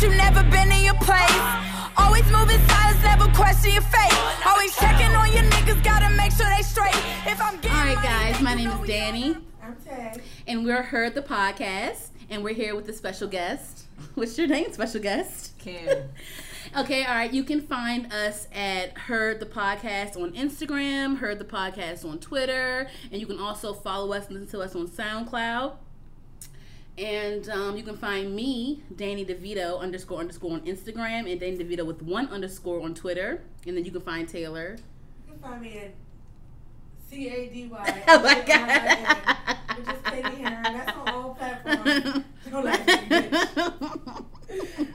but you never been in your place. Always moving silence, never question your fate. Always checking on your niggas, gotta make sure they straight. If I'm getting All right, guys, my name is Danny, I'm Tay. and we're Heard the Podcast, and we're here with a special guest. What's your name, special guest? Cam. Okay, all right. You can find us at Heard the Podcast on Instagram, Heard the Podcast on Twitter, and you can also follow us, listen to us on SoundCloud. And um, you can find me, Danny DeVito underscore underscore on Instagram, and Danny DeVito with one underscore on Twitter. And then you can find Taylor. You can find me at C A D Y. Oh my God. Which is Katie Heron. That's on all platforms. Don't laugh at me.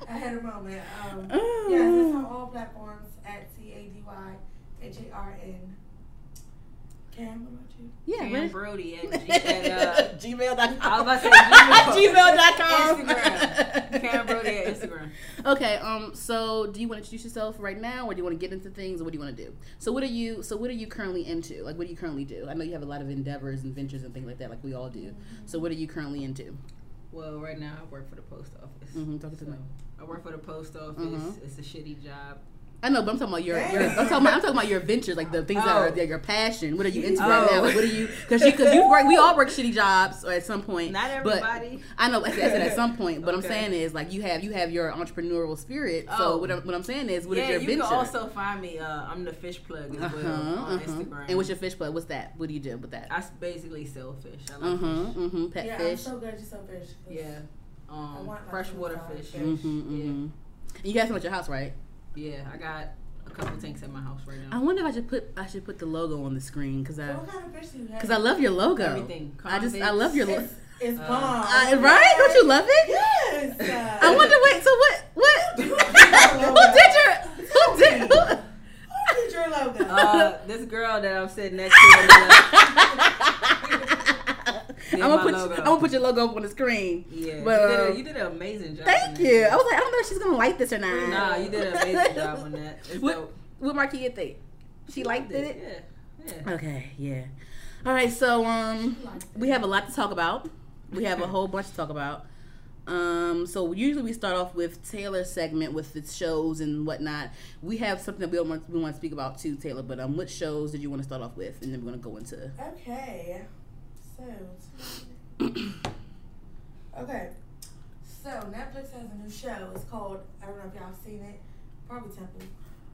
I had a moment. Um, Oh. yes, it's on all platforms at C A D Y H A R N. Cam, what about you? Yeah, Cam Brody at, G- at uh, gmail.com. I was about to say Gmail. gmail.com. Instagram. Cam Brody at Instagram. Okay, um, so do you want to introduce yourself right now, or do you want to get into things, or what do you want to do? So, what are you? So, what are you currently into? Like, what do you currently do? I know you have a lot of endeavors and ventures and things like that, like we all do. So, what are you currently into? Well, right now I work for the post office. Mhm, to So, me. I work for the post office. Mhm. It's a shitty job. I know, but I'm talking about your, your I'm talking about, I'm talking about your ventures, like the things that are Oh. your passion. What are you into right Oh. now? Like, what are you? Because you, because you work, we all work shitty jobs or at some point. Not but- everybody. I know. I said, I said at some point, but I'm saying is like you have you have your entrepreneurial spirit. So Oh. what I'm, what I'm saying is, what is yeah, your you venture? can also find me. Uh, I'm the fish plug as uh-huh, well on uh-huh. Instagram. And what's your fish plug? What's that? What do you do with that? I basically sell fish. I like huh. fish. Mm-hmm. Pet yeah, I'm fish. so glad you're so fish. 'cause Yeah. Um, freshwater fish. fish. Mm-hmm, mm-hmm. You guys some at your house, right? Yeah, I got a couple tanks at my house right now. I wonder if I should put I should put the logo on the screen because I what kind of fish do you have? because I love your logo. Everything. I just I love your logo. It's, it's Uh, bomb. Uh, right? Don't you love it? Yes. I wonder. Wait. So what? What? Who who did did your? Who did? Who, Who did your logo? Uh, this girl that I'm sitting next to. on the left, I'm gonna put logo. I'm gonna put your logo up on the screen. Yeah, But, you, did a, you did an amazing job. Thank you. that. I was like, I don't know if she's gonna like this or not. Nah, you did an amazing job on that. It's What dope. what Marquia think? She liked it. Yeah, yeah. Okay. Yeah. All right. So um, we have a lot to talk about. We have a whole bunch to talk about. Um, so usually we start off with Taylor's segment with the shows and whatnot. We have something that we want we want to speak about too, Taylor. But um, what shows did you want to start off with, and then we're gonna go into. Okay. So. okay. So Netflix has a new show. It's called I don't know if y'all have seen it. Probably Temple.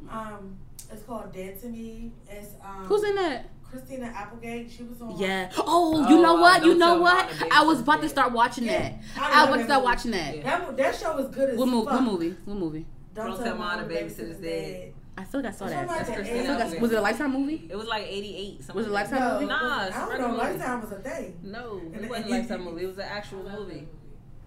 Um, it's called Dead to Me. It's um. Who's in that? Christina Applegate. She was on. Yeah. Oh, you Oh, know what? You know Tell what? I was about to start watching Yeah. that. I I was about to start movie. watching that. Yeah. That, that show was good as What movie? fuck. What movie? What movie? Don't, tell Mama the babysitter's dead. I feel like I saw that. like That's. Christina I feel like- like- was it a Lifetime movie? It was like 88. Was it like Lifetime. No, movie? Nah, it's I a don't know. movie. Lifetime was a thing. No, it it- wasn't a you- Lifetime movie. It was an actual movie.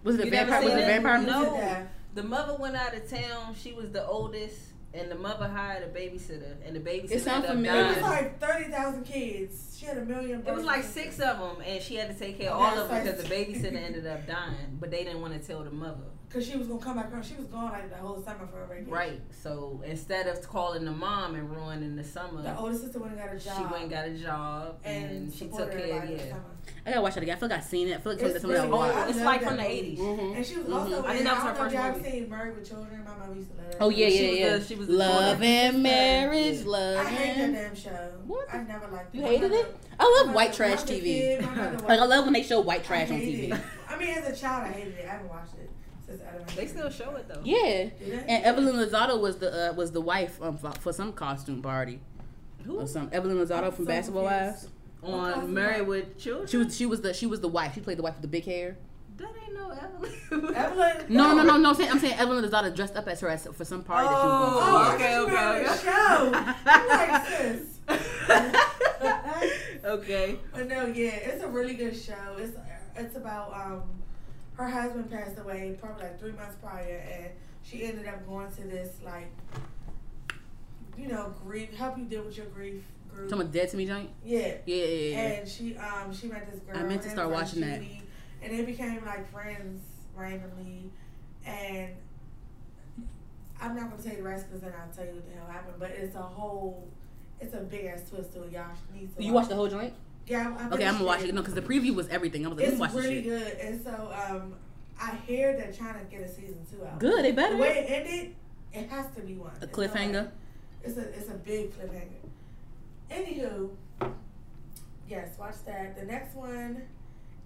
Was it a You never vampire? Was it a it? vampire movie? No. The mother went out of town. She was the oldest, and the mother hired a babysitter, and the babysitter It sounds ended up familiar. It was like thirty thousand kids. She had a million. It was like six of them, and she had to take care of all of them because the babysitter ended up dying. But they didn't want to tell the mother. Cause she was gonna come back home. She was gone like the whole summer for a vacation. Right. So instead of calling the mom and ruining the summer, The older sister went and got a job. she went and got a job, and, and she took care. of the yeah. summer. I gotta watch it again. I feel like I've seen it. I feel like It's that's something I really watched. good. It's like from the movie. eighties. Mhm. And she was Mhm. also. I in- think that was I her don't first y'all movie. seen Married with Children. My mom used to love that. Oh yeah, She yeah, was yeah. the- she was love daughter. and Yeah. marriage, Yeah. love I hate that damn show. What? I never liked it. You My hated it? I love my white trash when I was a TV. kid, my mother Like I love when they show white trash on TV. I mean, as a child, I hated it. I haven't watched it since I don't know. They still show it though. Yeah. Do? And Evelyn Lozado was the uh, was the wife um, for, for some costume party Who? or some Evelyn Lozado I'm from so Basketball confused. Wives. On Married with Children. She was she was the she was the wife. She played the wife with the big hair. That ain't no Evelyn. Evelyn. No, no, no, no. I'm saying, I'm saying Evelyn Lozado dressed up as her as, for some party that she was going to. Oh, Oh, okay, okay, okay. okay, Show. I'm like sis. okay. But no, yeah, it's a really good show. It's it's about um her husband passed away probably like three months prior, and she ended up going to this like you know grief help you deal with your grief group. Someone dead to me joint. Yeah. Yeah, yeah, yeah. And she um she met this girl. I meant to start watching that. And they became like friends randomly, and I'm not gonna tell you the rest because then I'll tell you what the hell happened. But it's a whole, it's a big ass twist to it. Y'all need to. You watch the whole joint? Yeah, I, I Okay, I'm gonna watch it. No, because the preview was everything. I was like, It's watch really good, and so um, I hear they're trying to get a season two out. Good, they better. The way it ended, it has to be one. A It's cliffhanger. It's a it's a big cliffhanger. Anywho, yes, watch that. The next one,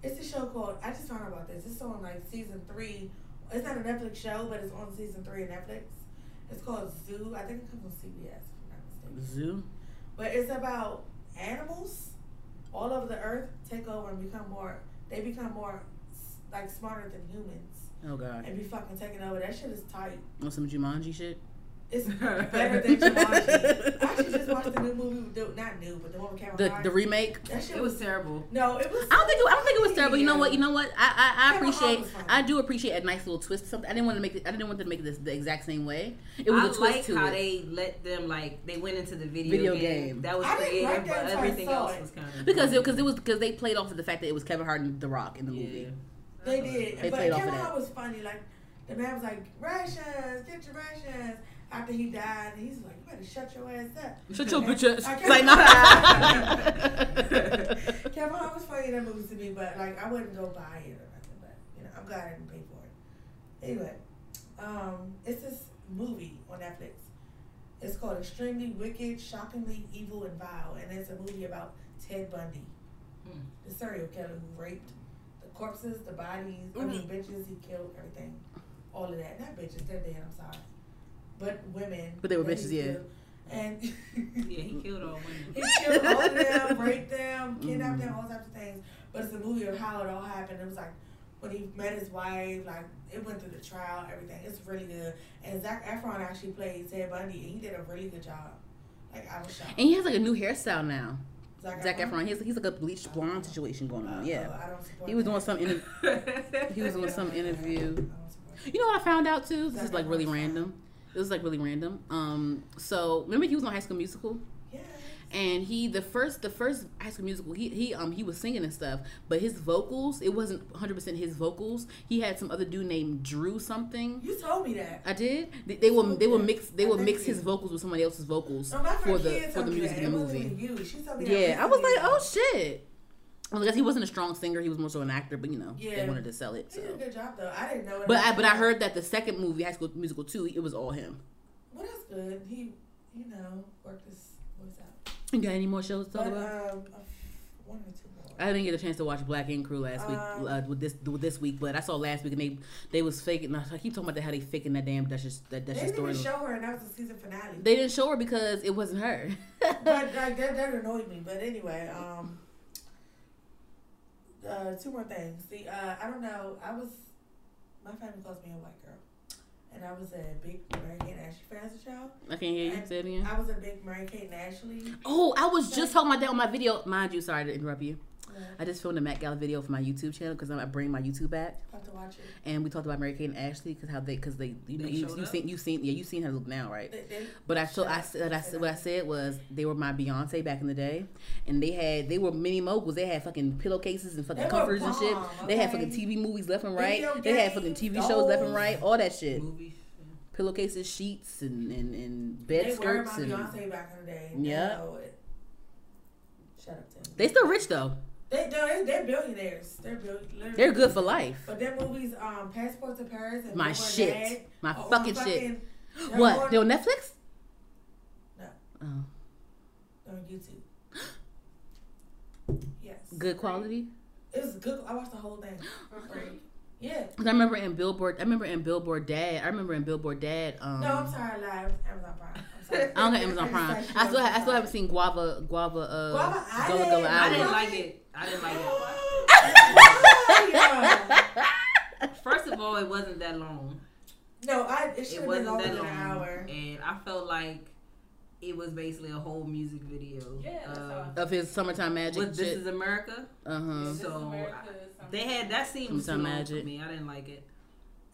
it's a show called. I just found out about this. It's on like season three. It's not a Netflix show, but it's on season three of Netflix. It's called Zoo. I think it comes on CBS. If I'm not mistaken. Zoo. But it's about animals all over the earth take over and become more. They become more like smarter than humans Oh god. and be fucking taking over. That shit is tight. Want some Jumanji shit? It's better than Jumanji. I actually just watched the new movie. the- Not new, but the one with Kevin The Hart. the remake. that shit It was terrible. no. It was. I don't think it, I don't think it was terrible. You know what? You know what? I I, I appreciate. I do appreciate a nice little twist. to Something I didn't want to make it. I didn't want to make this the exact same way. It was I a twist like to how it. they let them like they went into the video, Video game. game. That was I like creative, that but everything else it. was kind of because it because it was because they played off of the fact that it was Kevin Hart and The Rock in the yeah. movie. They did, They but played off Kevin of that. Hart was funny. Like the man was like, "Rations, get your rations." After he died, and he's like, "You better shut your ass up." Shut your bitch ass. I Like, nah. Hart- Kevin Hart was funny in that movie to me, but like I wouldn't go buy it or nothing. But you know, I'm glad I didn't pay for it. Anyway, um, it's this movie on Netflix. It's called Extremely Wicked, Shockingly Evil, and Vile, and it's a movie about Ted Bundy, Hmm. the serial killer who raped the corpses, the bodies, I mean bitches, he killed everything, all of that. Not bitches, they're dead. I'm sorry, but women. But they were that bitches, yeah. killed. And Yeah, he killed all women. he killed all of them, raped them, kidnapped Mhm. them, all types of things. But it's a movie of how it all happened. It was like when he met his wife, like it went through the trial, everything. It's really good. And Zac Efron actually played Ted Bundy, and he did a really good job. Like I was shocked. And he has like a new hairstyle now. Zac Zac Efron. He's he's like a bleached blonde situation going on. Yeah. I don't He was that. doing some interview. He was doing some interview. I don't support it. You know what I found out too? This is like really Efron's fine. random. It was like really random. Um, so remember he was on High School Musical, Yeah. and he the first the first High School Musical he he um he was singing and stuff, but his vocals it wasn't 100 percent his vocals. He had some other dude named Drew something. You told me that. I did. They, they will they will mix they will mix his vocals with somebody else's vocals No, for the for the music in the movie. You. She told me that Yeah, I was like, oh shit. I guess he wasn't a strong singer. He was more so an actor, but you know, they wanted to sell it. He So. did a good job though. I didn't know. But I but I heard that the second movie, High School Musical two, it was all him. Well, that's good. He, you know, worked his voice out. You got any more shows to talk But about? um, uh, one or two more. I didn't get a chance to watch Black Ink Crew last week Um, uh, with this with this week, but I saw last week and they they was faking. I keep talking about that how they faking that damn Duchess that They Duchess didn't story. show her, and that was the season finale. They didn't show her because it wasn't her. but like that, that annoyed me. But anyway, um, uh, two more things. See, uh, I don't know. I was my family calls me a white girl, and I was a big Mary Kate and Ashley fan as a child. I can't hear you. Say it again. I was a big Mary Kate and Ashley. Oh, I was just talking about that on my video. Mind you, sorry to interrupt you. I just filmed a Met Gala video for my YouTube channel because I'm bring my YouTube back, have to watch it. and we talked about Mary Kate and Ashley because how they because they you know They you showed you seen you seen yeah you seen her look now right. They, they, But I so Shut I up. said I said what I said was they were my Beyonce back in the day, and they had they were mini moguls. They had fucking pillowcases and fucking They were covers and shit. bomb, They had fucking TV movies left and right. Video they had fucking TV shows left and right. All that shit. Movies. Pillowcases, sheets, and and, and bed they were skirts my and Beyonce back in the day. Yeah. Now it- Shut up, Tim. they still rich though. They, no, they, they're billionaires. They're bill- literally They're good for life. But their movies, um, Passport to Paris and My Before shit. Dad, My are on fucking shit. they're What? on- They on Netflix? No. Oh, they're on YouTube. Yes. good quality. It was good. I watched the whole thing. Great. Yeah. 'Cause I remember in Billboard. I remember in Billboard Dad. I remember in Billboard Dad. Um, No, I'm sorry, I lied. It was Amazon Prime. I'm sorry. I don't got Amazon Prime. I still, ha- I still haven't seen Guava, Guava, uh, Guava Gullah Island? Gullah I Island. didn't like it. I didn't like it. Yeah. First of all, it wasn't that long. No, I. It should It have been wasn't longer that than long, an hour. and I felt like it was basically a whole music video. Yeah, uh, of his summertime magic with This. Is America. Uh huh. So, America, I- They had that scene was too long magic. for me. I didn't like it.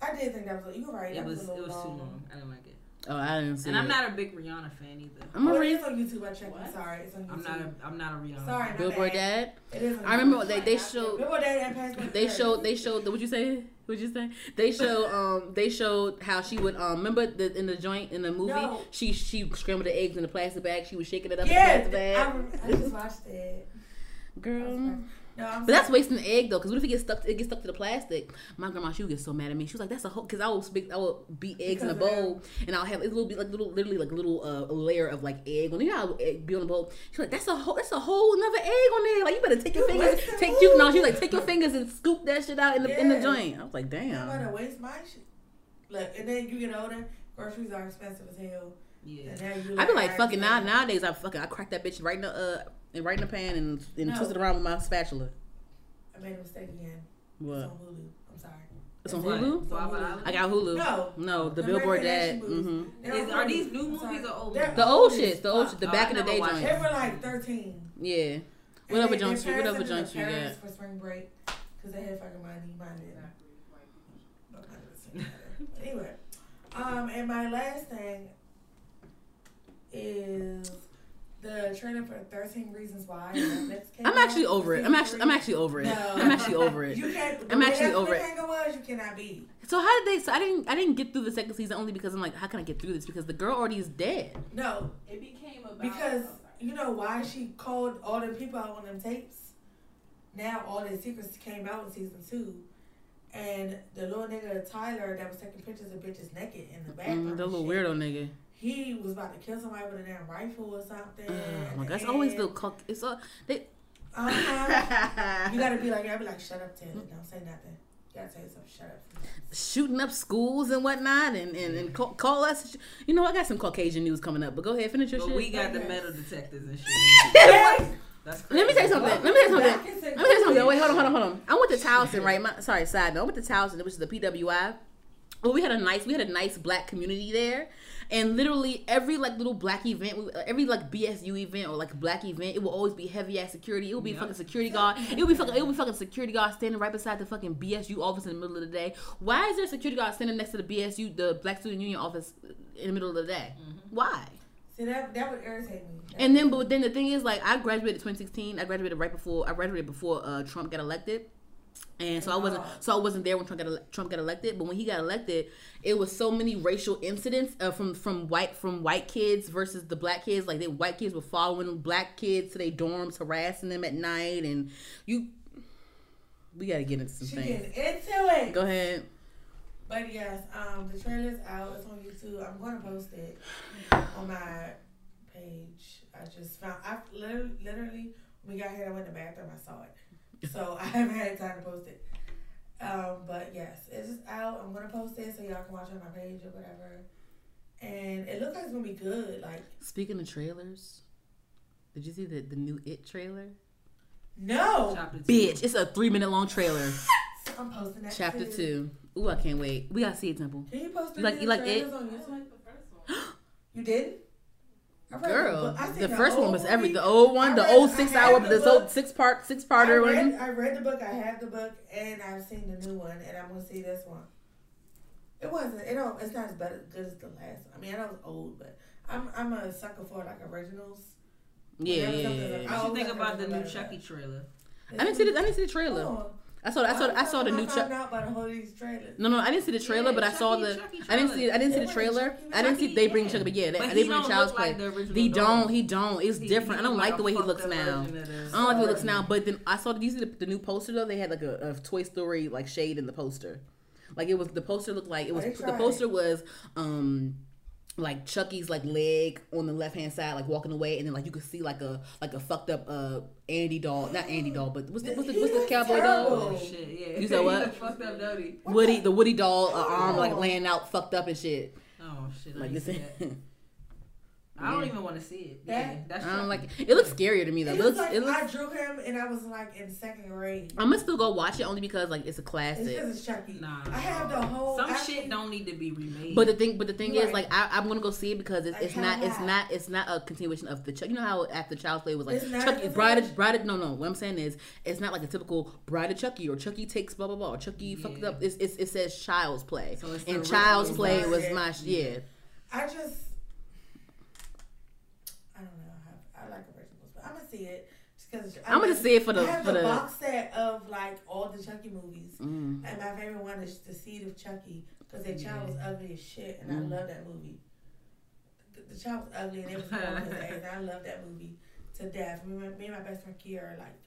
I did think that was. You were right. It that was a it little was too long. I didn't like it. Oh, I didn't see And I'm not a big Rihanna fan either. I'm Oh, gonna it read is on YouTube. I checked. I'm sorry. It's on YouTube. I'm not a I'm not a Rihanna. Sorry, fan. Billboard. Dad. It is. I remember they they showed Billboard Dad and Passport. to they showed they showed what you say what you say they show um they showed how she would um remember the in the joint in the movie No. she she scrambled the eggs in the plastic bag she was shaking it up Yeah, in the plastic bag rem- I just watched it. girl No, But that's wasting the egg though, because what if it gets stuck? It gets stuck to the plastic. My grandma, she would get so mad at me. She was like, "That's a whole," because I would speak, I would beat eggs in a Because bowl, and I'll have a little bit like little, literally like a little uh, layer of like egg on. You know egg be on the bowl? She's like, "That's a whole, that's a whole another egg on there. Like you better take your fingers, take you no." She was like, "Take your fingers and scoop that shit out in the in the joint." I was like, I'm "Damn." gonna waste my shit. Look, and then you get older, groceries are expensive as hell. Yeah. And now you I be like, fucking now nowadays. I fucking I crack that bitch right in the uh and right in the pan and and No. twist it around with my spatula. I made a mistake again. It's What? on Hulu. I'm sorry. It's on What? Hulu. It's on Hulu. I got Hulu. No. no, the The Billboard American Dad. Action movies. hmm They're Is, are these new movies sorry. or old? They're movies? The old as shit, the old fuck. shit, the Oh, back I in the never day watched joint. They were like 13. Yeah. And Whatever they- joints you, whatever parents sent joints you them to Paris got. for spring break because they had fucking money. Mine didn't. But mine didn't. But anyway, um, and my last thing is the trailer for 13 Reasons Why. came I'm out, actually over it. I'm season actually I'm actually over it. No. I'm actually over it. You can't. I'm the way actually over it. was, you cannot be. So how did they? So I didn't I didn't get through the second season only because I'm like, how can I get through this? Because the girl already is dead. No, It became about because you know why she called all the people out on them tapes. Now all the secrets came out in season two, and the little nigga Tyler that was taking pictures of bitches naked in the bathroom. Mm, the little shit, weirdo nigga. He was about to kill somebody with a damn rifle or something. Oh my god, it's always the cook. It's all they. Uh huh. you gotta be like, I be like, shut up, Taylor. Don't say nothing. You gotta tell yourself, shut up. shooting up schools and whatnot, and and, and call, call us. You know, I got some Caucasian news coming up, but go ahead, finish your But shit. we got the metal detectors and shit. Yes. That's. Let me tell you something. Let me tell you something. Back into Let me tell you something. Wait, hold on, hold on, hold on. I went to Towson, right? My, sorry, side note. I went to Towson, which is the PWI. Well, we had a nice, we had a nice black community there, and literally every like little black event, every like BSU event or like black event, it will always be heavy ass security. It will be Yep. fucking security guard. It will be fucking, it will be fucking security guard standing right beside the fucking BSU office in the middle of the day. Why is there a security guard standing next to the BSU, the Black Student Union office, in the middle of the day? Why? See that that would irritate me. And then, but then the thing is, like, I graduated 2016. I graduated right before I graduated before uh, Trump got elected, and so I wasn't so I wasn't there when Trump got ele- Trump got elected. But when he got elected, it was so many racial incidents uh, from from white from white kids versus the black kids. Like, the white kids were following black kids to their dorms, harassing them at night, and you. We gotta get into some she things. into it. Go ahead. But yes, um, the trailer's out. It's on YouTube. I'm going to post it on my page. I just found. I literally, literally, when we got here, I went to the bathroom. I saw it, so I haven't had time to post it. Um, but yes, it's out. I'm gonna post it so y'all can watch it on my page or whatever. And it looks like it's gonna be good. Like Speaking of trailers, did you see the the new It trailer? no, Chapter two. Bitch, it's a three minute long trailer. I'm posting that. Chapter too. two. Ooh, I can't wait. We gotta see it, Temple. Can you post You like- you like it? on I YouTube? like the first one. You did? I read the Girl, book. I seen the first one was every the old one, I the old six hour, the the old six part six I parter read, one. I read the book. I have the book, and I've seen the new one, and I'm gonna see this one. It wasn't. It don't. It's not as bad, good as the last. one. I mean, I know it's old, but I'm I'm a sucker for like originals. Yeah, yeah, yeah. I What you think about the new know Chucky trailer? I didn't see the I didn't see the trailer. Oh, I saw I saw I saw the new Chuck. found out about all these trailers. No, no, I didn't see the trailer, Yeah, but I saw the. Chucky I didn't see. I didn't see the trailer. Chucky I didn't see. They bring Yeah. Chucky, but yeah, they, But they he bring Child's look like Play. the dog. don't. He don't. It's He- different. I he don't like the way he looks now. version of the- I don't like the way he looks now. But then I saw. Did you see the, the new poster though? They had like a, a Toy Story like shade in the poster. Like it was the poster looked like it was the poster was um like Chucky's like leg on the left hand side, like walking away, and then like you could see like a like a fucked up uh Andy doll, not Andy doll, but what's the what's the, what's the cowboy doll? Oh shit, yeah. You said what? Fucked up, don't he? What Woody, the- the Woody doll uh, arm like Oh. laying out, fucked up and shit. Oh shit, Like like this. see that. I don't even want to see it. Yeah, That- that's I don't like it. It looks scarier to me though. It It looks, looks like it looks, I drew him, and I was like in second grade. I'm gonna still go watch it only because like it's a classic. because it's Chucky. Nah, I have the whole. Some actually- shit don't need to be remade. But the thing, but the thing You're is, like, I, I'm gonna go see it because it's, Like, it's not, it's not, it's not a continuation of the Chuck. You know how after Child's Play was like It's Chucky, a Bride, continuation? Bride. No, no. What I'm saying is, it's not like a typical Bride of Chucky or Chucky takes blah blah blah. Or Chucky fucked up. It's, it's, it says Child's Play, So it's and Child's Play was my yeah. I just, I don't know. I, I like originals, but I'm gonna see it because. I'm gonna see it for the- I have for the, the- box set of like all the Chucky movies, Mm. and my favorite one is The Seed of Chucky because that child was ugly as shit, and Mm. I love that movie. The, the child was ugly, and it was born his ass, and I love that movie to death. Me, and my- me and my best friend Kia are like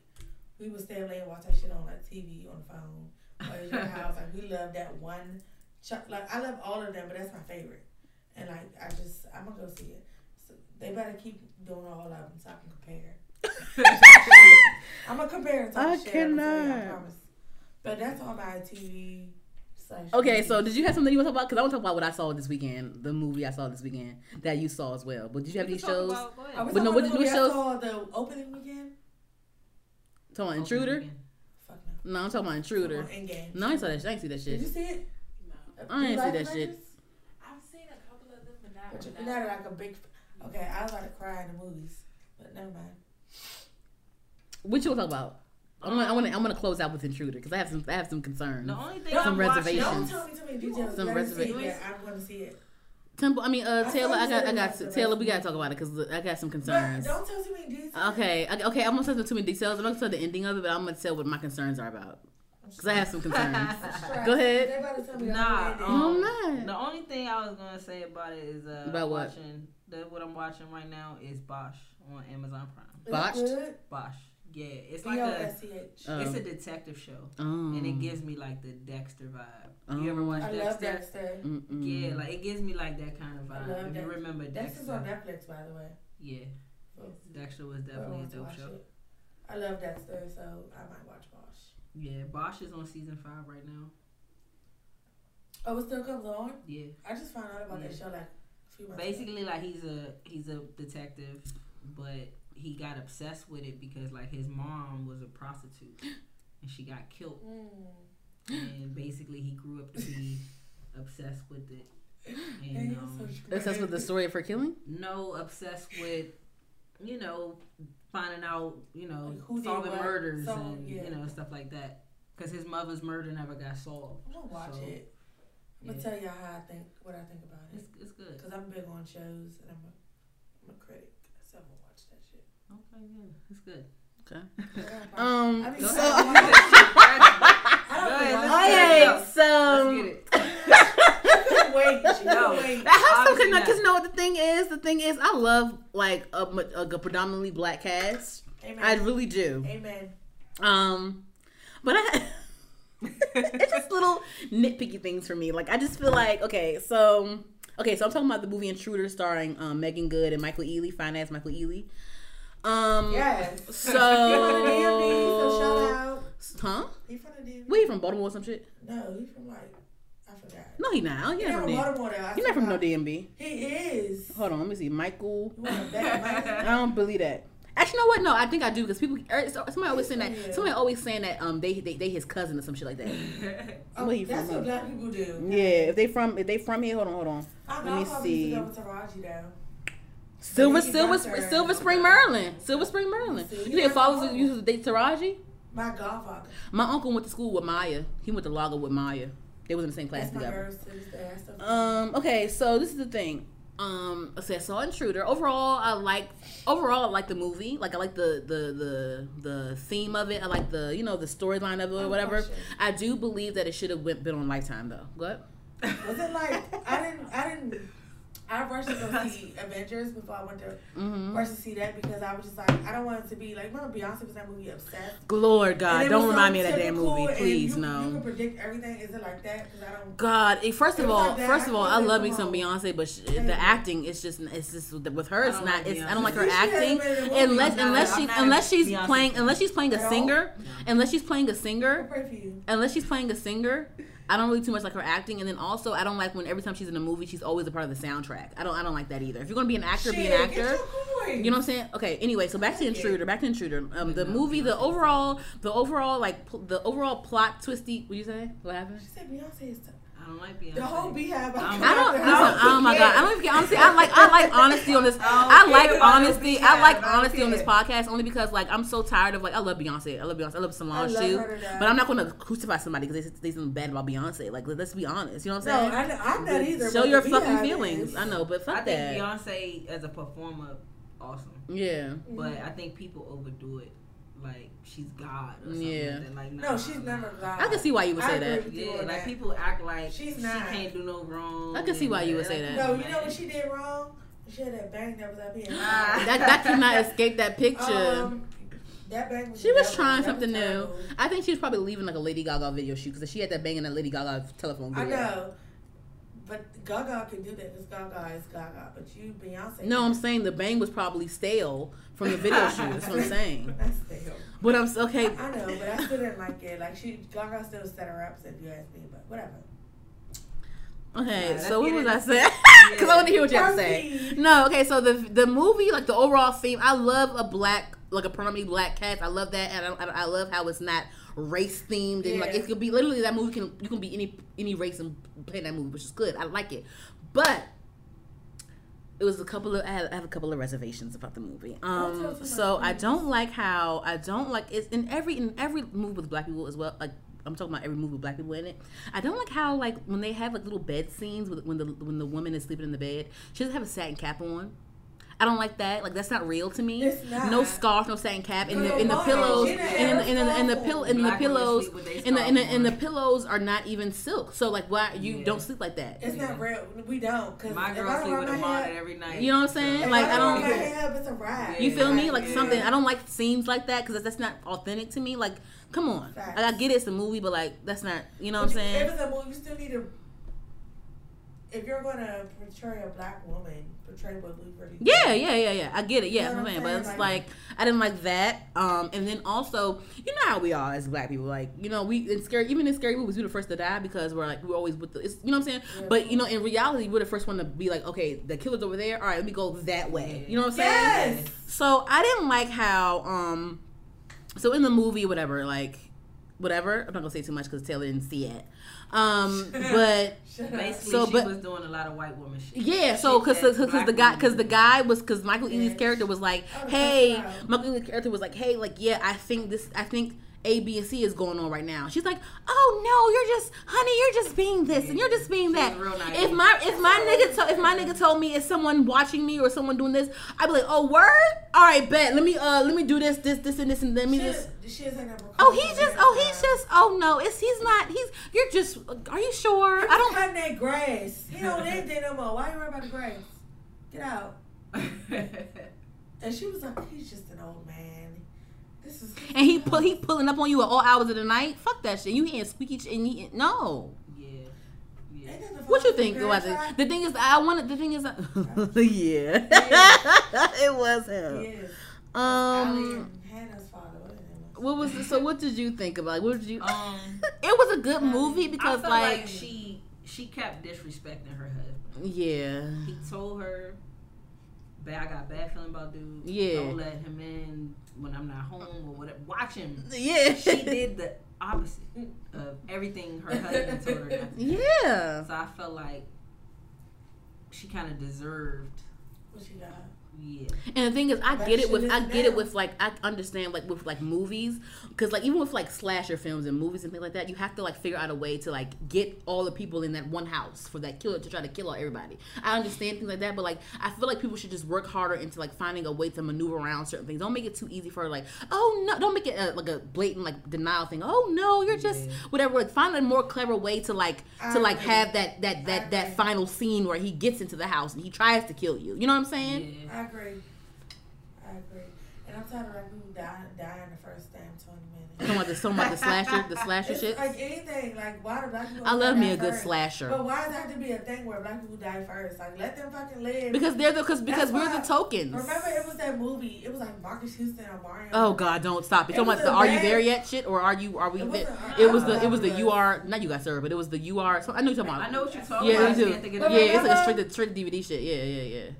we would stay up late and watch that shit on like TV on the phone or at your house. Like we love that one. Ch- like I love all of them, but that's my favorite. And like I just I'm gonna go see it. So they better keep doing all of them so I can compare. I'm gonna compare and talk I shit. I'm gonna tell you, I cannot. promise. But that's all my TV. Okay, so did you have something you want to talk about? Because I want to talk about what I saw this weekend, the movie I saw this weekend that you saw as well. But did you have We any shows? about- go ahead. Are we But no, what did- the what I saw the opening weekend? Talking about Intruder? Fuck no. No, I'm talking about Intruder. Talking about No, I saw that. Shit. I ain't see that shit. Did you see it? No. I ain't You see that shit. I've seen a couple of them, but not. But you're not like a big. Okay, I was about to cry in the movies, but never mind. What you want to talk about? I'm gonna, I'm gonna, I'm gonna close out with Intruder because I have some, I have some concerns. The only thing Some I'm watching- reservations. Don't tell me too many details. Some Let me see it. reservations. Yeah, I'm going to see it. Temple, I mean, uh, Taylor, thought I you got, I got was Taylor. We gotta talk about it because I got some But concerns. don't tell too many details. Okay, I- okay, I'm gonna tell too many details. I'm not gonna tell the ending of it, but I'm gonna tell what my concerns are about because I have some concerns. Go ahead. They about to tell me Nah, um. No, I'm not. The only thing I was gonna say about it is uh, About what? watching the, what I'm watching right now is Bosch on Amazon Prime. Is it Botched? Bosch, yeah, it's like a B-O-S-C-H. Oh. it's a oh. detective show, Oh. and it gives me like the Dexter vibe. You ever Oh. watch I Dexter? love Dexter. Mm-mm. Yeah, like it gives me like that kind of I vibe. love If you Dexter. remember Dexter's on Dexter, Netflix, by the way. yeah, So, Dexter was definitely a dope show. it. I love Dexter, so I might watch Bosch. Yeah, Bosch is on season five right now. Oh, it still comes on? Yeah, I just found out about that show like a few months ago. basically like he's a he's a detective, but he got obsessed with it because like his mom was a prostitute and she got killed, Mm. and basically he grew up to be obsessed with it. Hey, And um, so That's that's with the story of her killing. no obsessed with you know finding out you know Like, who solving murders so, and yeah. you know stuff like that because his mother's murder never got solved I'm gonna watch So, it. I'm gonna yeah. tell y'all how I think, what I think about it. it's, it's good Because I'm big on shows and I'm a, I'm a critic. So I'm gonna watch that shit. Okay yeah it's good Okay. Yeah, Um. I mean, so- I don't Go think ahead, I'm- let's Okay, so get it I couldn't wait. No. wait. I have some because you know what the thing is. The thing is, I love like a, a, a predominantly black cast. Amen. I really do. Amen. Um, but I. it's just little nitpicky things for me. Like I just feel like okay, so okay, so I'm talking about the movie Intruder starring um, Meagan Good and Michael Ealy, fine ass Michael Ealy. Um, Yes. So, He from the DMV, so shout out. huh? He from the DMV. Where you from? Baltimore or some shit? No, he from like I forgot. No, he not. He He not from. Baltimore though. He not from no. DMV. He is. Hold on, let me see. Michael. You want to bet I don't believe that. Actually, you know what? No, I think I do because people. er, Somebody always saying that. Yeah. Somebody always saying that um they they, they his cousin or some shit like that. Oh, Where he that's from, what black people do. Yeah, if they from if they from here, hold on, hold on. I Let me see. to Taraji though. Silver Silver her. Silver Spring, Maryland. Silver Spring, Maryland. See, You got fathers her. used to date Taraji? My godfather. My uncle went to school with Maya. He went to Lago with Maya. They was in the same class That's together. girls to this day. I still- Um. Okay. So this is the thing. Um. I said I saw Intruder. Overall, I like. Overall, I like the movie. Like I like the the the the theme of it. I like the you know the storyline of it or Oh, whatever. I do believe that it should have been on Lifetime though. What? Was it like I didn't I didn't I rushed to go see Avengers before I went to Mm-hmm. rush to see that because I was just like I don't want it to be like remember Beyonce was in that movie Obsessed. Lord God, don't was so remind me of that damn movie, please. you, no. You can predict everything. Is it like that? Because I don't. God, first of all, like first of all, I I love me some. Beyonce, but sh- Thank the acting, is just, it's just with her, it's don't like It's I don't like her She acting been in a movie. unless I'm not- unless she unless she's Beyonce playing unless she's playing a At all? singer, unless she's playing a singer, pray for you. unless she's playing a singer. I don't really too much like her acting, and then also I don't like when every time she's in a movie, she's always a part of the soundtrack. I don't, I don't like that either. If you're gonna be an actor, be an actor. Get your coin. You know what I'm saying? Okay. Anyway, so back to Intruder. Back to Intruder. Um, the movie, the overall, the overall like pl- the overall plot twisty. What you say? What happened? She said Beyonce is. T- don't like Beyonce. the whole beehive. I'm- I don't. I Listen, oh my god! I don't even care. Honestly, I like I like honesty on this. I I like honesty. I like beehive. I don't honesty on this podcast only because like I'm so tired of like I love Beyonce. I love Beyonce. I love I Solange love too. her to death. But I'm not going to crucify somebody because they say something bad about Beyonce. Like let's be honest. You know what I'm saying? I, know- I'm not either. Show your fucking feelings. is. I know, but I fuck think that. Beyonce as a performer, awesome, Yeah. but Mm-hmm. I think people overdo it. Like she's God or something. Yeah. Like, that. like nah, No, she's never God. I can see why you would I say agree that. with Yeah, like that. people act like She's she can't do no wrong. I can see why you would say that. No, you know what she did wrong? She had that bang that was up here. Ah. That that cannot escape that picture. Um, That bang was She was trying That was something new. I think she was probably leaving like a Lady Gaga video shoot because she had that bang in that Lady Gaga telephone I video. know. But Gaga can do that because Gaga is Gaga. But you, Beyonce. No, I'm saying the bang was probably stale from the video shoot. That's what I'm saying. That's still. But I'm okay. I know, but I still didn't like it. Like she, Gaga still set her up. If you ask me, but whatever. Okay, Nah, so what was I saying? Because I want to hear what you have to say. No, okay, so the the movie, like the overall theme, I love a black, like a predominantly black cast. I love that, and I, I love how it's not race themed and like Yeah. it could be literally that movie can you can be any any race and play that movie, which is good. I like it, but it was a couple of I have, I have a couple of reservations about the movie. Um, so I don't like how I don't like it's in every in every movie with black people as well. Like I'm talking about every movie with black people in it. I don't like how like when they have like little bed scenes with when the when the woman is sleeping in the bed, she doesn't have a satin cap on. I don't like that. Like that's not real to me. It's not. No scarf, no satin cap, and the and the pillows She done and had and the, and the pill and the pillows sleep with and the and the, and the pillows are not even silk. So like why you Yeah. don't sleep like that? It's not real. We don't. Cause My girl sleep with a hair- bonnet every night. You know what I'm saying? If Like, I I don't don't- wear my hair up, it's a wrap. You feel me? Yeah. Like something I don't like scenes like that because that's not authentic to me. Like, come on, like, I get it's a movie, but like that's not. You know what I'm saying? If it's a movie, you still need to. If you're gonna portray a black woman, portray what we really. Yeah, yeah, yeah, yeah. I get it. Yeah, You know I'm saying. But it's saying? like I didn't like that. Um, and then also, you know how we are as black people. Like, you know, we in scary, even in scary movies, we're the first to die because we're like we're always with the. It's, you know what I'm saying? Yeah. But you know, in reality, we're the first one to be like, okay, the killer's over there. All right, let me go that way. You know what I'm saying? Yes. So I didn't like how um so in the movie whatever like whatever I'm not gonna say too much because Taylor didn't see it um but Basically, So, she but- was doing a lot of white woman shit. yeah so because because the guy because the guy was because Michael Ealy's character was like Oh, hey. Michael Ealy's character was like hey like yeah I think this I think A B and C is going on right now she's like oh no you're just honey you're just being this and you're just being that naive. if my if my nigga to, if my nigga told me it's someone watching me or someone doing this I'd be like oh word all right bet let me uh let me do this this this and this and let me She, just she is Oh, he's just. Oh, he's just. Oh no, it's he's not. He's. You're just. Are you sure? I don't. cutting that grass. He don't live there no more. Why you worry about the grass? Get out. And she was like, he's just an old man. This is. And he pull. He pulling up on you at all hours of the night. Fuck that shit. You hearing squeaky. Ch- and he, no. yeah, yeah. Ain't that the What you think parent about it? The thing is, I wanted. The thing is, yeah, it was him. Yes. Ali Um, and Hannah's father. What is it? what was so? What did you think about? it? What did you? Um, It was a good movie I because, felt like, like she she kept disrespecting her husband. yeah, He told her, "Bad, I got bad feeling about dude. Yeah. Don't let him in when I'm not home or whatever. Watch him." yeah, She did the opposite mm. of everything her husband told her not to. do. yeah. So I felt like she kind of deserved. What she got? Yeah. And the thing is, I That get it with I get it with like I understand like with like movies because like even with like slasher films and movies and things like that, you have to like figure out a way to like get all the people in that one house for that killer to try to kill all everybody. I understand things like that, but like I feel like people should just work harder into like finding a way to maneuver around certain things. Don't make it too easy for. Like oh no, don't make it a, like a blatant like denial thing. Oh no, you're just Yeah. whatever. Like find a more clever way to like to like have that that I that that final scene where he gets into the house and he tries to kill you. You know what I'm saying? Yeah. I agree. I agree. And I'm tired of like people dying, dying the first damn 20 minutes. Talking about the, talking about the slasher, the slasher It's shit. like anything. Like, why do black people I love die me a good slasher But why does it have to be a thing where black people die first? Like, let them fucking live. because they're the because because That's we're why- the tokens. Remember, it was that movie. It was like Marques Houston or Mario. Oh God, don't stop! You It talking about the "Are you bad- there yet?" shit, or are you are we? It wasn't- It was I the don't it was the know. you are not you got served, but it was the you are. So I know you're talking about. I know what you're talking Yeah, about. me I too. can't think of Yeah, it's like a remember- straight to straight DVD shit. Yeah, yeah, yeah.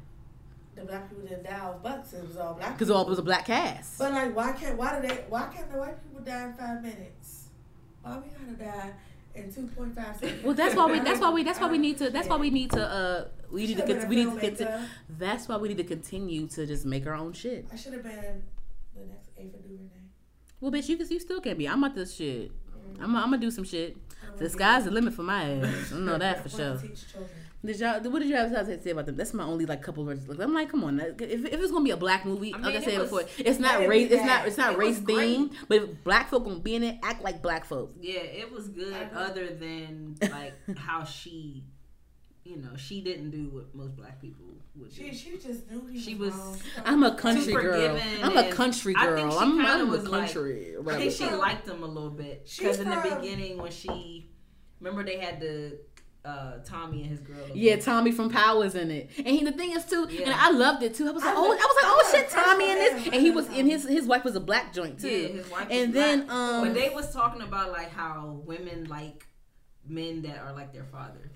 The black people didn't die of bucks. It was all black. Because all- it was a black cast. But like, why can't? Why do they? Why can't the white people die in five minutes? Why we gotta die in two point five seconds? Well, that's why we. That's why we. That's why we need to. That's why we need to. Uh, we need to. Should've Con- we need to. Conti- filmmaker. that's why we need to continue to just make our own shit. I should have been the next Ava DuVernay. Well, bitch, you can. You still can't be. I'm about this shit. Mm. I'm. I'm gonna do some shit. The sky's the limit for my ass. I know that for sure. Teach. Did y'all? What did you have to say about them? That's my only like couple words. Like, I'm like, come on. If, if it's gonna be a black movie, I like I mean, said was- before, it's not let race. It's not. It's not It race was great. themed. But if black folk gonna be in it, act like black folk. Yeah, it was good. Other than like how she, you know, she didn't do what most black people would do. She she just knew he She was, was- I'm a country girl. I'm a and country I girl. think she I'm, kinda I'm a was like- country. or I whatever. think she liked him a little bit because in the beginning when she remember they had the uh, Tommy and his girl. Yeah, there. Tommy from Powers in it, and he, the thing is too, and I loved it too. I was like, I oh, I was like, oh shit, Tommy in Fresh this, and he was, love and his his wife was a black joint too. Yeah, his wife. and was then black. um, but they was talking about like how women like men that are like their fathers.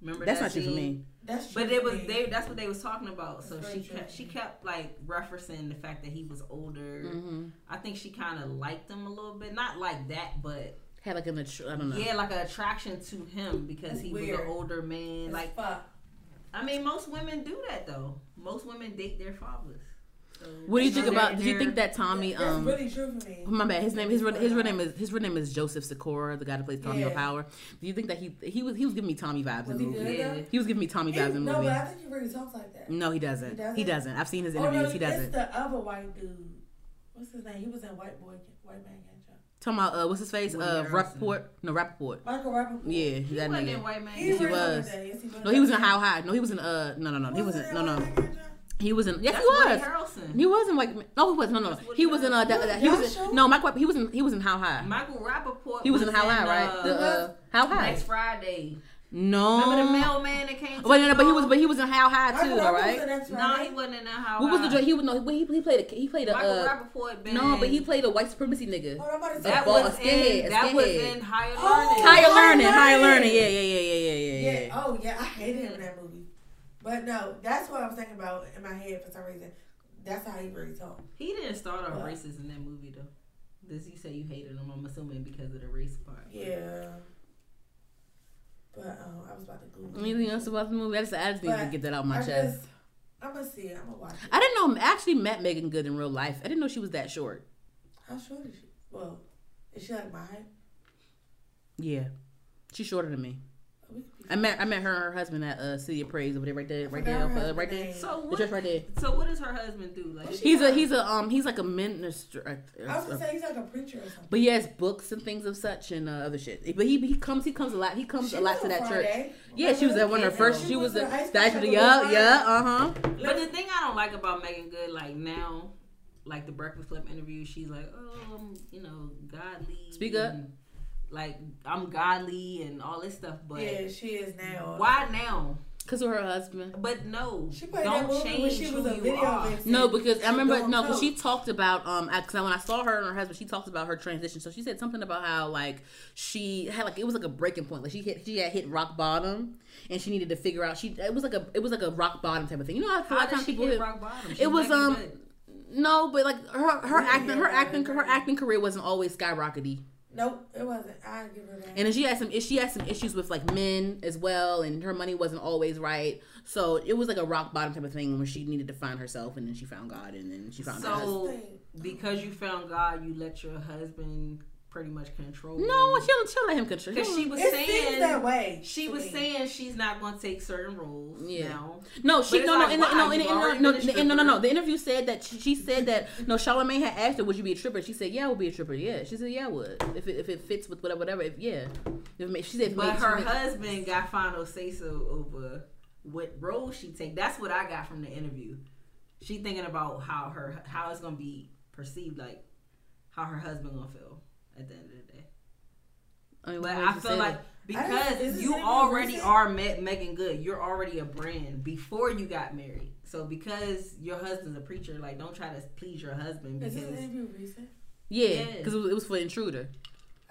Remember that's that not true for me. That's true But it was they. That's what they was talking about. So she very kept, true. she kept like referencing the fact that he was older. hmm I think she kind of liked him a little bit, not like that, but Had like an, attr- I don't know. yeah, like an attraction to him because That's he was an older man. As Like fuck. I mean, most women do that though. Most women date their fathers. So, What do you think about? Do you think that Tommy? That's Um, really true for me. my bad. His name, his real, his real name is his real name is Joseph Sikora, the guy that plays Tommy Yeah. O'Power. Do you think that he he was he was giving me Tommy vibes Was in he the movie? Yeah. He was giving me Tommy He- vibes in the no, movie. but I think he really talks like that. No, he doesn't. He doesn't? He doesn't. I've seen his Oh, interviews. no, he doesn't. It's the other white dude. What's his name? He was in White Boy, White Man Can't Jump. Talking about uh, what's his face? Woody Uh, Harrelson. Rapaport. No, Rapaport. Michael Rapaport. Yeah, He that wasn't in nigga. White Man. He, Yes, he was. was. Yes, he. No, he was in How High. No, he was in uh no no no. He Wasn't wasn't no no. White Man Can't Jump? He was in yes That's he was. Harrelson. He was in like no he was no no no. He was in uh that, that- he was in, no Mike he was in he was in How High. Michael Rapaport. He was in How High in, right? uh, The uh How High. Next Friday. No. Remember the mailman that came? To But, no, the but he was but he was in How High Michael too though Rapaport was right? No, Friday. he wasn't in that How What was the joint? He was no he, he played a he played a Michael uh Rapaport been no but he played a white supremacy nigga. Oh, about to that ball- was a skinhead, in a that was in higher Oh, learning. Higher Higher learning, higher Learning. learning. Yeah, yeah, yeah, yeah, yeah, yeah, Yeah. yeah. Oh, yeah. I hated him in that movie. But no, that's what I was thinking about in my head for some reason. That's how he really talked. He didn't start off racist in that movie though. Does you say you hated him? I'm assuming because of the race part. Yeah. But um, I was about to Google. Anything else about the movie? I just I just need to get that out my I chest. just, I'm gonna see it. I'm gonna watch it. I didn't know I actually met Meagan Good in real life. I didn't know she was that short. How short is she? Well, is she like my height? Yeah, she's shorter than me. Oh, we could be I met I met her and her husband at uh, City of Praise over there, right there, right there, forgot her uh, right there. name. So The what? church right there. So what does her husband do? Like What's He's a he's a um he's like a minister. uh, I was uh, gonna say he's like a preacher or something. But he has books and things of such and uh, other shit. But he he comes he comes a lot. He comes She a lot to on that church. Friday. Yeah, she was at one of her first. She She was was the the ice the ice cream cream. with Yeah, yeah, uh huh. But the thing I don't like about Meagan Good, like now, like the Breakfast Club interview, she's like, oh, I'm, you know, godly. Speak up. and, Like I'm godly and all this stuff, but Yeah, she is now. why now? Cause of her husband. But no, She played don't that change when she was who a you video are. vixen. No, because I remember no, because she talked about um, because when I saw her and her husband, she talked about her transition. So she said something about how like she had like it was like a breaking point, like she hit she had hit rock bottom, and she needed to figure out she it was like a it was like a rock bottom type of thing. You know how a How lot of times people hit hit rock bottom? She's It was, um, Good. no, but like her her Yeah, acting her yeah, acting her acting career wasn't always skyrockety. Nope, it wasn't. I give her that. And then she had some she had some issues with like men as well, and her money wasn't always right. So it was like a rock bottom type of thing where she needed to find herself, and then she found God, and then she found her husband. So because you found God, you let your husband pretty much control. No, you. she'll she'll let him control. because she was it saying seems that way. She was me. saying she's not going to take certain roles Yeah. now. No, she no it's no like, why? no in, in, no no, the- no no no the interview said that she, she said that no Charlamagne had asked her would you be a stripper she said yeah I would be a stripper yeah she said yeah I would if it, if it fits with whatever whatever if yeah if it she said if But her she makes- husband got final say so over what role she take. That's what I got from the interview. She thinking about how her how it's gonna be perceived, like how her husband gonna feel at the end of the day. I mean, But I feel like is because you already are Me- Meagan Good, you're already a brand before you got married. So because your husband's a preacher, like don't try to please your husband Is because this interview recent? yeah because it, was- it was for intruder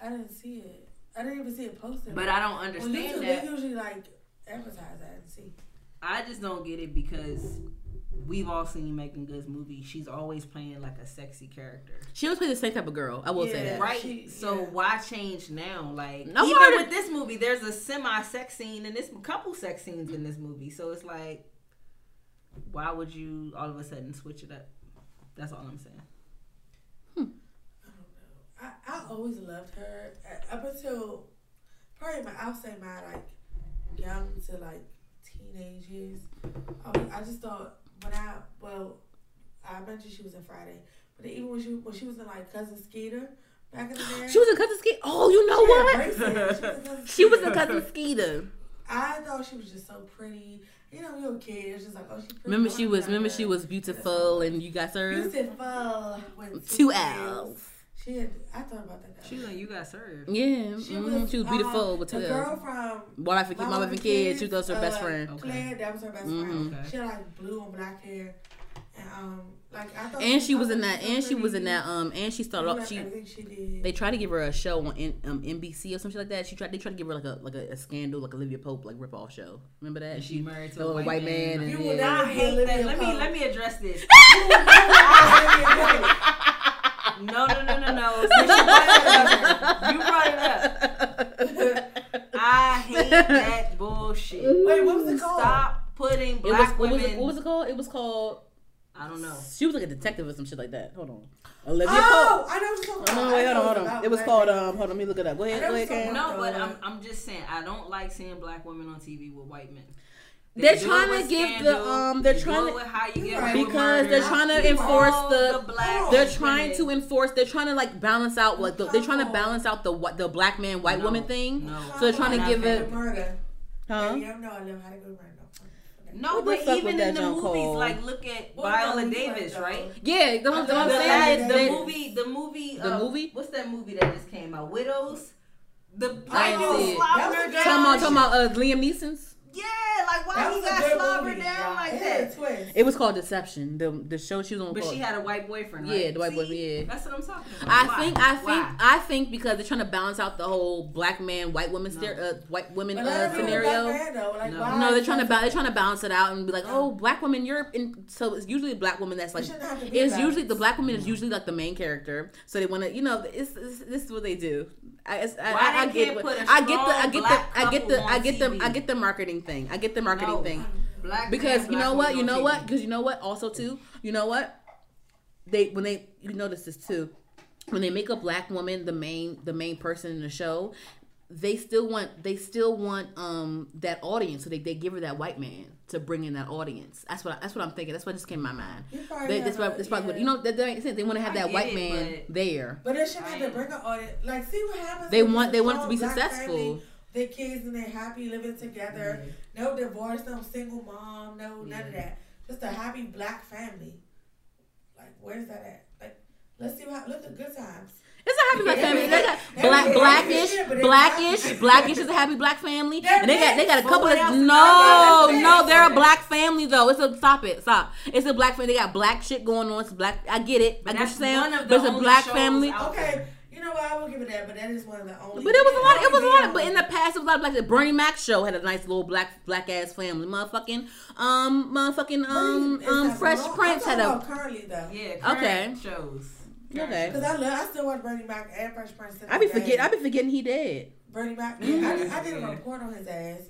I didn't see it. I didn't even see it posted. But I don't on understand YouTube, that. they usually like advertise. I didn't see. I just don't get it because we've all seen Meagan Good's movie. She's always playing like a sexy character. she always played the same type of girl I will say that Right. she- so yeah. why change now? Like No, even why- with this movie, there's a semi sex scene and this a couple sex scenes in this movie. So it's like, why would you all of a sudden switch it up? That's all I'm saying. I don't know. I, I always loved her uh, up until probably my I'll say my like young to like teenage years. I, was, I just thought when I well I mentioned she was in Friday, but even when she when she was in like cousin Skeeter back in the day, she was a cousin Skeeter oh you know she what. She was in Cousin she was a Skeeter. cousin Skeeter I thought she was just so pretty. You know, you're a kid. It's just like, oh, she's pretty. Remember she was remember she was beautiful and you got served beautiful with two L's. L's. She had. I thought about that. She was like, you got served. Yeah, She mhm, was, she was beautiful um, with two the girl from My wife and my wife and kids. She was her best uh, friend. Okay. Claire, that was her best Mhm. friend. Okay. She had like blue and black hair, and um, like I thought. And she was in that. And she was in that. Um. And she started off. loved She she did. they tried to give her a show on N, um, NBC or something like that. She tried. They tried to give her like a like a, a scandal, like Olivia Pope, like rip off show. Remember that? And she married to a a little white, man. and You yeah. will I never be hate Olivia that. Let me let me address this. You No, no, no, no, no. You brought it up, you brought it up. I hate that bullshit. Wait, what was it called? Stop putting It was, black what, was women. it, what was it called? It was called. I don't know. She was like a detective or some shit like that. Hold on. Olivia Oh, Pope. I know what you're talking about. no, wait, hold on, hold on. It was called. Um, hold on, let me look it up. Go ahead, go ahead, it's Karen. called- No, but I'm I'm just saying I don't like seeing black women on TV with white men. They They're trying with to give the um. They're trying to with how you get Right. away with because they're trying to enforce All the. black They're women. trying to enforce. They're trying to like balance out like the, they're trying to balance out the what the black man white No, woman thing. No, So they're trying to give it- for Murder. Huh? Yeah, no, I know how to go murder. No, What but even in the John movies, Cole? like look at What Viola Davis, Lisa, right? Yeah, the, the, I what thought I'm The, saying the movie, the movie, The uh, movie? What's that movie that just came out? Widows. The I black didn't dude see it. slobbered That was her a down. talking about talking about uh, Liam Neeson's. Yeah, like why That he got good slobbered down y'all. like It that? twist. It was called Deception. The the show she was on. But called- she had a white boyfriend, right? Yeah, the white See? boyfriend, yeah. That's what I'm talking about. I Why? think I think Why? I think because they're trying to balance out the whole black man white woman No. stere- uh, white women uh, let her be a black scenario. man. Like, No. No, they're trying to ba- they're trying to balance it out and be like, No. oh, black woman, you're in. So it's usually a black woman that's like. shouldn't have to be It's that. usually the black woman is usually like the main character, so they want to, you know, it's, it's, this is what they do. I, I, I, get, can't what- put a I get the, I get the, I get the, I get the, I get the marketing thing. I get the marketing No. thing Black because man, you know what, you know TV. what, because you know what, also too, you know what, they when they you notice this too, when they make a black woman the main the main person in the show, they still want they still want um that audience, so they, they give her that white man to bring in that audience. That's what I, that's what I'm thinking. That's what just came to my mind. They, have that's a- what that's probably yeah. you know that, that makes sense. They want to have I that white it, man but- there. But they shouldn't have to Right. bring an audience. Like, see what happens. They want they want it to be successful. family, Their kids and they're happy living together. No divorce, no single mom, no none of that. Just a happy black family. Like, where's that at? Like, let's see what look at good times. It's a happy black family. They got black, blackish, yeah, but it's blackish, blackish is a happy black family, and they got they got a couple of no, is that? They're no, they're a black family though. It's a stop it, stop. It's a black family. They got black shit going on. It's black. I get it. I get what saying. one But it's a black family. Okay, you know what? I will give it that, but that is one of the only. But it was a lot. It was a lot. Of, but in the past, it was a lot of black. The Bernie Mac show had a nice little black black ass family. Motherfucking um, motherfucking um um Fresh. Prince had a currently though. Yeah, current Okay. shows. Okay. Because I love, I still watch Bernie Mac and Fresh Prince. I be this day. forgetting. I be forgetting he dead. Bernie Mac. Mhm. Yeah, I, I did a report on his ass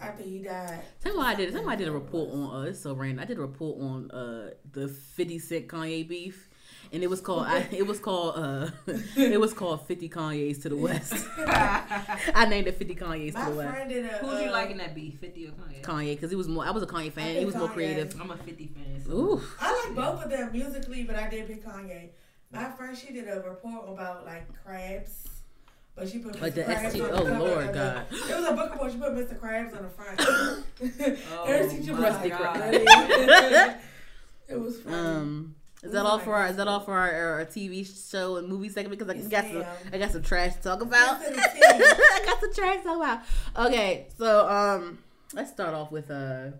after he died. Tell me why I did. Tell me why I did a report on. Uh, it's so random. I did a report on uh the Fifty Cent Kanye beef, and it was called. I, it was called. Uh, it was called Fifty Kanye's to the West. I named it Fifty Kanye's to the West. friend did a. Who's you uh, liking that beef? 50 or Kanye? Kanye, because he was more. I was a Kanye fan. He picked was more creative. I'm a 50 fan. So. Ooh. I like both of them musically, but I did pick Kanye. My friend, she did a report about like crabs. But she put Like Mr. the Krabs ST on the oh, cover Lord of. God. It was a book report. She put Mr. Krabs on the front. Oh, Her teacher was my like, God. "Really?" it was funny. Um. Is that all for our? Is that all for our, our TV show and movie segment? Because I Yes, got some. I got some trash to talk about. Yes, it is. I got some trash to talk about. Okay, so um, let's start off with uh.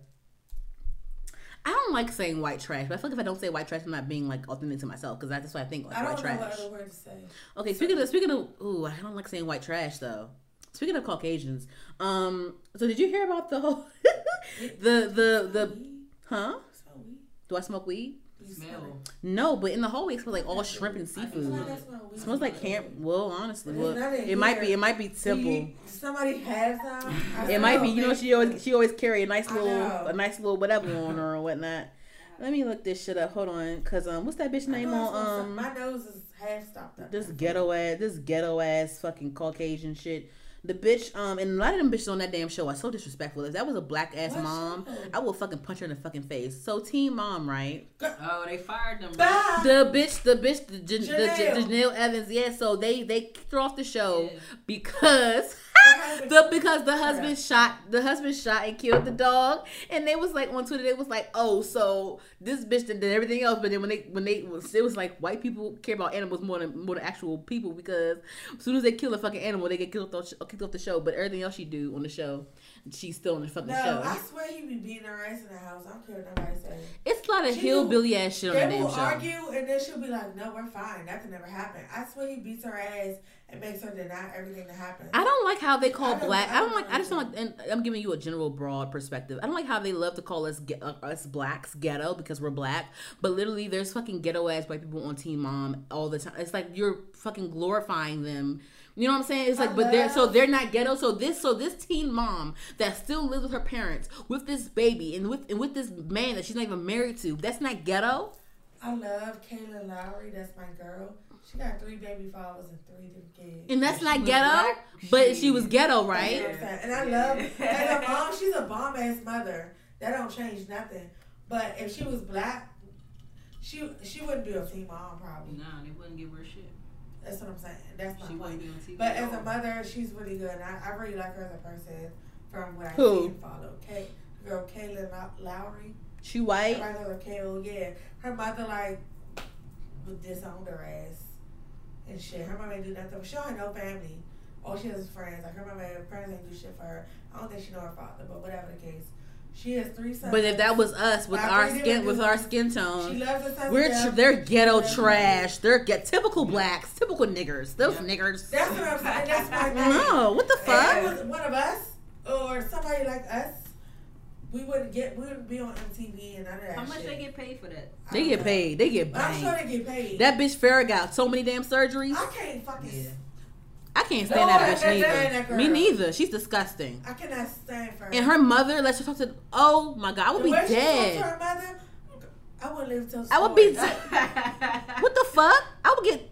I don't like saying white trash, but I feel like if I don't say white trash, I'm not being like authentic to myself because that's what I think like I white don't know what trash. other word to say. Okay, speaking of speaking of, ooh, I don't like saying white trash though. Speaking of Caucasians, um, so did you hear about the whole, the the the, huh? Do I smoke weed? You Smell. No, but in the hallway it smells like all shrimp and seafood. like smell. It smells like camp. Well, honestly, well, it's not in it might be. It might be Do simple. you- somebody has some. It might be. You know, she always she always carry a nice little a nice little whatever on her or whatnot. Let me look this shit up. Hold on, cause um, what's that bitch name on um my nose is half stopped up. this ghetto ass this ghetto ass fucking Caucasian shit. The bitch um and a lot of them bitches on that damn show are so disrespectful. If that was a black ass What mom, show? I will fucking punch her in the fucking face. So team Mom, right? Oh, they fired them. right? The bitch, the bitch, the, Jan- the, Jenelle. Jenelle Evans. Yeah, so they they threw off the show Yeah. because husband- the because the husband shot the husband shot and killed the dog, and they was like on Twitter they was like, oh, so this bitch did did everything else, but then when they when they was it was like white people care about animals more than more than actual people because as soon as they kill a fucking animal, they get killed off, kicked off the show. But everything else she do on the show, she's still on the fucking No, show. I swear he be beating her ass in the house. I don't care what nobody say. it's a lot of She- hillbilly ass shit on They damn will show. argue and then she'll be like, "No, we're fine. That Nothing never happened." I swear he beats her ass and makes her deny everything that happened. I don't like how they call I black. I I don't like. I just don't like. And I'm giving you a general broad perspective. I don't like how they love to call us ge- uh, us blacks ghetto because we're black. But literally, there's fucking ghetto ass white people on Teen Mom all the time. It's like you're fucking glorifying them. You know what I'm saying? It's like, I but they're so they're not ghetto. So this, so this teen mom that still lives with her parents with this baby and with and with this man that she's not even married to. That's not ghetto. I love Kailyn Lowry. That's my girl. She got three baby fathers and three different kids. And that's She not was ghetto. black, but she- she was ghetto, right? what I'm saying. And I love as a mom, she's a bomb ass mother. That don't change nothing. But if she was black, she she wouldn't be a teen mom probably. Nah, they wouldn't give her shit. That's what I'm saying. That's my She point. be on TV. But as a mother, she's really good. And I, I really like her as a person from what I Who? see and follow. Kay, girl Kailyn Lowry. She white. Everybody knows her KO, yeah. Her mother like would disown her ass and shit. Her mama ain't do nothing. She don't have no family. All she has is friends. Like her mama and friends ain't do shit for her. I don't think she know her father, but whatever the case. She has three sons. But if that was us with our skin with our skin she tone, we're tr- they're ghetto trash. They're get typical blacks, typical niggers. Those niggers. That's what I'm saying. That's my thing. No, what the fuck? was one of us or somebody like us, we wouldn't get we wouldn't be on MTV and none of that How much shit. they get paid for that? They get know. paid. They get But I'm sure they get paid. That bitch Farrah got so many damn surgeries. I can't fucking. Yeah. I can't stand that No, I bitch can't neither. that girl. Me neither. She's disgusting. I cannot stand for her. And her mother, let's just talk to. Oh my god, I would the be way she talked to dead. her mother, I wouldn't live till. I would be. story. What the fuck? I would get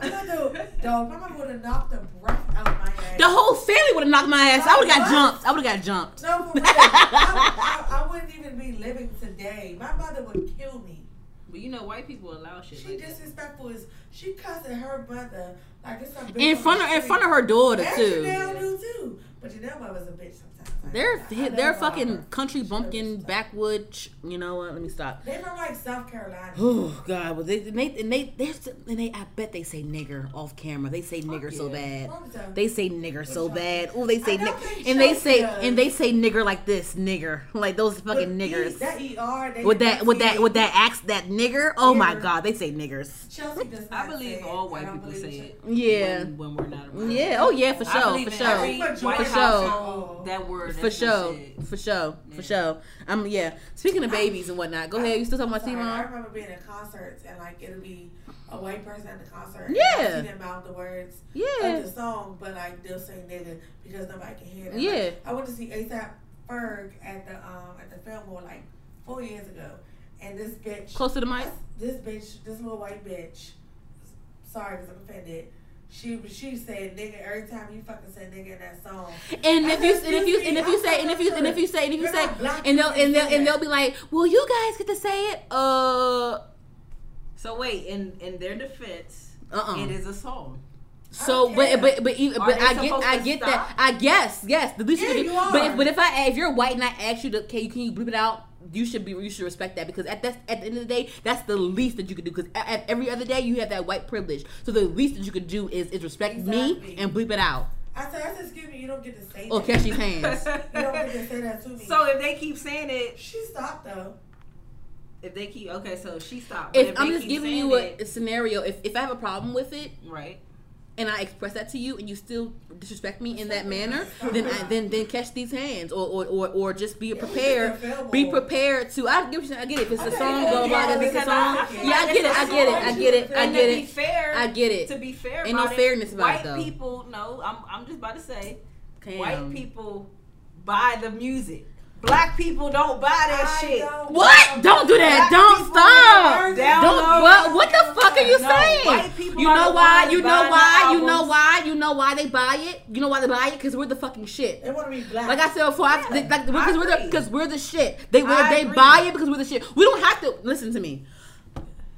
My mother, dog, my mother would have knocked the breath out my ass. the whole family would have knocked my ass. I would have got jumped. I would have got jumped. No, for real. I, I, I wouldn't even be living today. My mother would kill me. But you know, white people allow shit She like that. disrespectful is she cussing her mother like it's some In front of in front of her daughter And too. Jenelle do too. But you know, I was a bitch sometimes. I- They're I- I they're fucking her. country bumpkin does. backwood. ch- You know what? Let me stop. They from like South Carolina. Oh God! Well, they and they and they they're and they. I bet they say nigger off camera. They say nigger so yeah. bad. Wrong with them. They say nigger so bad. Oh, they say nigger, and they say does. and they say nigger like this, nigger, like those With fucking E- niggers. That ER. They with that with that with that axe that nigger. Oh my God! They say niggers. Chelsea does I believe all white people say it. it. Yeah. When, when we're not around. Yeah. Oh yeah, for sure, for sure. Every For sure. That word. For sure, for sure, for sure. I'm yeah. Speaking of babies and whatnot, go ahead. You still talking about Sorry, I T-Mom? remember being at concerts and like it'll be a white person at the concert. and Yeah. I see them mouth the words Yeah. of the song, but like they'll say nigga because nobody can hear them. Yeah. Like, I went to see ASAP Ferg at the um at the Fillmore like four years ago, and this bitch, Close to the mic. this bitch, this little white bitch. Sorry, because I'm offended. She she said nigga every time you fucking say nigga in that song. And if you and if you and if you say and if you and if you say and if you say and they'll and they'll and they'll be like, well, you guys get to say it. Uh, So wait, in in their defense, uh-uh. it is a song. So, but but but even, but I get I get stop? that I guess yes the least Yeah, you can do. you are. But if, but if I if you're white and I ask you to can you can you bleep it out you should be you should respect that because at that at the end of the day that's the least that you could do because at, at every other day you have that white privilege so the least that you could do is is respect me and bleep it out I said, I said, excuse me, you don't get to say or that. catch these hands. You don't get to say that to me. So if they keep saying it, she stopped though. if they keep okay, so she stopped. But If I'm just giving you a, it, a scenario, if, if I have a problem with it right. And I express that to you and you still disrespect me in that manner, then I, then then catch these hands or or, or, or just be prepared. Be prepared to. I you. I get it. If it's a song, blah blah. If it's a song, I- I feel yeah, I get it. I get it. I get it. I get to be fair, I get it. To be fair, Ain't no about it, fairness about white it, though. people. No, I'm I'm just about to say, white people buy the music. Black people don't buy that I shit. don't- What? Don't do that. Black Don't stop. Don't. What? What the fuck are you No, saying? white people You know why? You know why? You know why? You know why they buy it? You know why they buy it? Because we're the fucking shit. They want to be black. Like I said before, I, Yeah, they, like, because we're the because we're the shit. They I they buy it because we're the shit. We don't have to listen to me.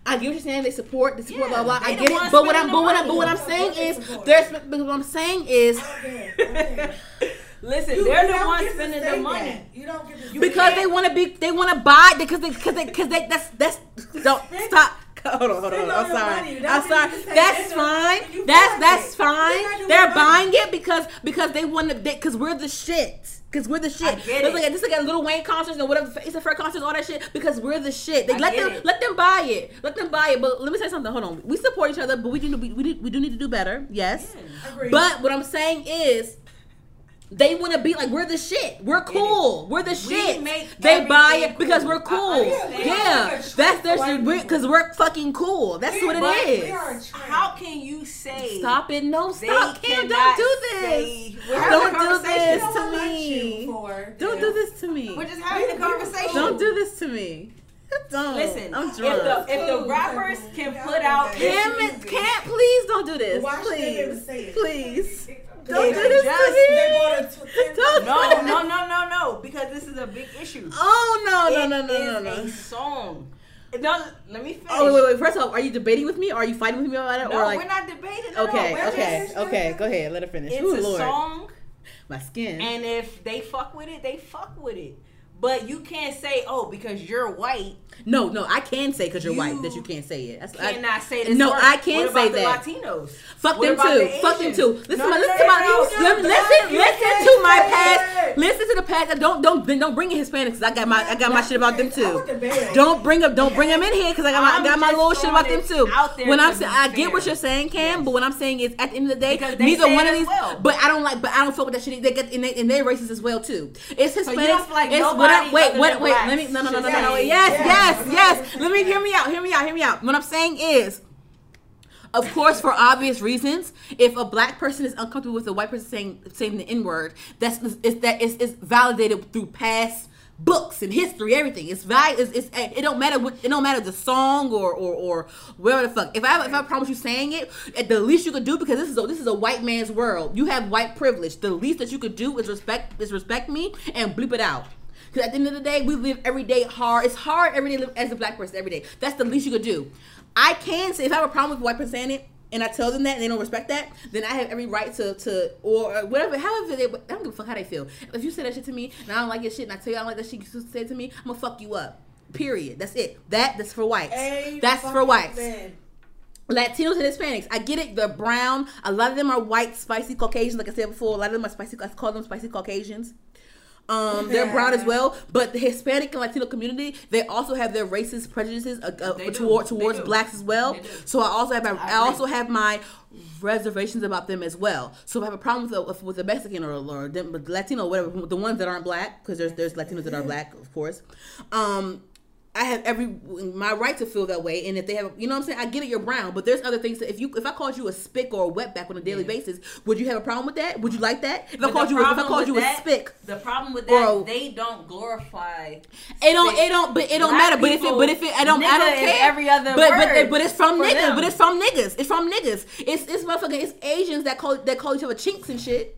I get what you're saying. They support, they support, Yeah, blah blah. they I get it. But what I'm, but what I'm, but what I'm saying is, there's, but what I'm saying is, Okay, okay. Listen, You- they're you the ones spending the money. that. You don't get to because they want to be, they want to buy, because they, because they, because they, that's, that's, don't stop. Hold on, hold on, hold on. I'm sorry. I'm sorry. you. That's fine. That's that's fine. You They're buying it because because they want to because we're the shit. Because we're the shit. I get like this like a Lil Wayne concerts and whatever Face Fair concerts, all that shit. Because we're the shit. They I let them it. let them buy it. Let them buy it. But let me say something. Hold on. We support each other, but we do we, we, do- we do need to do better. Yes. Agreed. But what I'm saying is. They want to be like we're the shit. We're cool. We're the shit. make they buy everything it because cool. we're cool. Yeah, that's their shit. Because we're fucking cool. That's what it But is. We are a trend. How can you say Stop it! No, they stop, Cam! Don't do this! Don't do this to I liked you me! before, Don't yeah. do this to me! We're just having a conversation. Don't do this to me! Don't. Listen, I'm if drunk. the if the rappers can put out Cam, can't. Please don't do this. Why should they ever Please, please. They Don't do this just- to they me. bought a tw- Don't No, no, no, no, no, because this is a big issue. Oh no no It no no no is no! a song. No, let me finish. Oh wait wait wait! First off, are you debating with me? or Are you fighting with me about it? No, or like we're not debating. at okay We're okay just- okay? Go ahead. Let her finish. It's Ooh, a Lord. song, My skin. and if they fuck with it, they fuck with it. But you can't say, oh, because you're white, no no, I can say because you're white that you can't say it. That's, I- cannot say this. No, word. I can what say that. Latinos. Fuck What them about too. the Fuck them too. Listen, No, my, listen no, to my, no, listen, listen, you listen to my past. Listen to the past. Don't, don't, don't bring in Hispanics. I got my, I got my shit about them too. want the bell. Don't bring them, don't bring them in here because I got my, I got my little shit about them too. it out there When I'm saying, I get what you're saying, Cam, but what I'm saying is, at the end of the day, neither one of these. But I don't like, but I don't fuck with that shit. They get, and they, and they racist as well too. It's Hispanics. you it's whatever. Wait, wait, wait. Let me. No, no, no, no, no, Yes, Yeah. Yes, yes. Let me hear me out. Hear me out. Hear me out. What I'm saying is. Of course, for obvious reasons, if a black person is uncomfortable with a white person saying saying the N word, that's it's that it's, it's validated through past books and history, everything. It's valid. It's, it's eh, it don't matter what it don't matter the song or or or whatever the fuck. If I if I promise you saying it, at the least you could do because this is a this is a white man's world. You have white privilege. The least that you could do is respect is respect me and bleep it out. Because at the end of the day, we live every day hard. It's hard every day live as a black person every day. That's the least you could do. I can say if I have a problem with white person saying it and I tell them that and they don't respect that, then I have every right to to or whatever, however they. I don't give a fuck how they feel. If you say that shit to me and I don't like your shit and I tell you I don't like that shit you say to me, I'm gonna fuck you up. Period. That's it. That that's for whites. That's for whites. man. Latinos and Hispanics. I get it. They're brown. A lot of them are white, spicy Caucasians. Like I said before, a lot of them are spicy. I call them spicy Caucasians. Um, they're brown as well, but the Hispanic and Latino community they also have their racist prejudices uh, uh, toward towards blacks as well. So I also have my, I I, also have my reservations about them as well. So if I have a problem with a, with a Mexican or, or Latino or whatever, the ones that aren't black because there's there's Latinos that are black, of course. Um, I have every my right to feel that way, and if they have, you know, what I'm saying, I get it. You're brown, but there's other things that if you if I called you a spick or a wetback on a daily Yeah. basis, would you have a problem with that? Would you like that? If I But call the you, if I called you a that- spick, The problem with that, a- they don't glorify. it don't, spick. it don't, but it don't Black matter. But if it, but if it, I don't, I don't care. every other but, word but, but it's from niggas. them. But it's from niggas. It's from niggas. It's it's motherfucking. It's Asians that call that call each other chinks and shit.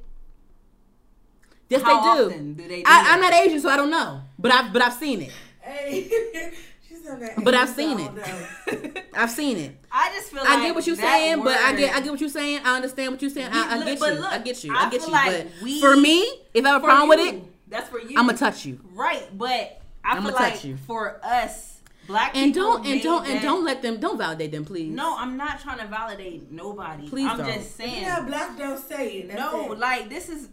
Yes, How they do. do they do I, I'm not Asian, so I don't know. But I've but I've seen it. Hey, she's on that. But I've seen it. I've seen it. I just feel like I get what you're that saying, but I get I get what you're saying. I understand what you're saying. I, I We- get but you. look, I get you. I I get you. like but we- for me, if I have a for problem with it, That's for you. I'm gonna touch you. Right, but I I'ma feel touch like you. for us, black And people don't and don't and don't let them don't validate them, please. No, I'm not trying to validate nobody. Please I'm don't. just saying. Yeah, black don't say it. No, it. like this is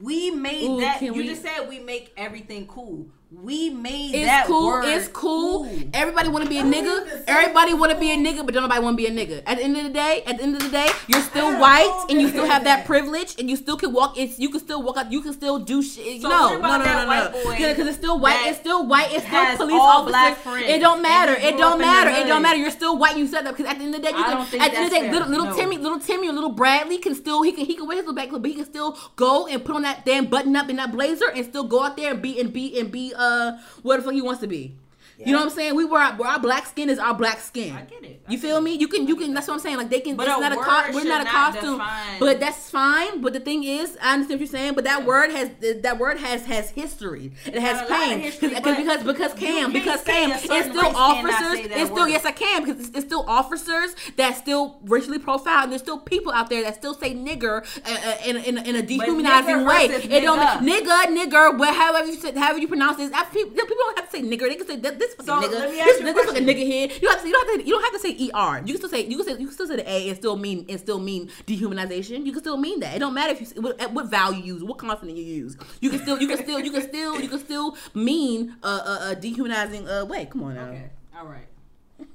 we made Ooh, that. You we- just said we make everything cool. We made It's that cool. word It's cool. It's cool. Everybody want to be a nigga. Everybody want to be a nigga, but don't nobody want to be a nigga. At the end of the day, at the end of the day, you're still white and you still have that that. privilege and you still can walk. It's you can still walk out. You can still do shit. So no, no, no, no, no. Yeah, because it's still white. It's still white. It's still police all officers. friends It don't matter. It don't up in the matter. It don't matter. You're still white. You said that because at the end of the day, you can. at the end of the day, little, fair. little No. Timmy, little Timmy, or little Bradley can still he can he can wear his little back clip, but he can still go and put on that damn button up in that blazer and still go out there and be and be and be uh what the fuck he wants to be. You know what I'm saying? We were our, our black skin is our black skin. I get it. You feel it. me? You can you can. That's what I'm saying. Like they can. But it's not a co- we're not a costume, define- but that's fine. But the thing is, I understand what you're saying. But that Yeah. word has that word has has history. It has got a lot of pain history, because because because Cam because Cam it's still officers. It's still word. yes I can because it's, it's still officers that still racially profiled. And there's still people out there that still say nigger uh, uh, in, in, in a dehumanizing way. It don't nigga. nigga nigger where however you however you pronounce this. I, people, people don't have to say nigger. They can say this, this fucking So, nigga. let me ask this, you a this fucking question. nigga here. You don't have to. You don't have to. You don't have to say er. You can still say. You can say. You can still say the a and still mean and still mean dehumanization. You can still mean that. It don't matter if you what, at what value you use, what consonant you use. You can still. You can still. You can still. You can still mean a, a, a dehumanizing uh, way. Come on now. Okay. All right.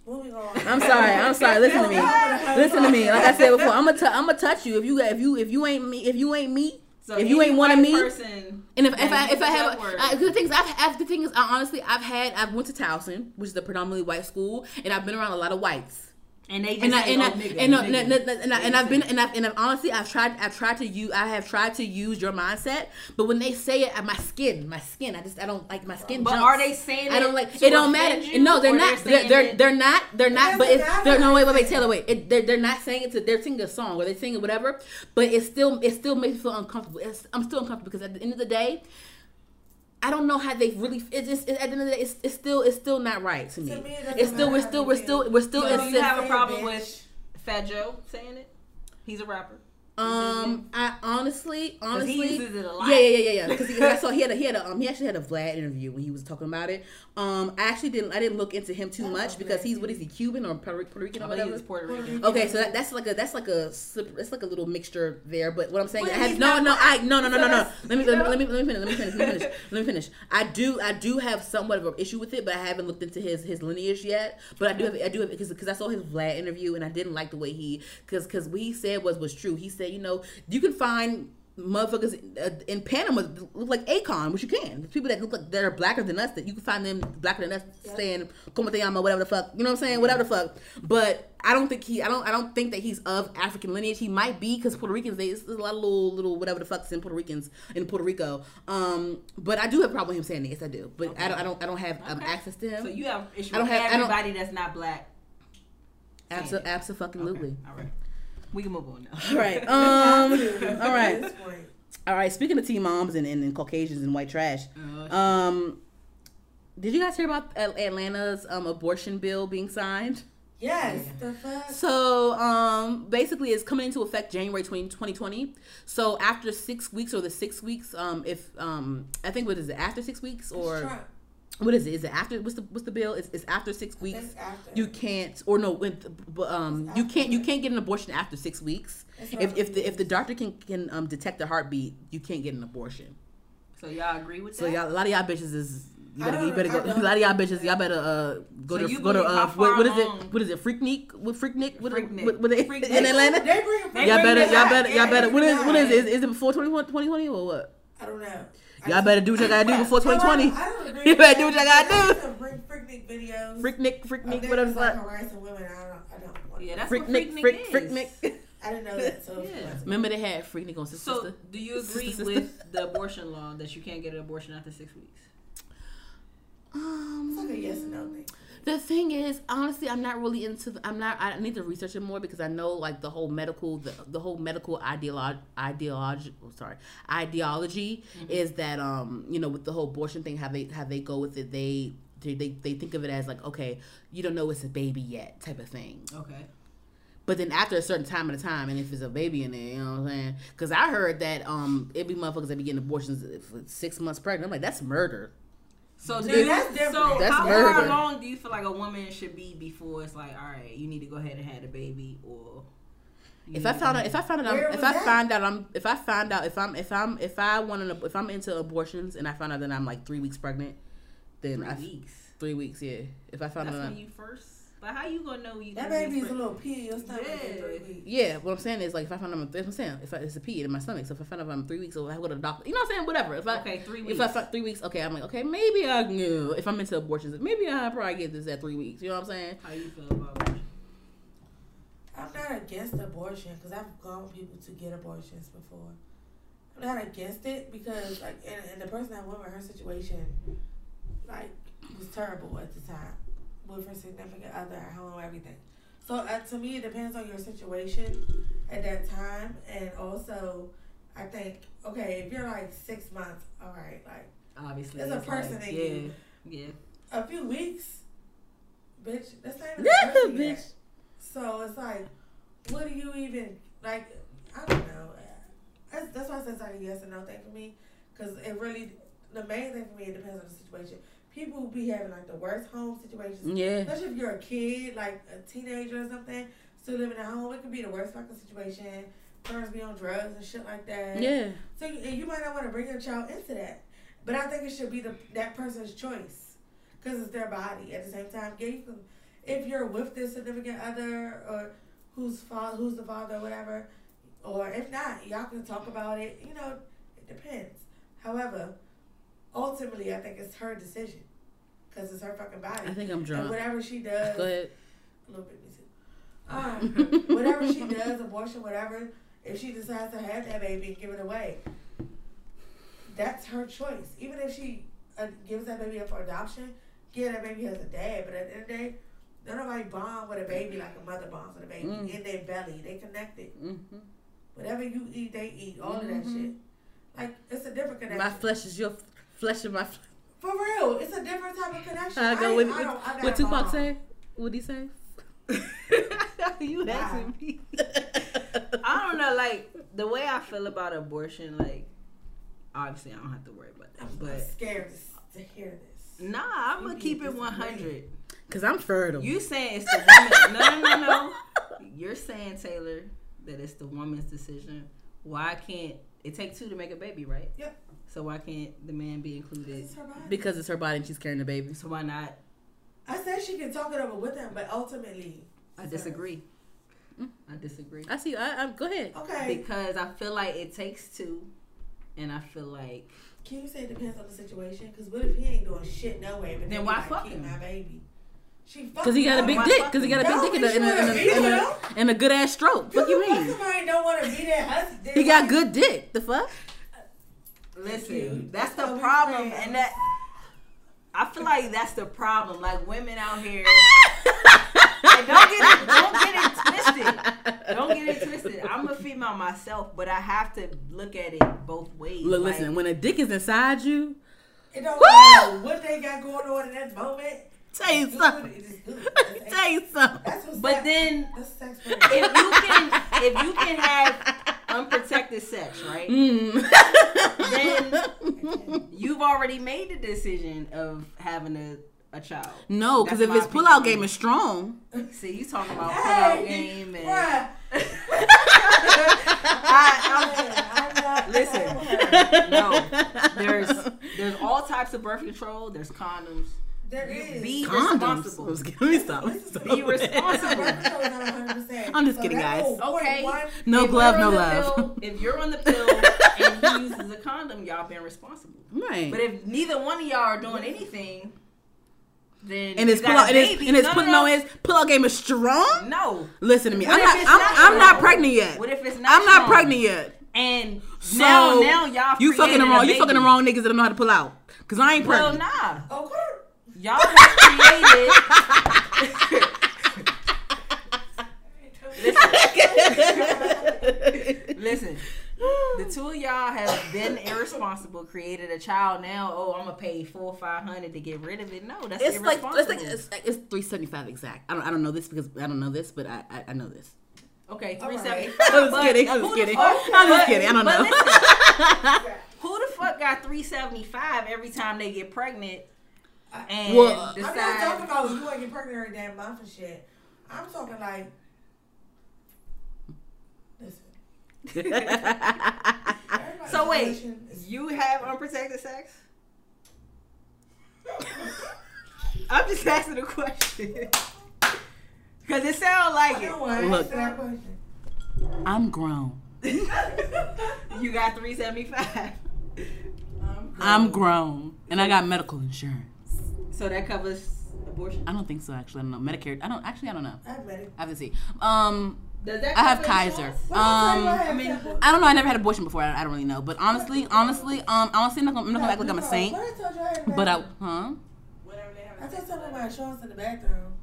Moving on. I'm sorry. I'm sorry. Listen to me. Listen to me. Like I said before, I'm gonna. T- I'm gonna touch you if you if you if you ain't me if you ain't me. So if you ain't one of me, person and if, if I if I have I, the things I've, I've the thing is I honestly I've had I've went to Towson, which is a predominantly white school, and I've been around a lot of whites. And they just And I, say, and, oh, I, nigga, nigga. I, I've been and I've, and I've honestly I've tried I've tried to use I have tried to use your mindset, but when they say it, my skin, my skin, I just I don't like my skin. But jumps. are they saying I don't like it. Don't matter. you, no, they're not. they're They're they're, they're not. They're not. But it's they're, no wait wait wait. Taylor wait. It, they're they're not saying it to. They're singing a song or they're singing whatever. But it still it still makes me feel uncomfortable. It's, I'm still uncomfortable because at the end of the day. I don't know how they really. It's just at the end of the day, it's, it's still it's still not right to me. To me, it doesn't it's still we're still we're still we're still So in do you have a problem bitch. with Fat Joe saying it? He's a rapper. Um, I honestly, honestly, he uses it a lot. Yeah, yeah, yeah, yeah. Because I saw he had a, he had a, um he actually had a Vlad interview when he was talking about it. Um, I actually didn't I didn't look into him too much because he's what is he Cuban or Puerto, Rican or whatever. Puerto Rican. Okay, so that, that's like a that's like a it's like a little mixture there. But what I'm saying, I have no no I no no no no no. Let me let me let me finish let me finish let me finish let me finish. I do I do have somewhat of an issue with it, but I haven't looked into his his lineage yet. But I do have I do have because because I saw his Vlad interview and I didn't like the way he because because what he said was was true. He said you know you can find motherfuckers in Panama look like Akon, which you can. People that look like they're blacker than us, that you can find them blacker than us Yep. saying "Como te llamo," whatever the fuck. You know what I'm saying? Whatever the fuck. But I don't think he. I don't. I don't think that he's of African lineage. He might be because Puerto Ricans. They, there's a lot of little little whatever the fuck's in Puerto Ricans in Puerto Rico. Um, but I do have a problem with him saying it. Yes, I do. But I don't. I don't. I don't have um, Okay. access to him. So you have issue I don't with have- I don't- everybody that's not black. Abso- Okay. absolutely. All right. We can move on now. All right. Um, all right. All right. Speaking of T moms and, and, and Caucasians and white trash. Uh, Um, did you guys hear about Atlanta's um, abortion bill being signed? Yes. The fuck. So, um, basically, it's coming into effect January 20, 2020. So, after six weeks or the six weeks, um, if um, I think what is it after six weeks or Trump. What is it? Is it after? What's the what's the bill? It's, it's after six weeks. After. You can't, or no, when, um, you can't you can't get an abortion after six weeks. If, if the if the doctor can can um, detect a heartbeat, you can't get an abortion. so y'all agree with So that? y'all, a lot of y'all bitches is you better, you better go. A lot of y'all bitches, y'all better uh go So to go to uh what, what is it? What is it? Freaknik? What Freaknik? What, Freaknik. what, what they, Freaknik. in Atlanta? They bring. They Y'all bring better, y'all back. better, y'all Yeah, better. What is what is it? Is, is it before 21 2020 or what? I don't know. Y'all better do what y'all gotta do before No, I- 2020. I don't agree You better do what y'all gotta do. I used freaknik videos. Freaknik, of Freaknik, niggas, whatever. the like fuck. harassing women. I don't. I don't want. Yeah, that. that's what Freaknik, Freaknik Freak, is. Freaknik. I didn't know that. So. Yeah. Remember they had Freaknik on Sister So, Sister? do you agree Sister, with the abortion law that you can't get an abortion after six weeks? Um, It's like a yes and no Um, thing. The thing is, honestly, I'm not really into. The, I'm not. I need to research it more because I know like the whole medical, the, the whole medical ideology, ideology. Oh, sorry, ideology is that um you know with the whole abortion thing, how they how they go with it, they. They, they, think of it as like okay you don't know it's a baby yet type of thing Okay. But then after a certain time of a time, and if it's a baby in there, you know what I'm saying? Because I heard that um it be motherfuckers that be getting abortions for six months pregnant. I'm like, that's murder. So do No, you, that's different. so That's how murder. far along do you feel like a woman should be before it's like, all right, you need to go ahead and have a baby, or If I to found out, if I found out, I'm, if I that? find out, I'm, if I find out, if I'm, if I'm, if I want to, if I'm into abortions and I find out that I'm like three weeks pregnant, then three I weeks. three weeks, yeah. If I found That's out, when I'm- you first. Like, how you gonna know you? That three baby weeks is a little pee in your stomach Yeah. three yeah. What I'm saying is like if I find out I'm, I'm saying if I, it's a pee in my stomach, so if I find out I'm three weeks, or I go to the doctor, you know what I'm saying? Whatever. If I Okay, three weeks. If I find three weeks, okay, I'm like, okay, maybe I knew. If I'm into abortions, maybe I probably get this at three weeks. You know what I'm saying? how you feel about abortion? I'm not against abortion because I've gone with people to get abortions before. I'm not against it because, like, and, and the person I went with, her situation, like was terrible at the time with her significant other at home, everything. So uh, to me, it depends on your situation at that time, and also, I think okay, if you're like six months, all right, like Obviously, There's a person like, in yeah, you. yeah. a few weeks, bitch, that's not even Yeah, a person yet. bitch. So it's like, what do you even like? I don't know. That's, that's why I said it's like a yes or no thing for me, because it really the main thing for me it depends on the situation. People who be having like the worst home situations, Yeah. especially if you're a kid, like a teenager or something, still living at home. It could be the worst fucking situation. Parents be on drugs and shit like that. Yeah. So you, you might not want to bring your child into that, but I think it should be the that person's choice because it's their body. At the same time, yeah, you can, if you're with their significant other or who's father, who's the father, or whatever, or if not, y'all can talk about it. You know, it depends. However, ultimately, I think it's her decision because it's her fucking body. I think I'm and drunk. whatever she does, Go ahead. a little bit, too. Um, whatever she does, abortion, whatever, if she decides to have that baby and give it away, that's her choice. Even if she uh, gives that baby up for adoption, yeah, that baby has a dad, but at the end of the day, don't nobody bond with a baby like a mother bonds with a baby Mm. in their belly. They connected. hmm Whatever you eat, they eat. All of that Mhm. shit. Like it's a different connection. My flesh is your f- flesh and my. Flesh. For real, it's a different type of connection. I go with I don't- I what Tupac mom. say. What he say? you asking me? I don't know. Like the way I feel about abortion, like obviously I don't have to worry about that, I'm but scared to, to hear this. nah, I'm You gonna keep it 100. disagree. Cause I'm fertile. You saying it's the woman? no, no, no, no. You're saying Taylor that it's the woman's decision. Why can't it take two to make a baby, right? Yep. So why can't the man be included? It's her body. because it's her body and she's carrying the baby. So why not? I said she can talk it over with him, but ultimately, I disagree. Mm. I disagree. I see. I, I go ahead. Okay. Because I feel like it takes two, and I feel like Can you say it depends on the situation? Because what if he ain't doing shit no way? But Then why like, fuck him? my baby. She Cause he got a big dick. Cause he got a big dick in a, in a, in a, in a, in a good ass stroke. What do you mean? Somebody don't want to be that husband. He got good dick. The fuck? Listen, that's the So problem, and that I feel like that's the problem. Like women out here, and don't get it, don't get it twisted. Don't get it twisted. I'm a female myself, but I have to look at it both ways. Look, Like, listen. When a dick is inside you, It don't Woo! matter what they got going on in that moment. Tell you Good, something. it is good. That's- tell you something. That's But sex- then that's if you can, if you can have unprotected sex, right? Mm. Then you've already made the decision of having a, a child. no, because if my his pullout opinion. game is strong, See, you talking about pullout Hey, game and bruh. I, I'm not- Listen. no, there's there's all types of birth control. There's condoms. There is. Be condoms. responsible. Let me stop. Be responsible. I'm just kidding, guys. Okay. No If glove, no love. pill- if you're on the pill and he uses a condom, y'all been responsible. Right. But if neither one of y'all are doing anything, then and you his got a pullout, and his, baby. and his No, no, putting no. on his pullout game is strong. No. Listen to me. What I'm not. I'm, not I'm not pregnant yet. What if it's not? I'm not strong? pregnant yet. And So now, now y'all you fucking the wrong. You fucking the wrong niggas that don't know how to pull out. Cause I ain't Well, pregnant. nah. Okay. Y'all have created. Listen, the two of y'all have been irresponsible, created a child. Now, oh, I'm gonna pay four or five hundred to get rid of it. No, that's It's like irresponsible. it's like it's, like- it's three seventy five exact. I don't I don't know this because I don't know this, but I I, I know this. okay, All three right. I'm five. just kidding. I'm just kidding. fuck- I'm just kidding. I don't know. listen, who the fuck got three seventy five every time they get pregnant? And Well, I'm not talking about you ain't get pregnant every damn month and shit. I'm talking like, listen. So wait, is- you have unprotected sex? I'm just asking a question. Cause it sounds like I it. don't want Look. that question. I'm grown. you got 375. I'm grown, and I got medical insurance. So that covers abortion. I don't think so. Actually, I don't know Medicare. I don't actually. I don't know. I have medical. I have to see. Um, Does that I have cover Kaiser. insurance? I Um, tell you, I I mean, I don't know. I never had abortion before. I, I don't really know. But honestly, honestly, um, honestly, I'm not gonna, I'm not gonna act like I'm a saint. What I told you I had But I, medical. huh? my insurance in the bathroom.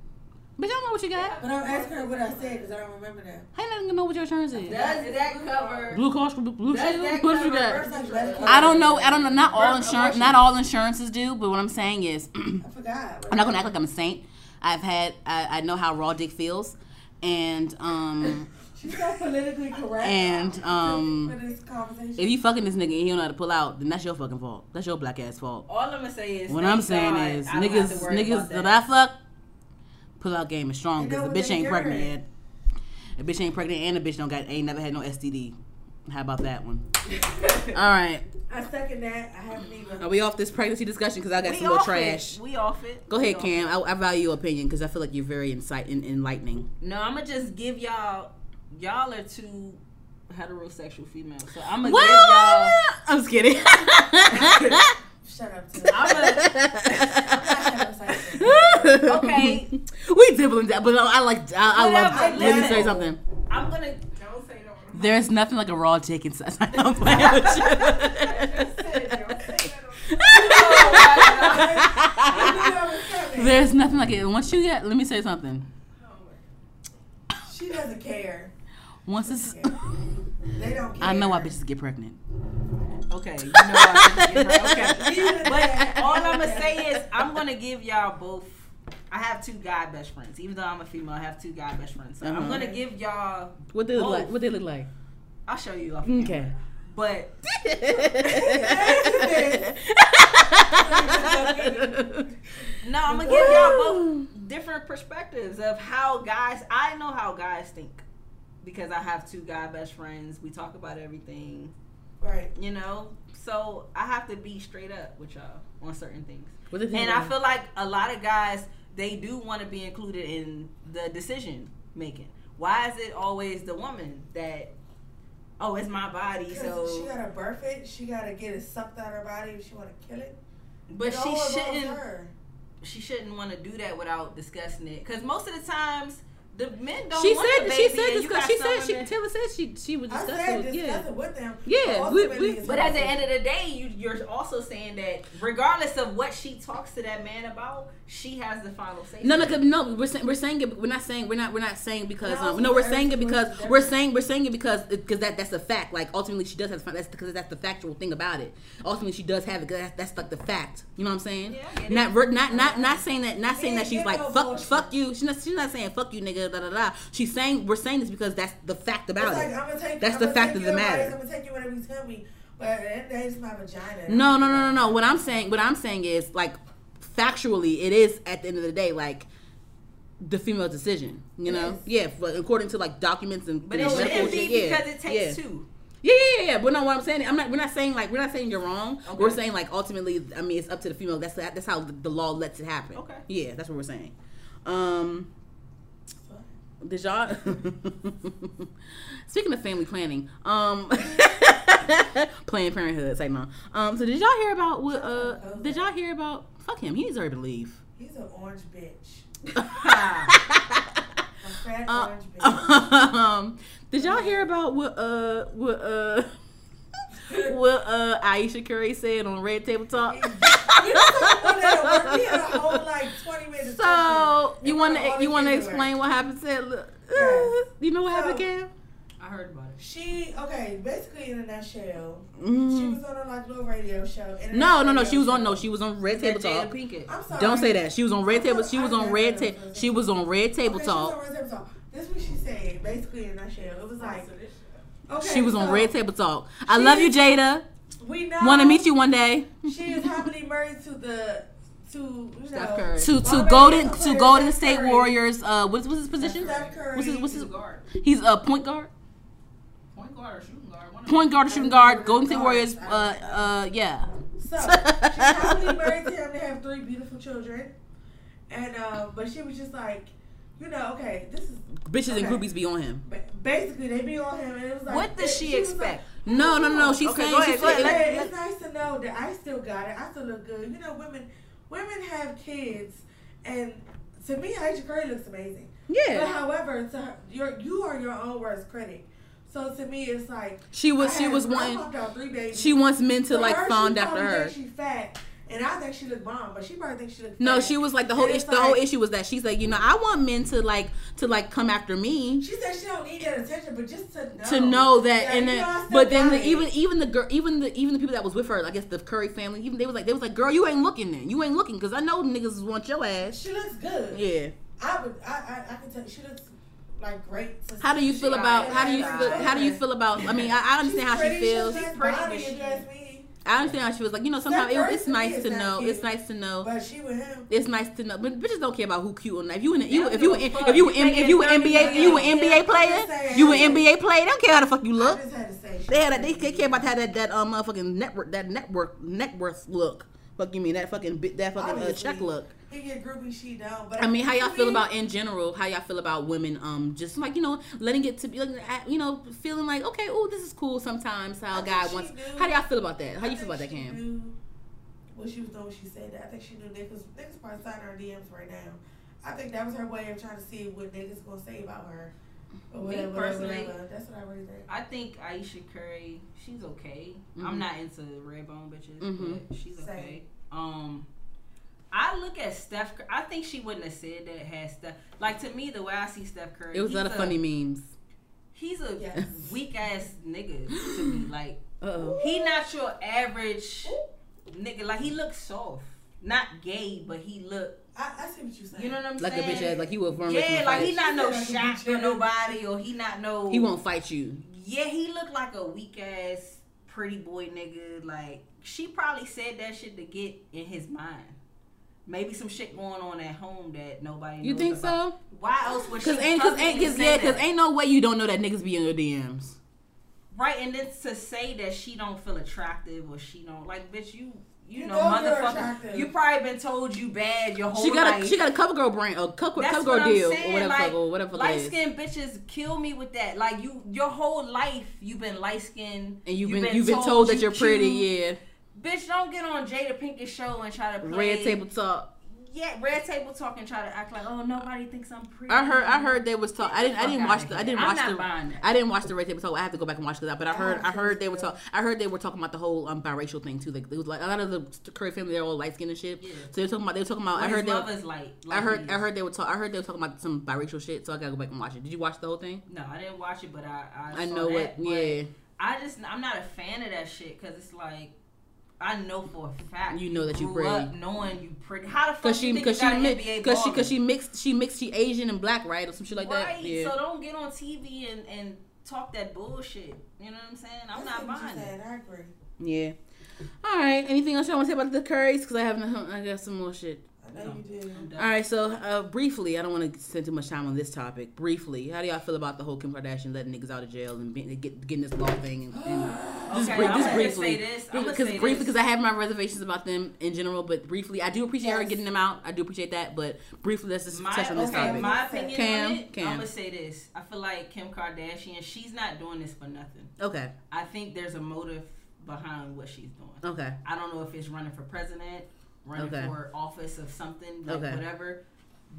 Bitch, I don't know what you got. But I'm asking her what I said because I don't remember that. How you not gonna know what your insurance is? Does that cover? Blue Cross Blue, Blue Shield? that What you cover got? First, like, Medicare. I don't know. I don't know. Not all insurance. Not all insurances do. But what I'm saying is, I forgot. I'm not gonna act like I'm a saint. I've had. I, I know how raw dick feels, and um, She's so politically correct. And, um, for this conversation. if you fucking this nigga and he don't know how to pull out, then that's your fucking fault. That's your black ass fault. All I'm gonna say is What I'm saying God is, I don't have to niggas, niggas about that I fuck, pull out game is strong because the bitch ain't pregnant yet. A bitch ain't pregnant and the bitch don't got ain't never had no STD. How about that one? All right, I second that. I haven't even. are we off this pregnancy discussion? Because I got We some more trash. It. We off it. Go ahead, Cam. I, I value your opinion because I feel like you're very insight en- enlightening. No, I'm gonna just give y'all. Y'all are two heterosexual females, so I'm gonna Well, give y'all. I'm just kidding. Shut up, too. I'm gonna. Okay. we dibbling that, but I like. I, I love. Let me say something. I'm gonna. Don't say no. There's nothing like a raw chicken. So I'm playing with you. There's nothing like it. Once you get, let me say something. She doesn't care. Once it's, They don't care. I know why bitches get pregnant. Okay, you know what? okay. Even But that- all I'm gonna say is I'm gonna give y'all both. I have two guy best friends. Even though I'm a female, I have two guy best friends. So I'm Uh-huh. gonna give y'all. What they look Both. like? What they look like? I'll show you off. Okay. camera. But no, I'm gonna give y'all both different perspectives of how guys. I know how guys think because I have two guy best friends. We talk about everything, Right. you know. So I have to be straight up with y'all on certain things. What they think And I feel like a lot of guys they do want to be included in the decision making. Why is it always the woman that? Oh, it's my body, so. she gotta birth it. She gotta get it sucked out of her body if she wanna kill it. But It she shouldn't. her. She shouldn't want to do that without discussing it. Because most of the times, the men don't. She want said. the She said. and you she said. She women- Taylor said she she would I said it. discuss Yeah. it with them. Yeah, But we- we- But at the end of the day, you, you're also saying that regardless of what she talks to that man about, she has the final say. No, no, no. We're saying we're saying it. We're not saying we're not we're not saying because No, um, no. We're saying it because person's we're saying we're saying it because because that that's a fact. Like ultimately, she does have that's because that's the factual thing about it. Ultimately, she does have it. 'cause That's, that's like the fact. You know what I'm saying? Yeah, I not not not not saying that. Not saying Yeah, that she's like no fuck bullshit. fuck you. She's not she's not saying fuck you nigga da da da. She's saying we're saying this because that's the fact about It's like, it. I'm gonna take, That's I'm the gonna fact take of your the advice, matter. I'm gonna take you whatever you tell me, but at the end of the day, it's my vagina. No, no, no, no, no. What I'm saying, what I'm saying is like factually, it is at the end of the day like the female decision. You It know, is. yeah, but according to like documents and But it and shouldn't be yeah, because it takes yeah. two. Yeah, yeah, yeah. But no, what I'm saying, I'm not. We're not saying like we're not saying you're wrong. Okay. We're saying like ultimately, I mean, it's up to the female. That's that's how the, the law lets it happen. Okay. Yeah, that's what we're saying. Um, did y'all? Speaking of family planning, um, Planned Parenthood, say no. Um, so did y'all hear about what? Uh, did y'all hear about? Fuck him. He deserved to leave. He's an orange bitch. A fat Uh, orange bitch. um, did y'all hear about what? Uh, what? Uh. What uh Ayesha Curry said on Red Table Talk? We was talking about that at work. We had a whole like 20 minutes. So you want to you want to kids at work. explain what happened? Said, look, Yes. you know what So- happened, Cam? I heard about it. She okay, basically in a nutshell, she Mm. was on a like little radio show. No, no, no. She was on no. She was on Red Table Talk. Pinkett. I'm sorry. Don't say that. She was on Red I Table. thought- She was on Red heard Table. She was on Red Table Okay, she was Talk. on Red Table Talk. This is what she said, basically in a nutshell. It was like, okay, She was on Red Table Talk. I love you, Jada. We know. Want to meet you one day. She is happily married to the to you Steph know Curry. To to Well, Golden to it's Golden Steph State Curry. Warriors. Uh, what's what's his position? Steph Curry. What's his what's his? He's a guard. He's a point guard. Point guard or shooting guard. One Point guard or shooting guard. Golden State Guard. Warriors. Uh, uh, yeah. So she's happily married to him. They have three beautiful children, and um, but she was just like, you know, okay, this is Bitches and groupies be on him. basically they be on him, and it was like, What does it- she was expect? No, no, no. no. She's Okay, saying go she's ahead, go ahead. saying- Like, let- it's nice to know that I still got it. I still look good. You know, women, women have kids, and to me, Ayesha Curry looks amazing. Yeah. But Yeah. however, to her, you're you are your own worst critic. So to me, it's like She was I she was I wanting. popped out three babies. She wants men to To like her, fond after her. She fat, And I think she looked bomb, but she probably thinks she looked. No, fat. she was like the whole issue. it's The whole issue was that she's like, you know, I want men to like to like come after me. She said she don't need that attention, but just to know. to know that Like, and you then, know, but then the, even even the girl even the even the people that was with her I guess the Curry family even they was like they was like girl you ain't looking then you ain't looking because I know niggas want your ass she looks good. yeah I would. I. I, I can tell she looks like great. how do you feel about how do you feel how do you feel about I mean I, I understand how she She's feels pretty, She's pretty, pretty, but if she- you ask me. I understand how she was like you know sometimes it, it's nice to know cute. it's nice to know But she with him. it's nice to know but bitches don't care about who cute or not if you in you don't if you in- if you You in- if you thirty NBA you million. NBA player you an NBA player they don't care how the fuck you look just had to say. she They had a, they, they care about that that that um motherfucking network that network net worth look. Fuck you mean that fucking that fucking uh, check look. He get groupie, she don't. But I mean, how y'all feel about in general? How y'all feel about women? Um, just like you know, letting it to be like, you know, feeling like okay, oh, this is cool. Sometimes how I a think guy wants. knew- How do y'all feel about that? How I you feel about that, Cam? knew What she was doing, when she said that. I think she knew niggas. Niggas probably signing her DMs right now. I think that was her way of trying to see what niggas gonna say about her. Or Me whatever, whatever, personally, whatever. That's what I really think. I think Ayesha Curry, she's okay. Mhm. I'm not into red bone bitches, Mhm. but she's Same. okay. Um, I look at Steph. I think she wouldn't have said that had Steph. Like to me, the way I see Steph Curry, It was a lot of funny memes. He's a Yes. weak ass nigga to me. Like Uh oh. he not your average nigga. Like he looks soft, not gay, but he look. I, I see what you're saying. You know what I'm Like a bitch ass, like he will run yeah, like he not no Like a shot for nobody, or he not no. He won't fight you. Yeah, he looked like a weak ass pretty boy nigga. Like she probably said that shit to get in his mind. Maybe some shit going on at home that nobody. You knows think about. so? Why else would she? Cause ain't, cause ain't, cause say yeah, cause ain't no way you don't know that niggas be in your DMs. right. And then to say that she don't feel attractive or she don't like, bitch, you. You, You know, know motherfucker. You probably been told you bad your whole She got life. a she got a cover girl brand, a cover, cover girl deal, saying, or whatever, like, fuck, or whatever. Light it is. skinned bitches kill me with that. Like you, your whole life you've been light skinned, and you've been you've been told that you're pretty, yeah. Bitch, don't get on Jada Pinkett show and try to play Red table talk. Yeah, red table talk and try to act like oh nobody thinks I'm pretty. I heard I heard they was talk. I didn't I didn't watch the I didn't I'm watch not the buying that. I didn't watch the red table talk. I have to go back and watch that. But I heard Ah, I heard they were talk. I heard they were talking about the whole um biracial thing too. Like it was like a lot of the Curry family they're all light skinned and shit. Yeah. So they're talking about they were talking about. Well, I heard they. mother's like, I heard. I heard they were talk. I heard they were talking about some biracial shit. So I gotta go back and watch it. Did you watch the whole thing? No, I didn't watch it, but I I, I know that, it. Yeah, I just I'm not a fan of that shit because it's like. I know for a fact You know that you grew pretty. up knowing you pretty. How the fuck because she you think because you she an mixed NBA because she because she mixed she mixed she Asian and black right or some shit like right. that. Yeah. So don't get on TV and and talk that bullshit. You know what I'm saying? I'm I see not buying it. I agree. yeah. All right. Anything else you want to say about the Currys? Because I haven't. I got some more shit. I know you do. I'm done. All right, so uh, briefly, I don't want to spend too much time on this topic. Briefly, how do y'all feel about the whole Kim Kardashian letting niggas out of jail and be, get, getting this law thing? And, and just, Okay, brief, I'm just briefly, say this. I'm gonna because briefly, because I have my reservations about them in general. But briefly, I do appreciate her getting them out. I do appreciate that. But briefly, let's just My, touch on this okay, topic. my opinion Cam, on it, Cam. I'm gonna say this. I feel like Kim Kardashian, she's not doing this for nothing. okay, I think there's a motive behind what she's doing. okay, I don't know if it's running for president, running Okay. for office of something, like Okay. whatever.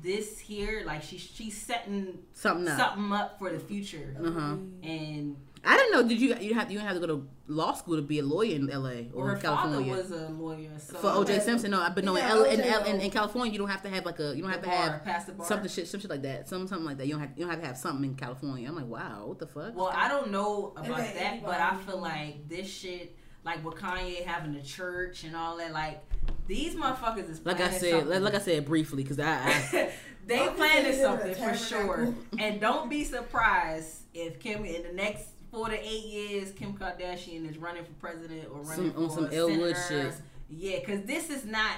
This here, like she's she's setting something up. something up for the future, Uh huh. and I didn't know. Did you you have you didn't have to go to law school to be a lawyer in L.A. or her in father California? was a lawyer. So for O.J. Simpson, no, but no, in, Yeah, L, in, L, in, in California, you don't have to have like a, you don't the have to bar, have past the bar. something shit, some shit like that, some something like that. You don't have you don't have to have something in California. I'm like, wow, what the fuck? Well, I don't know about Okay, that, but I feel like this shit, like with Kanye having a church and all that, like these motherfuckers is like I said, something. like, like I said briefly, because I, I they I'm planning saying something for sure, and don't be surprised if Kim in the next four to eight years, Kim Kardashian is running for president or running Some- on for some Elwood shit. Yeah, because this is not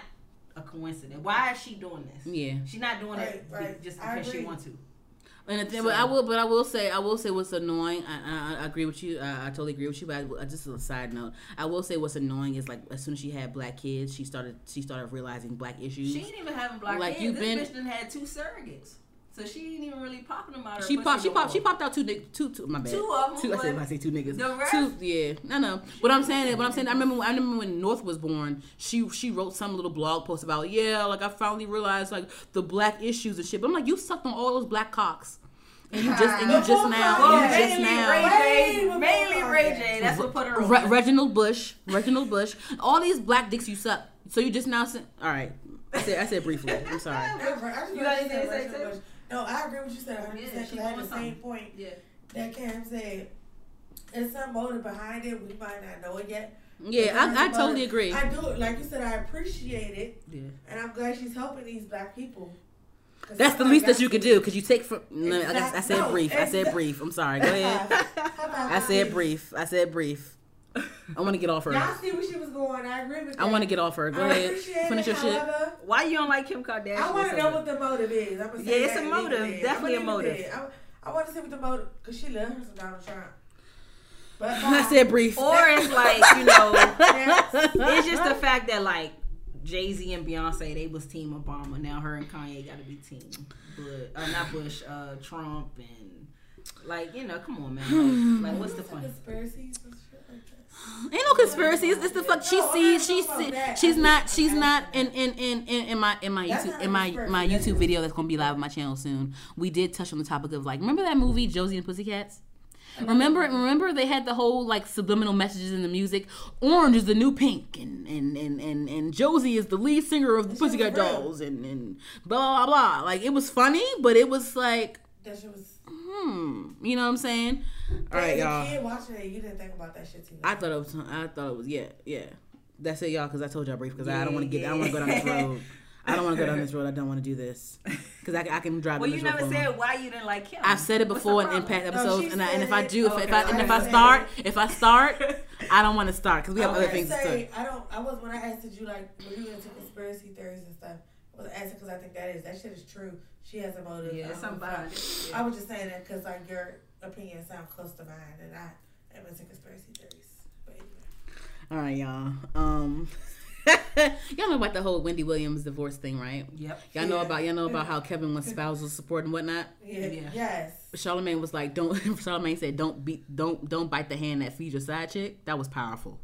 a coincidence. Why is she doing this? yeah. She's not doing it Right, right. just because she wants to. And thing, So- but I will, but I will say, I will say what's annoying. I, I, I agree with you. I, I totally agree with you. But I, just as a side note, I will say what's annoying is like as soon as she had black kids, she started she started realizing black issues. She ain't even having black Like, kids. you this been- bitch done had two surrogates, so she ain't even really popping them out. Her She popped. She no popped. She popped out two. nig- Two. Two. My bad. Two of 'em, Two. I said. but I say two niggas. the rest- Two. Yeah. No. No. What I'm saying is. What I'm saying. I remember. I remember when North was born. She she wrote some little blog post about yeah. Like I finally realized like the black issues and shit. But I'm like you sucked on all those black cocks, and you just and you just now. Well, you just now. Ray J. Mainly Ray J. That's what put her on. Re- Reginald Bush, Reginald Bush, all these black dicks you suck. So you just now said, all right. I said, I said briefly. I'm sorry. You you got guys anything to say, say too? No, I agree with you said 100 Yeah, percent she because I had doing the same point Yeah. that Cam said. There's some motive behind it. We might not know it yet. Yeah, I, I totally motive. agree. I do, like you said, I appreciate it, Yeah. and I'm glad she's helping these black people. That's the least that you could to- do because you take from. No, I, I said No, brief. I said brief. I'm sorry. Go ahead. I said brief. I said brief. I want to get off her. Y'all see where she was going. I agree with that. I want to get off her. Go I ahead. Finish your it, shit. Why you don't like Kim Kardashian? I want to know what the motive is. I'm gonna say Yeah, it's a motive. it. Definitely a I'ma leave it motive. I, I want to see what the motive, cause she loves her some Donald Trump. But I said brief. Or it's like you know, it's just the fact that like Jay Z and Beyonce they was Team Obama. Now her and Kanye got to be Team, but uh, not Bush, uh, Trump, and like you know, come on, man. Like, like what's the Some point? Conspiracies and shit like that. Ain't no conspiracies. It's the fuck. She sees. She see. She's not. She's not in in in in, in my in my YouTube in my my That's YouTube video that's gonna be live on my channel soon. We did touch on the topic of like, remember that movie Josie and Pussycats? Remember, remember they had the whole like subliminal messages in the music. Orange is the new pink, and and and and, and Josie is the lead singer of the Pussycat. Dolls, and and blah blah blah. Like it was funny, but it was like, That shit was. Hmm, you know what I'm saying? All right, As a y'all. kid watching it, you didn't think about that shit too. Much. I thought it was. I thought it was. Yeah, yeah. That's it, y'all. Because I told y'all brief. Because I don't want to get. I don't want to go down this road. I don't want to go down this road. I don't want to do this. Because I, I can drive. Well, you this never for long. said why you didn't like him. I've said it before in, impact problem? past No, episodes, and, I, and if I do, if, it. if I Okay, and if I I start, it. if I start, I don't want to start because we have I other was things to say, say. I don't. I was when I asked did you like were you into conspiracy theories and stuff. I was asking because I think that is that shit is true. She has a motive. Yeah, I don't something know if behind I- it. I Yeah. was just saying that because like your opinion sounds close to mine, and I am into conspiracy theories. But anyway. All right, y'all. Um, y'all know about the whole Wendy Williams divorce thing, right? Yep. Y'all know Yeah. about y'all know about how Kevin wants spousal support and whatnot. Yeah. Yeah. Yes. Charlemagne was like, "Don't." Charlemagne said, "Don't beat, don't, don't bite the hand that feeds your side chick." That was powerful.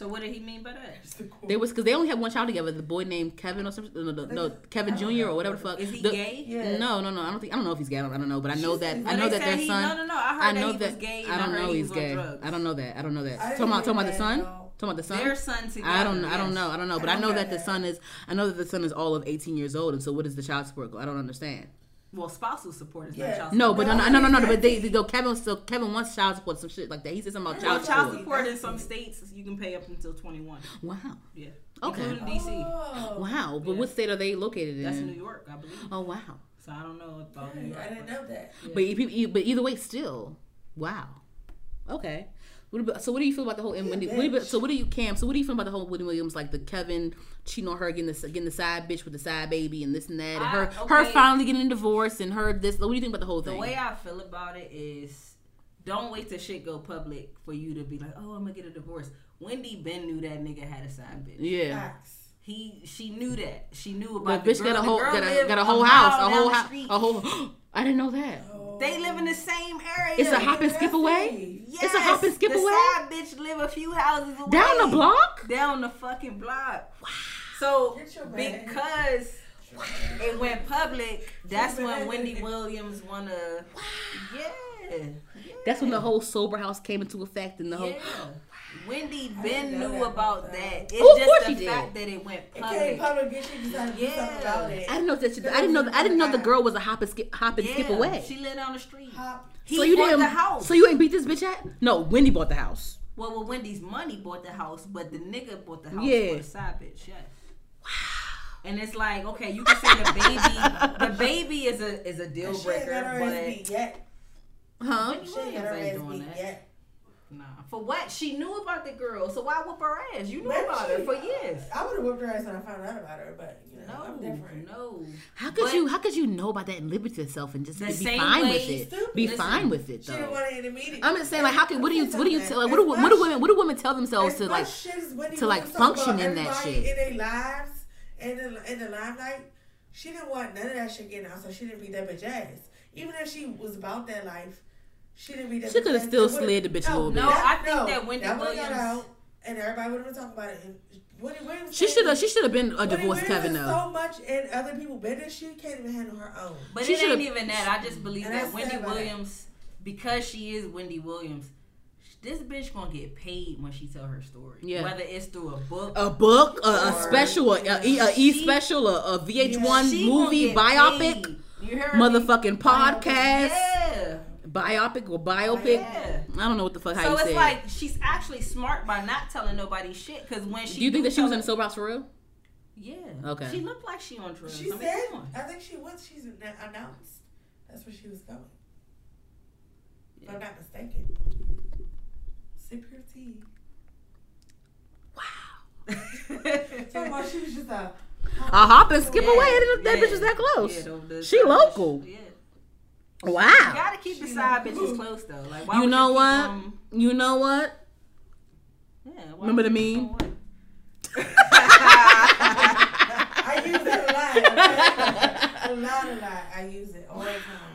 So what did he mean by that? They was because they only had one child together. The boy named Kevin or something. No, no, no, Kevin Jr. or whatever the fuck. Is he The- gay? Yeah. No, no, no. I don't think. I don't know if he's gay. I don't, I don't know, but I know She that. I know that their he- son. No, no, no. I heard I that know he that. was gay. I don't heard know he he's gay. I don't know that. I don't know that. I didn't Talking about talking about the son. that. Talking about the son. Their son together. I don't. I don't know. I don't know. But I I know don't that the son is. I know that the son is all of 18 years old. And so, what is the child support? I don't understand. Well, spousal support is Yeah. not child No, support. but no, No, no, no, no, no. But they, not. they go. Kevin still. Kevin wants child support. Some shit like that. He said something about Well, child child support. support in some states you can pay up until 21. Wow. Yeah. Okay. Including DC. Oh. Wow. But Yeah. what state are they located in? That's New York, I believe. Oh wow. So I don't know about New York. I didn't know that. Yeah. But e- e- but either way, still, wow. Okay. What about, so what do you feel about the whole and Wendy? What you, so what do you Cam? So what do you feel about the whole Wendy Williams like the Kevin cheating on her, getting the getting the side bitch with the side baby and this and that, and her I- her okay. finally getting a divorce and her this. What do you think about the whole thing? The way I feel about it is don't wait till shit go public for you to be like, oh, I'm gonna get a divorce. Wendy Ben knew that nigga had a side bitch. yeah. Facts. He, she knew that. She knew about the bitch girl. got a whole got a, got a whole mile house, a whole house, a whole. I didn't know that. They live in the same area. It's a hop and skip away. Yes, It's a hop and skip the away? side bitch live a few houses away. Down the block. Down the fucking block. Wow. So Get your man. because it went public, that's when. Wendy Williams wanna. Yeah. That's when the whole sober house came into effect and the whole. Yeah. Wendy I Ben knew that about about that. that. It's Oh, of just course the she fact did. that it went It came public. public. Get you decided to do something Yeah. about it. I didn't know that. She, I didn't know. I didn't know the girl was a hop and skip, hop and skip away. She lived on the street. Hop. He so you bought didn't. the house. So you ain't beat this bitch at? No, Wendy bought the house. Well, well, Wendy's money bought the house, but the nigga bought the house Yeah. for the side bitch. Yes. Wow. And it's like, okay, you can say the baby, the baby is a is a deal She ain't got breaker, but yet. Huh? Wendy She ain't got ain't doing that. yet. Nah, for what? She knew about the girl, so why whoop her ass? You knew Maybe about she- her for years. I would have whipped her ass when I found out about her, but you know, No, I'm different. no. How could But- you? How could you know about that and live with yourself and just be fine way- with it? Stupid. Be Listen, fine with it She didn't though. want it in the meeting. I'm just saying, like, how can? What do you? What do you? Tell, like, what do? As What do women? What do women tell themselves to like? much shit as Wendy to, like, function in that shit. in their lives and in, in the limelight. She didn't want none of that shit getting out, so she didn't beat that bitch ass. Even if she was about that life, she didn't beat that. She coulda still slid the bitch a little bit. No, I think that Wendy would've got Williams- out, and everybody would have been talking about it. And Wendy Williams. She should have. She should have been a Wendy divorced Kevin though. So much in other people's business, she can't even handle her own. But She it ain't even that. I just believe that Wendy sad about it. Williams, because she is Wendy Williams, this bitch gonna get paid when she tell her story. Yeah. Whether it's through a book, A book, a, a special, a, a, E- a E She- special, a, a VH1 she gonna movie, biopic, paid. You hear me? motherfucking podcast, Yeah. Biopic or biopic. Oh, yeah. I don't know what the fuck how So you it's say. it. like she's actually smart by not telling nobody shit. Because when she Do you think that she was in tell the soap house for real? Yeah. Okay. She looked like she on drugs. She I mean, said. I think she was. She's ann- announced. That's where she was going. If I'm not mistaken. Sip your tea. Talking about she was just a. A hop and skip Yeah, away. That, that yeah. bitch is that close. Yeah, the- the She local. bitch, Yeah. You gotta keep the side local. bitches close though. Like, why You know keep what? them- You know what? yeah, why Remember the meme? I use it a lot. Okay? A lot, a lot. I use it all the time.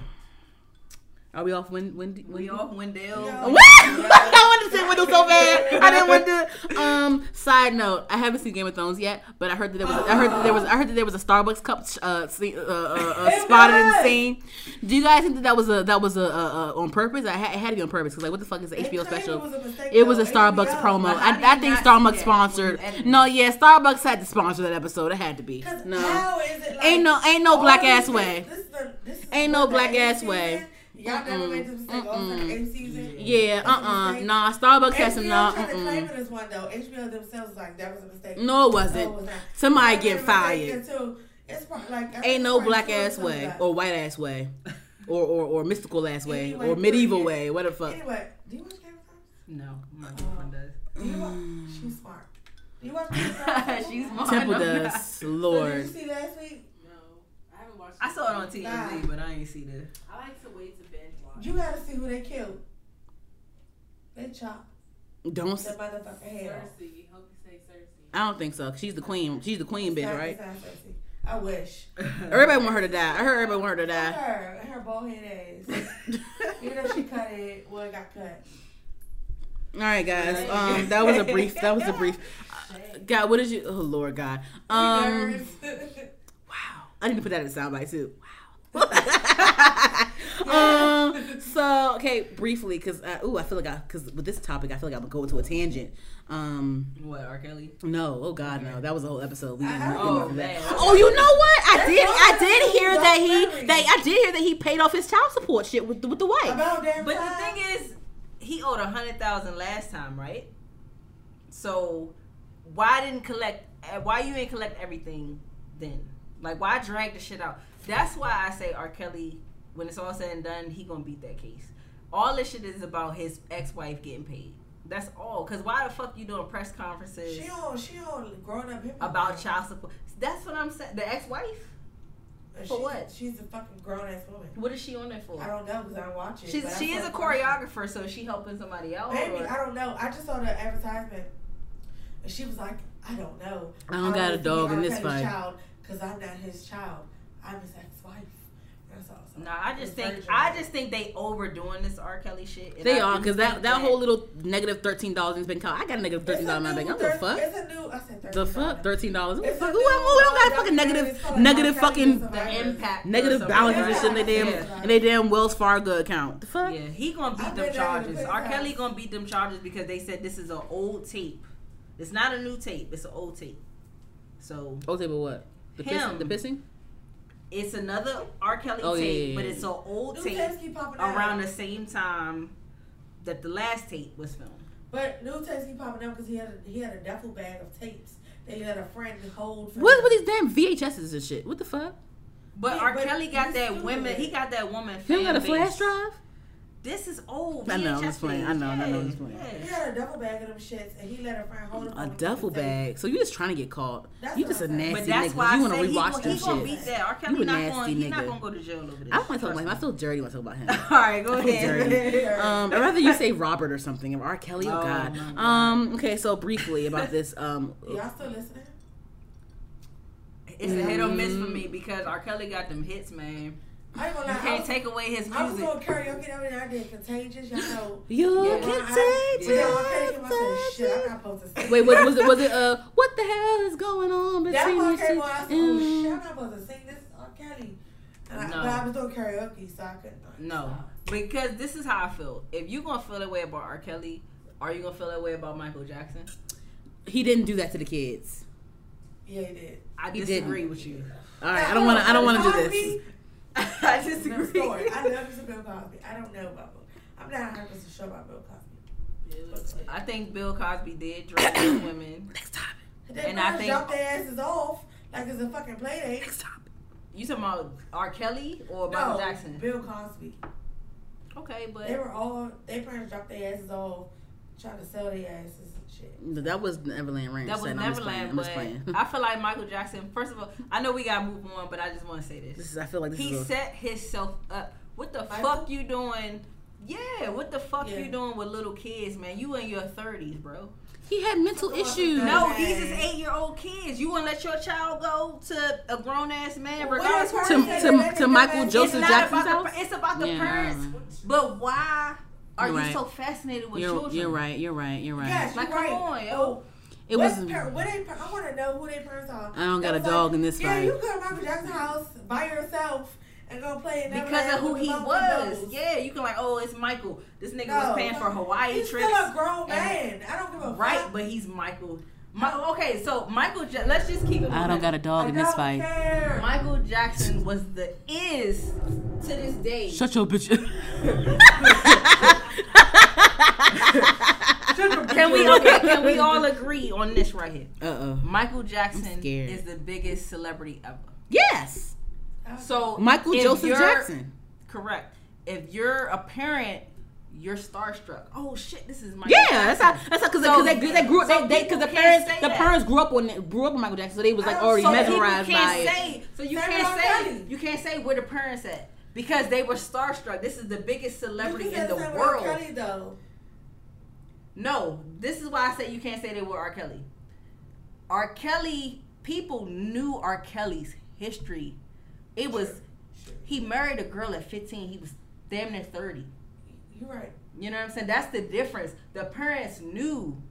Are we off when when we off Wendell. Yeah. What? I wanted to say window so bad. I didn't want to. Um. Side note: I haven't seen Game of Thrones yet, but I heard that there was. I heard that there was. I heard that there was a Starbucks cup uh, see, uh, uh, uh spotted in the scene. Do you guys think that that was a that was a, a, a on purpose? I had, it had to be on purpose because like what the fuck is the HBO special? It was a, mistake, It was a. Starbucks HBO. promo. But I, I think Starbucks that when you sponsored. No, yeah, Starbucks had to sponsor that episode. It had to be. 'Cause No, how is it like Ain't no- ain't no black ass way. This, this is the, Ain't no black ass way. Season, Y'all never Mm-mm. made this mistake. All the Mm-mm. eighth season. yeah, uh, That's a uh nah. Starbucks has some HBO nah. tried to claim mm-mm. it as one though. HBO themselves was like that was a mistake. No, it wasn't. it was not. Somebody They get made a mistake fired. until It's like Ain't no black ass way episodes or white ass way. Or, or, or mystical ass way Anyway, or medieval period. way, what the fuck. Anyway, do you watch Game of Thrones? No, my girlfriend does. Do you watch? She's smart. Do you watch Game of Thrones? She's smart. Temple does, that. So did you Lord. see last week? No, I haven't watched. I saw it on TMZ, Nah. but I ain't see the. I like to wait to binge watch. You gotta see who they killed. They chop. Don't. the s- motherfucker head off. Cersei. Hope you say Cersei. I don't think so. She's the queen. She's the queen bitch, right? it's not Cersei. I wish. Everybody want her to die. I heard everybody want her to die. her and her bald head ass. Even though she cut it, well, it got cut. All right, guys. Um, that was a brief. That was a brief. Uh, God, what did you? Oh Lord, God. Um, Nerds. wow. I need to put that in the soundbite too. Wow. um. So okay, briefly, because uh, ooh, I feel like I because with this topic, I feel like I'm gonna go into a tangent. Um. what R. Kelly? No. Oh God, no. That was a whole episode. We didn't I- I get don't into know. that. man. Oh, you know what? I That's did. I did hear that he. That I did hear that he paid off his child support shit with the, with the wife. About damn But the thing is, he owed a hundred thousand last time, right? So why didn't collect? uh, Why you ain't collect everything then? Like why drag the shit out? That's why I say R. Kelly. When it's all said and done, he gonna beat that case. All this shit is about his ex-wife getting paid. That's all. Cause why the fuck you doing press conferences she on she on grown up hip about child support? That's what I'm saying. The ex-wife. For she's- what? She's a fucking grown ass woman. What is she on there for? I don't know because I don't watch it. She's she is a choreographer, so she helping somebody else. Maybe or- I don't know. I just saw the advertisement, and she was like, "I don't know. I don't got a dog in this fight." Child, because I'm not his child. I'm his ex-wife." That's all. No, I just It's think very I just think they overdoing this R. Kelly shit. They I are because that think that whole little negative thirteen dollars has been caught. I got a negative thirteen It's a dollars in my bank. I'm the fuck. It's a new. I said The $13. fuck, thirteen dollars. Who the It's fuck? Who, who don't got fucking negative, It's negative fucking the impact, negative of balances something. and shit in their damn Yeah. in their damn Wells Fargo account. The fuck? Yeah, he gonna beat I've them charges. R. Kelly gonna beat them charges because they said this is an old tape. It's not a new tape. It's an old tape. So Oh, table what? The pissing? Him. The pissing? it's another R. Kelly Oh, yeah, tape, yeah, but it's an old New tape tapes keep popping out. around the same time that the last tape was filmed. But new tapes keep popping out because he had a, he had a duffel bag of tapes that he let a friend hold. For What him. with these damn VHSs and shit? What the fuck? But Yeah, R. but Kelly got that still women. doing He got that woman. You got a fan flash drive? This is old. I know, I'm just playing. I know, I know, I'm just playing. He yeah. had a duffel bag of them shits, and he let a friend hold it. A duffel tape. bag. So you just trying to get caught. That's you what just a I'm saying. nasty But that's nigga. why You I want to rewatch gon- them he gonna shit. beat that. R. You Kelly a not nasty going. He not gonna go to jail over this. I don't want to talk Trust about him. I feel dirty when I talk about him. All right, go I feel ahead. dirty. Um, I'd rather you say Robert or something. Or R. Kelly. Oh, Oh, God. God. Um. Okay. So briefly about this. Um. Y'all still listening? It's a hit or miss for me because R. Kelly got them hits, man. I ain't gonna You lie. I can't was, take away his music. I was music. doing karaoke the day. I did Contagious. Y'all know. You Yeah. can I, take yeah. I came. I said, it. shit, I'm not supposed to sing. Wait, what was it? Was it uh? What the hell is going on That between one you came two? on. I said, oh shit, Mm. I'm not supposed to sing this. is R. Kelly. And I, No. But I was doing karaoke, so I couldn't. No, because this is how I feel. If you gonna feel that way about R. Kelly, Are you gonna feel that way about Michael Jackson? He didn't do that to the kids. Yeah, he did. I He disagree didn't. with you. All right, I don't want to. I don't want to do this. Cosby, I No disagree. story. I love me some Bill Cosby. I don't know about Bill. I'm not 100 percent sure about Bill Cosby. I think Bill Cosby did drug women. Next topic. They And I and think- jump their asses off like it's a fucking play date. Next topic. You talking about R. Kelly or Michael No, Jackson? Bill Cosby. Okay, but They were all their parents dropped their asses off trying to sell their asses and shit. That was Neverland Ranch. that was son. I'm just playing. Neverland. I'm But just playing. I feel like Michael Jackson. First of all, I know we gotta move on, but I just want to say This this. is. I feel like this He is. A, set himself up. What the Michael? fuck you doing? Yeah, what the fuck Yeah. you doing with little kids, man? You in your thirties, bro. he had mental Come issues. No, these is eight year old kids. You wanna let your child go to a grown ass man, regardless if of her To- to- to Michael dumbass- Joseph it's Jackson's about house? the, it's about the Yeah. parents. But why are You're you right. so fascinated with You're, children? you're right. You're right. You're right. Yes, Like, you're come right. on, yo. Oh, it what was. par- what they, I want to know who their parents are. I don't got a That's dog in this fight. yeah, you go to Michael Jackson's house by yourself and go play in Because Neverland of who he was. nose. Yeah, you can like, oh, it's Michael. This nigga No, was paying for Hawaii He's trips. still a grown and- man. I don't give a Right, fuck. but he's Michael. My, okay, so Michael, ja- let's just keep it. I don't got a dog I in this don't fight. care. Michael Jackson was the is to this day. Shut your bitch. Can we okay? Can we all agree on this right here? Uh oh. Michael Jackson is the biggest celebrity ever. Yes. So Michael Joseph Jackson. Correct. If you're a parent, you're starstruck. Oh shit, this is Michael. Yeah, that's how. Jackson. That's how. Because So- they, they grew up. so They because the parents the that. parents grew up on grew up with Michael Jackson, so they was like Oh, already so mesmerized people by can't it. say. So you can't say. You can't say where the parents at because they were starstruck. This is the biggest celebrity in the world. Kelly, though. No, this is why I say you can't say they were R. Kelly. R. Kelly, people knew R. Kelly's history. It was Sure. he married a girl at 15. He was damn near 30. You're right. You know what I'm saying? That's the difference. The parents knew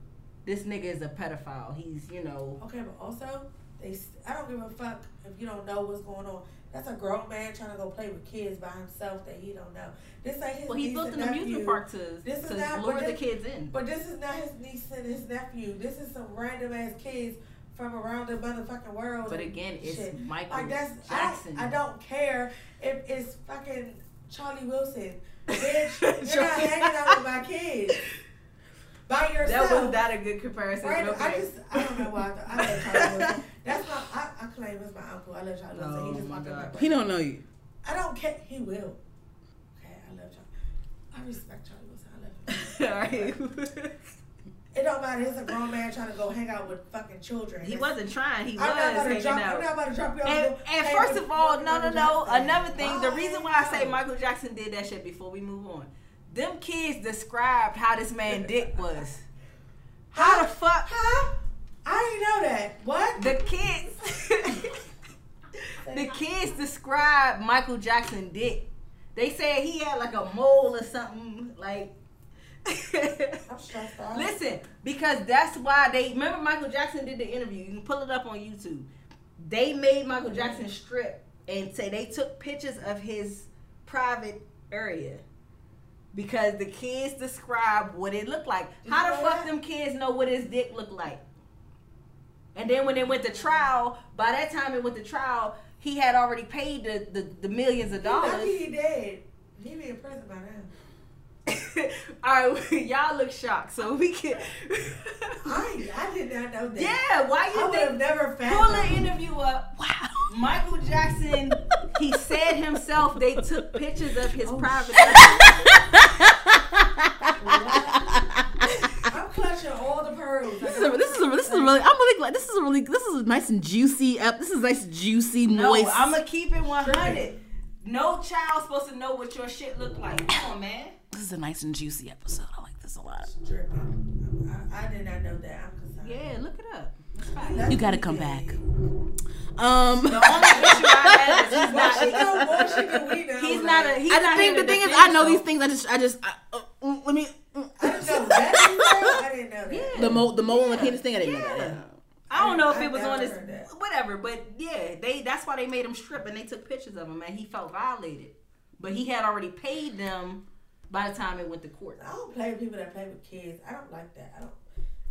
this nigga is a pedophile. He's, you know, Okay, but also, they. I don't give a fuck if you don't know what's going on. That's a grown man trying to go play with kids by himself that he don't know. This ain't his well, he built an amusement park to, This is not- lure but the kids in. But this is not his niece and his nephew. This is some random ass kids from around the motherfucking world. But again, it's shit. Michael like that's Jackson. I don't, I don't care if it's fucking Charlie Wilson. Bitch, you're not hanging out with my kids by yourself. that was not a good comparison. Right, okay. I just I don't know why I, I love Charlie Wilson. That's my I, I claim it's my uncle. I love Charlie Wilson. Oh, he just my oh walked in God. He don't know you. I don't care. He will. Okay, I love Charlie. I respect Charlie Wilson. I love him. Alright. It don't matter. He's a grown man trying to go hang out with fucking children. he That's- wasn't trying. He I'm not was about to hanging drop. out. I'm not about to drop you off. And, go and first of all, no, no, no. Another thing, the reason why I say oh. Michael Jackson did that shit before we move on, them kids described how this man dick was. How the fuck Huh? I didn't know that. What? the kids? the kids described Michael Jackson dick. They said he had like a mole or something. Like, listen, because that's why they remember Michael Jackson did the interview. You can pull it up on YouTube. They made Michael Jackson strip and say they took pictures of his private area because the kids described what it looked like. How the fuck them kids know what his dick looked like? And then when they went to trial, by that time it went to trial, he had already paid the, the, the millions of Lucky dollars. he dead. He be in prison by now. All right, y'all look shocked, so we can. I I did not know that. yeah, why you? I you would have think? never Pull the interview up. Wow. Michael Jackson, he said himself they took pictures of his Oh, private. I'm all the pearls. This is a, this is a, this is a really I'm really glad this is a really this is a nice and juicy up this is nice juicy no. I'm gonna keep it 100. No child's supposed to know what your shit look like. Come on, man. this is a nice and juicy episode. I like this a lot. Dripping. I, I did not know that. I'm concerned. Yeah, look it up. It's You gotta come back. Um, The only issue I have is he's not. she know more shit than we know? He's not a. He's I, not the thing, the thing is, I know these things. I just, I just, I, uh, mm, let me. I didn't know that. I didn't know that. Yeah. The mo, the mole and the penis thing. I didn't know that. I don't know if I it was on his whatever, but yeah, they that's why they made him strip and they took pictures of him and he felt violated. But he had already paid them by the time it went to court. I don't play with people that play with kids. I don't like that. I don't.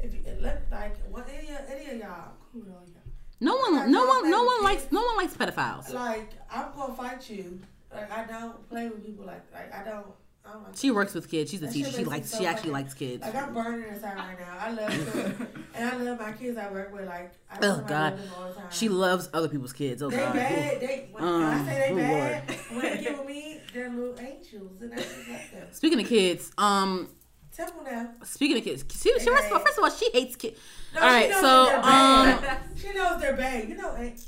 If you let like what any of any of y'all, cool with all y'all. No one, no one, no one likes, no one likes pedophiles. Like I'm gonna fight you. Like I don't play with people like like I don't. Like She works with kids. She's a That teacher. She likes. so She actually fucking- likes kids. Like I'm burning inside right now. I love children, and I love my kids I work with. Like I Oh, love God. them all the time. She loves other people's kids. Oh They God. bad. They when Um, I say oh, they bad, when they get with me, they're little angels, and I just like them. Speaking of kids, um, Simple now. speaking of kids, she, she, first, of all, first of all, she hates kids. No, All she right, knows so um, she knows they're bad. You know, ain't-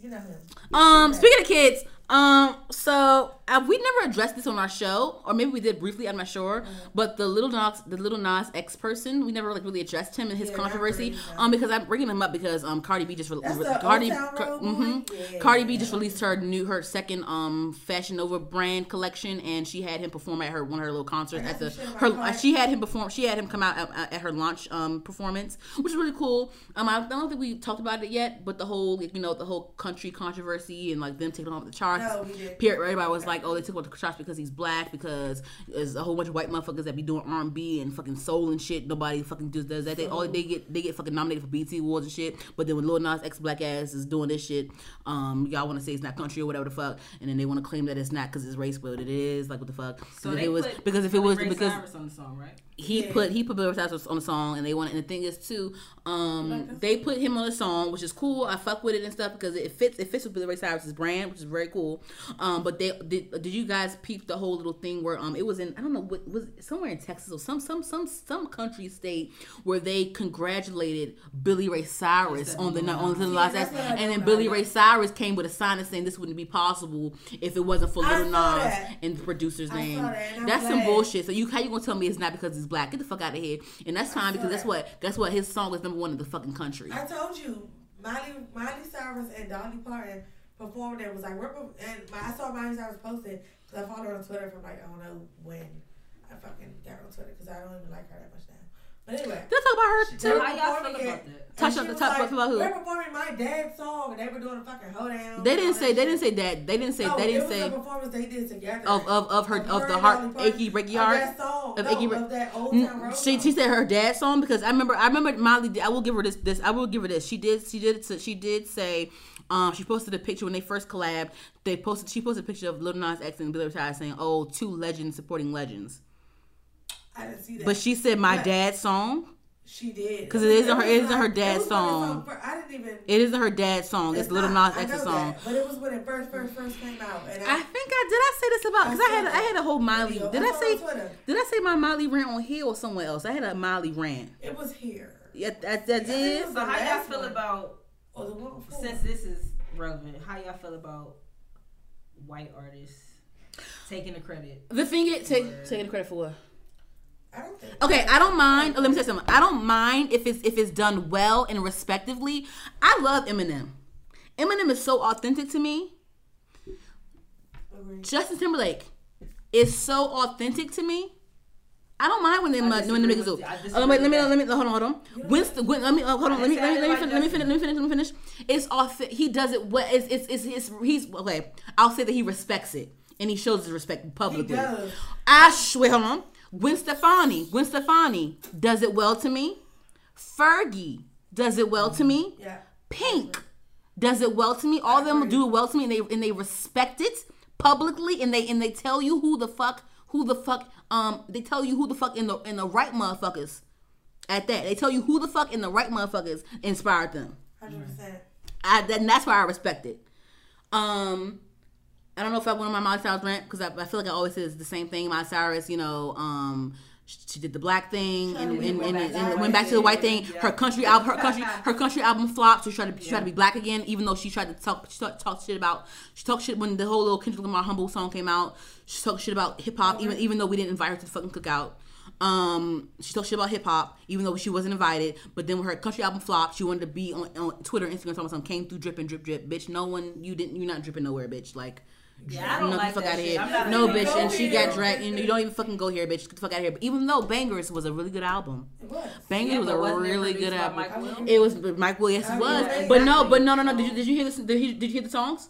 you know him. Um, speaking of kids, um, so uh, we never addressed this on our show, or maybe we did briefly. I'm not sure. Mm-hmm. But the little Nas, the little Nas X person, we never like really addressed him and his Yeah, controversy. Um, because I'm bringing him up because um, Cardi B just re- re- Cardi, Car- mhm. Yeah. Cardi B just released her new her second um Fashion Nova brand collection, and she had him perform at her one of her little concerts at the her. about uh, she had him perform. She had him come out at, at her launch um performance, which is really cool. Um, I don't think we talked about it yet, but the whole you know the whole country controversy and like them taking off the charts. No. Period. Everybody was like, "Oh, they took off the charts because he's black." Because there's a whole bunch of white motherfuckers that be doing R and B and fucking soul and shit. Nobody fucking does, does that. They all they get they get fucking nominated for BT awards and shit. But then when Lil Nas X black ass is doing this shit, um, y'all want to say it's not country or whatever the fuck, and then they want to claim that it's not because it's race, but it is. Like what the fuck? So it was because if it was because on the song, right? He Yeah. put he put Billy Ray Cyrus on the song, and they want. And the thing is too, um, they put him on the song, which is cool. I fuck with it and stuff because it fits. It fits with Billy Ray Cyrus's brand, which is very cool. Um, but they did. Did you guys peep the whole little thing where um it was in I don't know what was somewhere in Texas or some some some some country state where they congratulated Billy Ray Cyrus on the on the last I and then Billy Ray. Cyrus came with a sign saying this wouldn't be possible if it wasn't for I Little Nas that. and the producer's I name. that, and I'm That's some bullshit. So you how you gonna tell me it's not because he's black? Get the fuck out of here. And that's fine because that's what that's what his song was number one in the fucking country. I told you, Miley, Miley Cyrus and Dolly Parton performed. It was like we're and my, I saw Miley Cyrus posted because I followed her on Twitter from like I don't know when I fucking got her on Twitter because I don't even like her that much now. But anyway, Let's talk about her They too. How y'all feel about that? and Touch she on the top- like, about who? We're performing my dad's song, and they were doing a fucking hoedown. They didn't say they didn't say that. They didn't say No, they didn't was say a performance they did together of of, of her Of of the heart achy breaky Of heart. that song, Of no, Achy Break- of that old town road. She, song. she said her dad's song because I remember I remember Molly. I will give her this. This I will give her this. She did. She did. She did say. Um, she posted a picture when they first collabed. They posted. She posted a picture of Lil Nas X and Billy Ray Cyrus saying, "Oh, two legends supporting legends." I didn't see that. But she said, "My But- dad's song." She did. 'Cause it isn't her- was it isn't her dad's it was when it song. was for- I didn't even. It isn't her dad's song. It's, Little not. Nas X's song. that, but it was when it first, first, first came out. And I I, think I did. I say this about because I, I had I had a whole Miley. video. Did I I say did I say my Miley rant on here or somewhere else? I had a Miley rant. it was here. Yeah, that, that think did. it So the how y'all feel one. about Or the since this is relevant? How y'all feel about white artists taking the credit? The thing is, take taking the credit for what? I don't think. Okay, I don't mind. Let me say something. I don't mind if it's if it's done well and respectively. I love Eminem. Eminem is so authentic to me. Agreed. Justin Timberlake is so authentic to me. I don't mind when they I when the niggas do. Oh, wait, let me let me hold on hold on. Winston, Win, let me uh, hold on. Let me let me let me, fin- let me finish. Let me finish. Let me finish. It's authentic. He does it. What it's it's it's, it's he's okay. I'll say that he respects it and he shows his respect He publicly. does. I wait, hold on. Gwen Stefani, Gwen Stefani does it well to me. Fergie does it well to me. Yeah. Pink does it well to me. All of them do it well to me, and they and they respect it publicly, and they and they tell you who the fuck who the fuck um they tell you who the fuck in the in the right motherfuckers. At that, they tell you who the fuck in the right motherfuckers inspired them. Hundred percent. I then that's why I respect it. Um, I don't know if I went on my Miley Cyrus rant because I, I feel like I always say it's the same thing. Miley Cyrus, you know, um, she, she did the black thing and, and, and, and, and went back to the white thing. Her country album, her country, her country album flopped. So she tried to she tried to be black again, even though she tried to talk she talked talk shit about she talked shit when the whole little Kendrick Lamar humble song came out. She talked shit about hip hop, even even though we didn't invite her to the fucking cookout. Um, she talked shit about hip hop, even though she wasn't invited. But then when her country album flopped, she wanted to be on, on Twitter, Instagram, about something came through dripping, drip, drip. Bitch, no one, you didn't, you're not dripping nowhere, bitch. Like, yeah, I don't no, like fuck out of here. No, bitch, and she got dragged. And you don't even fucking go here, bitch. Get the fuck out of here. But even though Bangerz was a really good album. Bangerz yeah, was a really good album. It was Mike Williams Yes, it oh, was. Exactly. But no, but no, no, no. Did you oh. did you hear this? Did, he, did you hear the songs?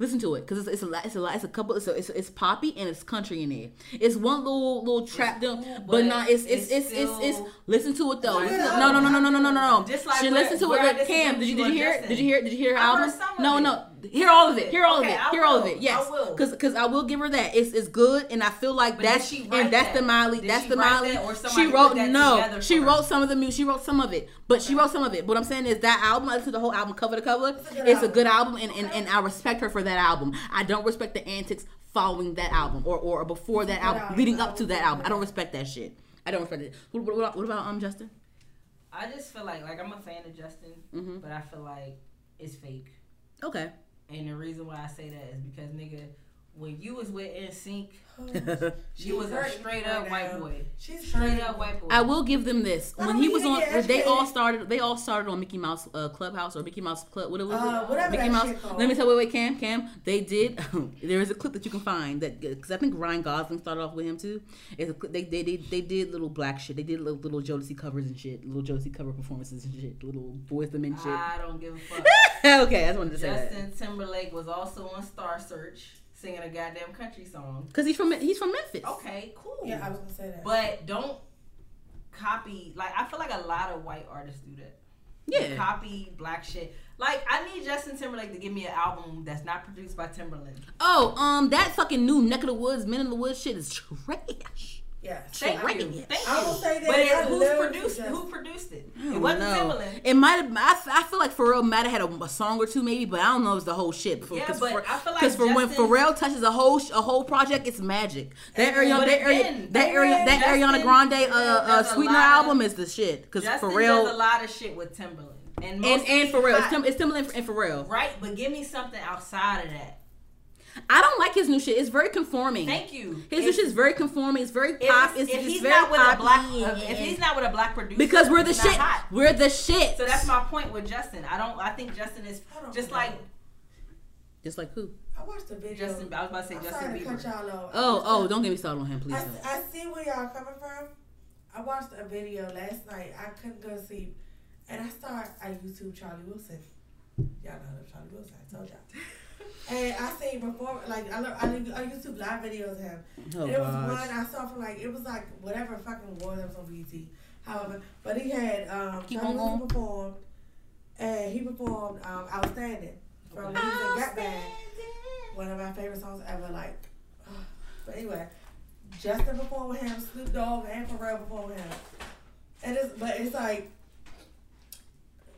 Listen to it because it's, it's a lot, it's a lot, it's a couple, it's, a, it's, it's poppy and it's country in there. It's one little little trap cool, but not it's it's it's it's, it's, listen to it though. No no no no no no no no. Just like she listen to it. Cam, did you did you hear it? Did you hear it? Did you hear her album? No no Hear all of it. Hear all of it. I Hear all of it. Yes. Because because I will give her that. It's it's good and I feel like But that's she and that's that? the Miley. Did That's the write Miley. that or She wrote that no. She for her? wrote some of the music. She wrote some of it, but she wrote some of it. What I'm saying is that album. I listened to the whole album cover to cover. a good It's a good album, and, and and I respect her for that album. I don't respect the antics following that album or or before that album, album. leading up to that album. I don't respect that shit. I don't respect it. What, what, about, what about um Justin? I just feel like like I'm a fan of Justin, Mhm. but I feel like it's fake. Okay. And the reason why I say that is because nigga, when you was with NSYNC, She you was a hurting straight right up white now. boy. She's Straight up white boy. I will give them this. I When he was on, to get they all started. They all started on Mickey Mouse uh, Clubhouse or Mickey Mouse Club. What it was? Uh, whatever Mickey that Mouse. shit. Let me tell. Wait, wait, Cam, Cam. They did. there is a clip that you can find that because I think Ryan Gosling started off with him too. It's a they, they they they did little black shit. They did little little Jodeci covers and shit. Little Jodeci cover performances and shit. Little boys the men shit. I don't give a fuck. okay, I just wanted to say that Justin Timberlake was also on Star Search singing a goddamn country song. because he's from he's from Memphis. Okay, cool. Yeah, I was gonna say that. But don't copy. Like I feel like a lot of white artists do that. They Yeah. Copy black shit. Like I need Justin Timberlake to give me an album that's not produced by Timberland. Oh, um, that fucking new Neck of the Woods, Men in the Woods shit is trash. Yeah. Thank Right. you. Thank I you. will say that But it, I who's produced? Justin. Who produced it? It wasn't know. Timberland. It might have. I, f- I feel like Pharrell might have had a, a song or two, maybe, but I don't know it's the whole shit. Yeah, but for, I feel like because for when Pharrell touches a whole a whole project, it's magic. That But Ariana, that, Ari- that, Ari- that Ariana Grande uh, uh, a Sweetener lot of- album is the shit. Because Justin does a lot of shit with Timberland and and and Pharrell, it's. Tim, it's Timberland and Pharrell. right. But give me something outside of that. I don't like his new shit. It's very conforming. Thank you. His new shit is very conforming. It's very pop. it's- It's, if it's he's very not with a black, poppy and- if he's not with a black producer, because we're the he's shit. We're the shit. So that's my point with Justin. I don't. I think Justin is just know. like Just like who? I watched the video. Justin. I was about to say I'm Justin sorry to cut Bieber. y'all off. Oh, oh, don't get me started on him, please. I, don't. I see where y'all coming from. I watched a video last night. I couldn't go to sleep, and I started. I YouTube Charlie Wilson. Y'all know that Charlie Wilson. I told y'all. And I seen before, like I look, I, look- I YouTube live videos of him. Oh, and it was gosh. one I saw from like it was like whatever fucking award that was on BT. However, but he had um Keep Charlie on Wilson going. performed, and he performed um Outstanding from when he was in Gap Band one of my favorite songs ever. Like, but anyway, Justin performed with him, Snoop Dogg and Pharrell performed with him, and it's but it's like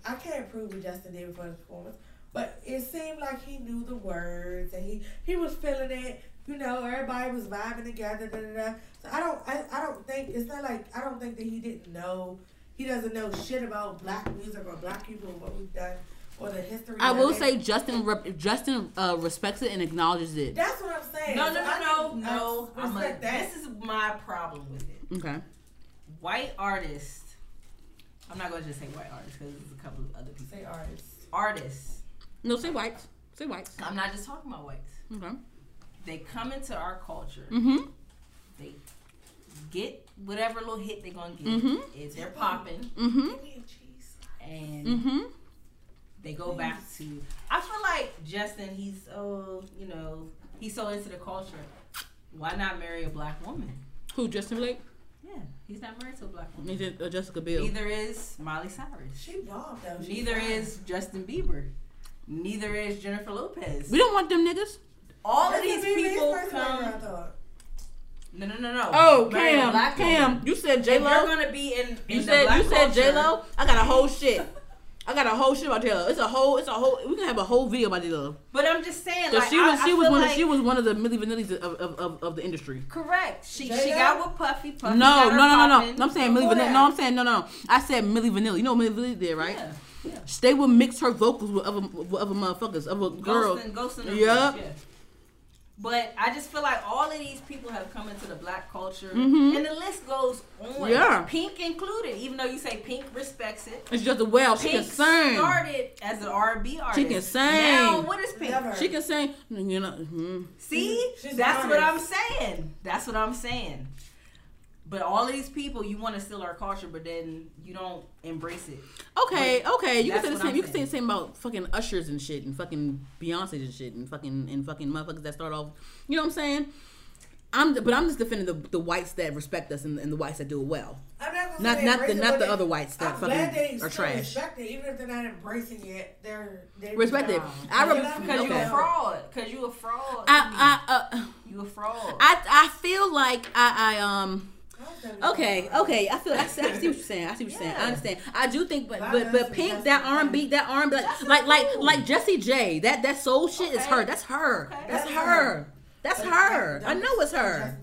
I can't prove what Justin did before his performance, but it seemed like he knew the words and he he was feeling it. You know, everybody was vibing together. Da, da, da. So I don't I, I don't think it's not like I don't think that he didn't know. He doesn't know shit about black music or black people or what we've done or the history. I will say Justin rep- Justin uh, respects it and acknowledges it. That's what I'm saying. No, no, So no, I no, no. I I'm a, respect that. this is my problem with it. Okay. White artists. I'm not gonna just say white artists because there's a couple of other people. Say artists. Artists. No, say whites. Say whites. I'm not just talking about whites. Okay. They come into our culture. Mm-hmm. They get whatever little hit they're gonna get. Mm-hmm. Is they're popping Mm-hmm. Give me a cheese. and Mm-hmm. they go back to. I feel like Justin. He's so you know he's so into the culture. Why not marry a black woman? Who? Justin Blake? Yeah, he's not married to a black woman. Neither uh, Jessica Biel. Neither is Miley Cyrus. She bombed though. She Neither fine. is Justin Bieber. Neither is Jennifer Lopez. We don't want them niggas. All of these Bieber people first black girl, I come. No, no, no, no. Oh, Marry Cam, black Cam, woman. you said If J you're gonna be in, in You said black you said J Lo. I got a whole shit. I got a whole shit about J Lo. It's a whole. It's a whole. We can have a whole video about J Lo. But I'm just saying, like she was I she was one like, of she was one of the Milli Vanillis of, of, of, of the industry. correct. She J-Lo? she got with Puffy. Puffy No, got no, her no, no, no. popping. No, I'm saying Milli Before Vanilli. No, I'm saying no, no. I said Milli Vanilli. You know what Milli Vanilli did, right? Yeah, yeah. They would mix her vocals with other with other motherfuckers, other girls. Ghosting, ghosting. them Yup. yeah. But I just feel like all of these people have come into the black culture, Mhm. and the list goes on. Yeah. Pink included, even though you say Pink respects it. It's just a well. She can Pink sing. started as an R&B artist. She can sing. Now what is Pink? Never. She can sing. You know. mhm. See, She's that's what I'm saying. That's what I'm saying. But all these people, you want to steal our culture, but then you don't embrace it. Okay, okay. You can say the same. I'm You can say the saying. same about fucking ushers and shit, and fucking Beyonce and shit, and fucking and fucking motherfuckers that start off. You know what I'm saying? I'm, but I'm just defending the, the whites that respect us and, and the whites that do it well. I'm not gonna Not say not the it, not the they- other whites that I'm glad they fucking are still trash. Respect it, even if they're not embracing it. They're they Respect it. I Because rem- Because you Okay. a fraud. Because you a fraud. I I uh, you a fraud. I I feel like I I um. Okay, okay. I feel. I see, I see what you're saying. I see what you're saying. I understand. I do think, but But but I but know Pink, that Justin R and B, that B, Justin like like like Jessie J. That that soul shit is her. That's her. Okay. That's That's her. her. That's her. I know it's her.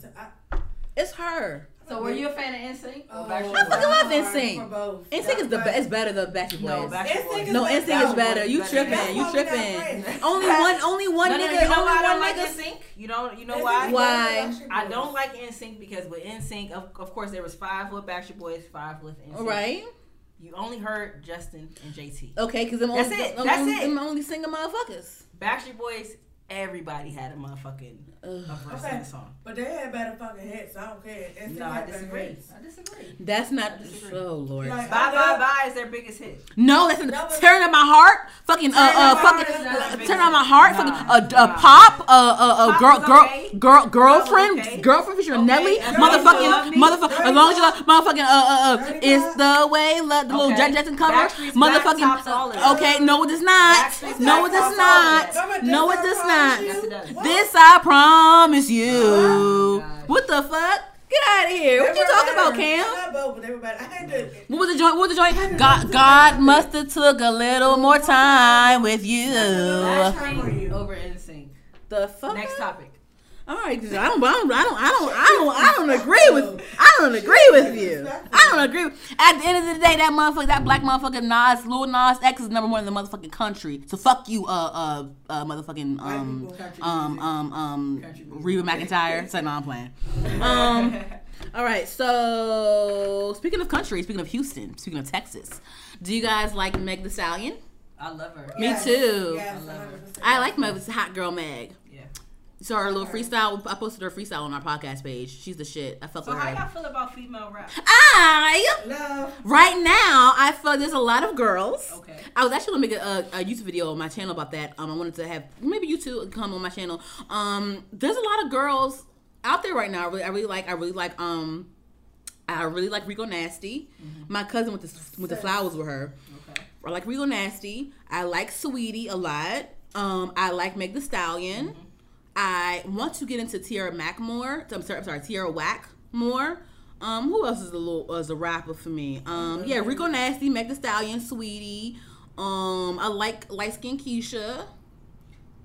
It's her. So were you a fan of NSYNC? oh, I fucking love I'm NSYNC. for both. NSYNC is the best. It's better than Backstreet Boys. No, Backstreet Boys. NSYNC is No, better. NSYNC is better. You That's tripping? You we tripping? Only one. Only one No, no, nigga. you know Only why I don't one like nigga. NSYNC? You don't. You know why? Why? better than Backstreet I don't like NSYNC because with NSYNC, of, of course, there was five with Backstreet Boys, five with NSYNC. Right. You only heard Justin and JT. Okay, because them That's only, it. them, That's only, it. them only single motherfuckers. Backstreet Boys, everybody had a motherfucking a verse Okay. in song. But they had better fucking hits. I don't care. NSYNC No, I disagree. I disagree. That's not. I disagree. Oh lord. Like, Bye I bye bye is their biggest hit. No, that's That was- turn on my heart. Fucking uh uh fucking Heart is not a uh, turn on my heart. Nah, Fucking uh, nah. uh pop. Uh uh uh girl girl okay. girl girlfriend okay. girlfriend featuring Okay, Nelly. as long as you Motherfucking motherfucking. As long as you Love. love motherfucking uh uh uh. Dirty It's the way love the little Okay. Jackson cover. Backstreet's Back tops all of Motherfucking. Okay, no it does not. No Back it does tops all of not. No This it does not. You? Yes, it does. What? This I promise you. Oh, God. What the fuck? Get out of here. What you were talking about. Cam? I love both, but they were better. I. What was the joint? What was the joint? God, God must have took a little more time with you. Backstreet over NSYNC. The fuck? Next topic. All right, 'cause I don't, I don't, I don't, I don't, I don't, I don't agree with, I don't agree with you. I don't agree. At the end of the day, that motherfucker, that black motherfucker Nas, Lil Nas X is number one in the motherfucking country. So fuck you, uh, uh, uh motherfucking, um, um, um, um, Reba McEntire. Say no, I'm playing. Um. All right, so speaking of country, speaking of Houston, speaking of Texas, do you guys like Meg The Stallion? I love her. Me Yes, too. Yes, I love her. I like Meg, hot girl Meg. Yeah. So her little freestyle, I posted her freestyle on our podcast page. She's the shit. I fuck So with how her. y'all feel about female rap? I Love. right now I feel there's a lot of girls. Okay. I was actually gonna make a, a, a YouTube video on my channel about that. Um, I wanted to have maybe you two come on my channel. Um, there's a lot of girls out there right now. I really, I really like. I really like. Um, I really like Rico Nasty. My cousin went to went to flowers with her. Okay. I like Rico Nasty. I like Saweetie a lot. Um, I like Meg The Stallion. I want to get into Tierra Mack more. I'm sorry, I'm sorry, Tierra Whack more. Um, who else is a little is a rapper for me? Um, yeah, Rico Nasty, Meg The Stallion, Saweetie. Um, I like light skin Keisha.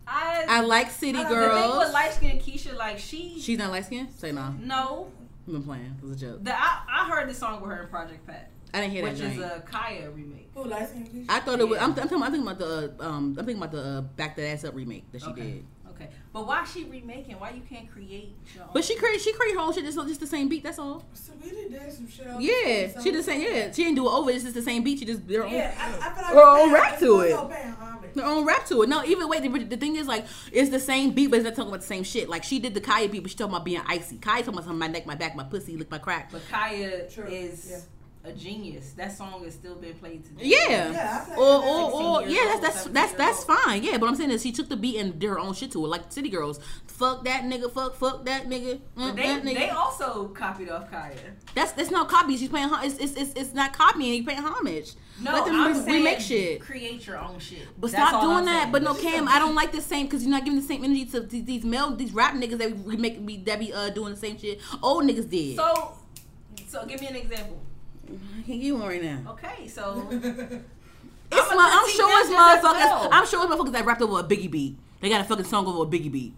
I, I like City I like- the thing with light skin Keisha, like she, She's not light skin. Say no. no. I've been playing. It was a joke. The I, I heard the song with her in Project Pat, I didn't hear that which joint. is a Khia remake. Who likes him? I thought it was. I'm, I'm, thinking, I'm thinking about the. Um, I'm thinking about the uh, Back That Ass Up remake that she Okay. did. Okay, but why she remaking? Why you can't create your own? But she create she create her own shit. It's just the same beat. That's all. Sabrina did some shit. on Yeah, the she the same. Yeah, she didn't do it over. It's just the same beat. She just did her own, Yeah, I, I feel like Her own rap to it. also her own rap to it. No, even wait. The, the thing is, like, it's the same beat, but it's not talking about the same shit. Like she did the Khia beat, but she talking about being icy. Khia talking about something, my neck, my back, my pussy, lick my crack. But Khia True, is yeah. A genius. That song is still being played today. Yeah. Yeah, I like Or, that's or, or yeah, that's old, that's 17 that's that's fine. Yeah, but I'm saying is she took the beat and did her own shit to it, like City Girls. Fuck that nigga, fuck, fuck that nigga, But mm, they that nigga. they also copied off Khia. that's that's not copy. She's paying. It's it's it's, it's not copying. You paying homage. No, Let them I'm re- saying remake shit. Create your own shit. But That's stop all doing I'm that. saying. But no, Cam, I don't like the same because you're not giving the same energy to these, these male, these rap niggas that we make be that be uh doing the same shit old niggas did. So, so give me an example. I can't give you one right now. Okay, so It's I'ma my, I'm sure it's them motherfuckers. well. I'm sure it's motherfuckers that rapped over a Biggie beat. They got a fucking song over a Biggie beat.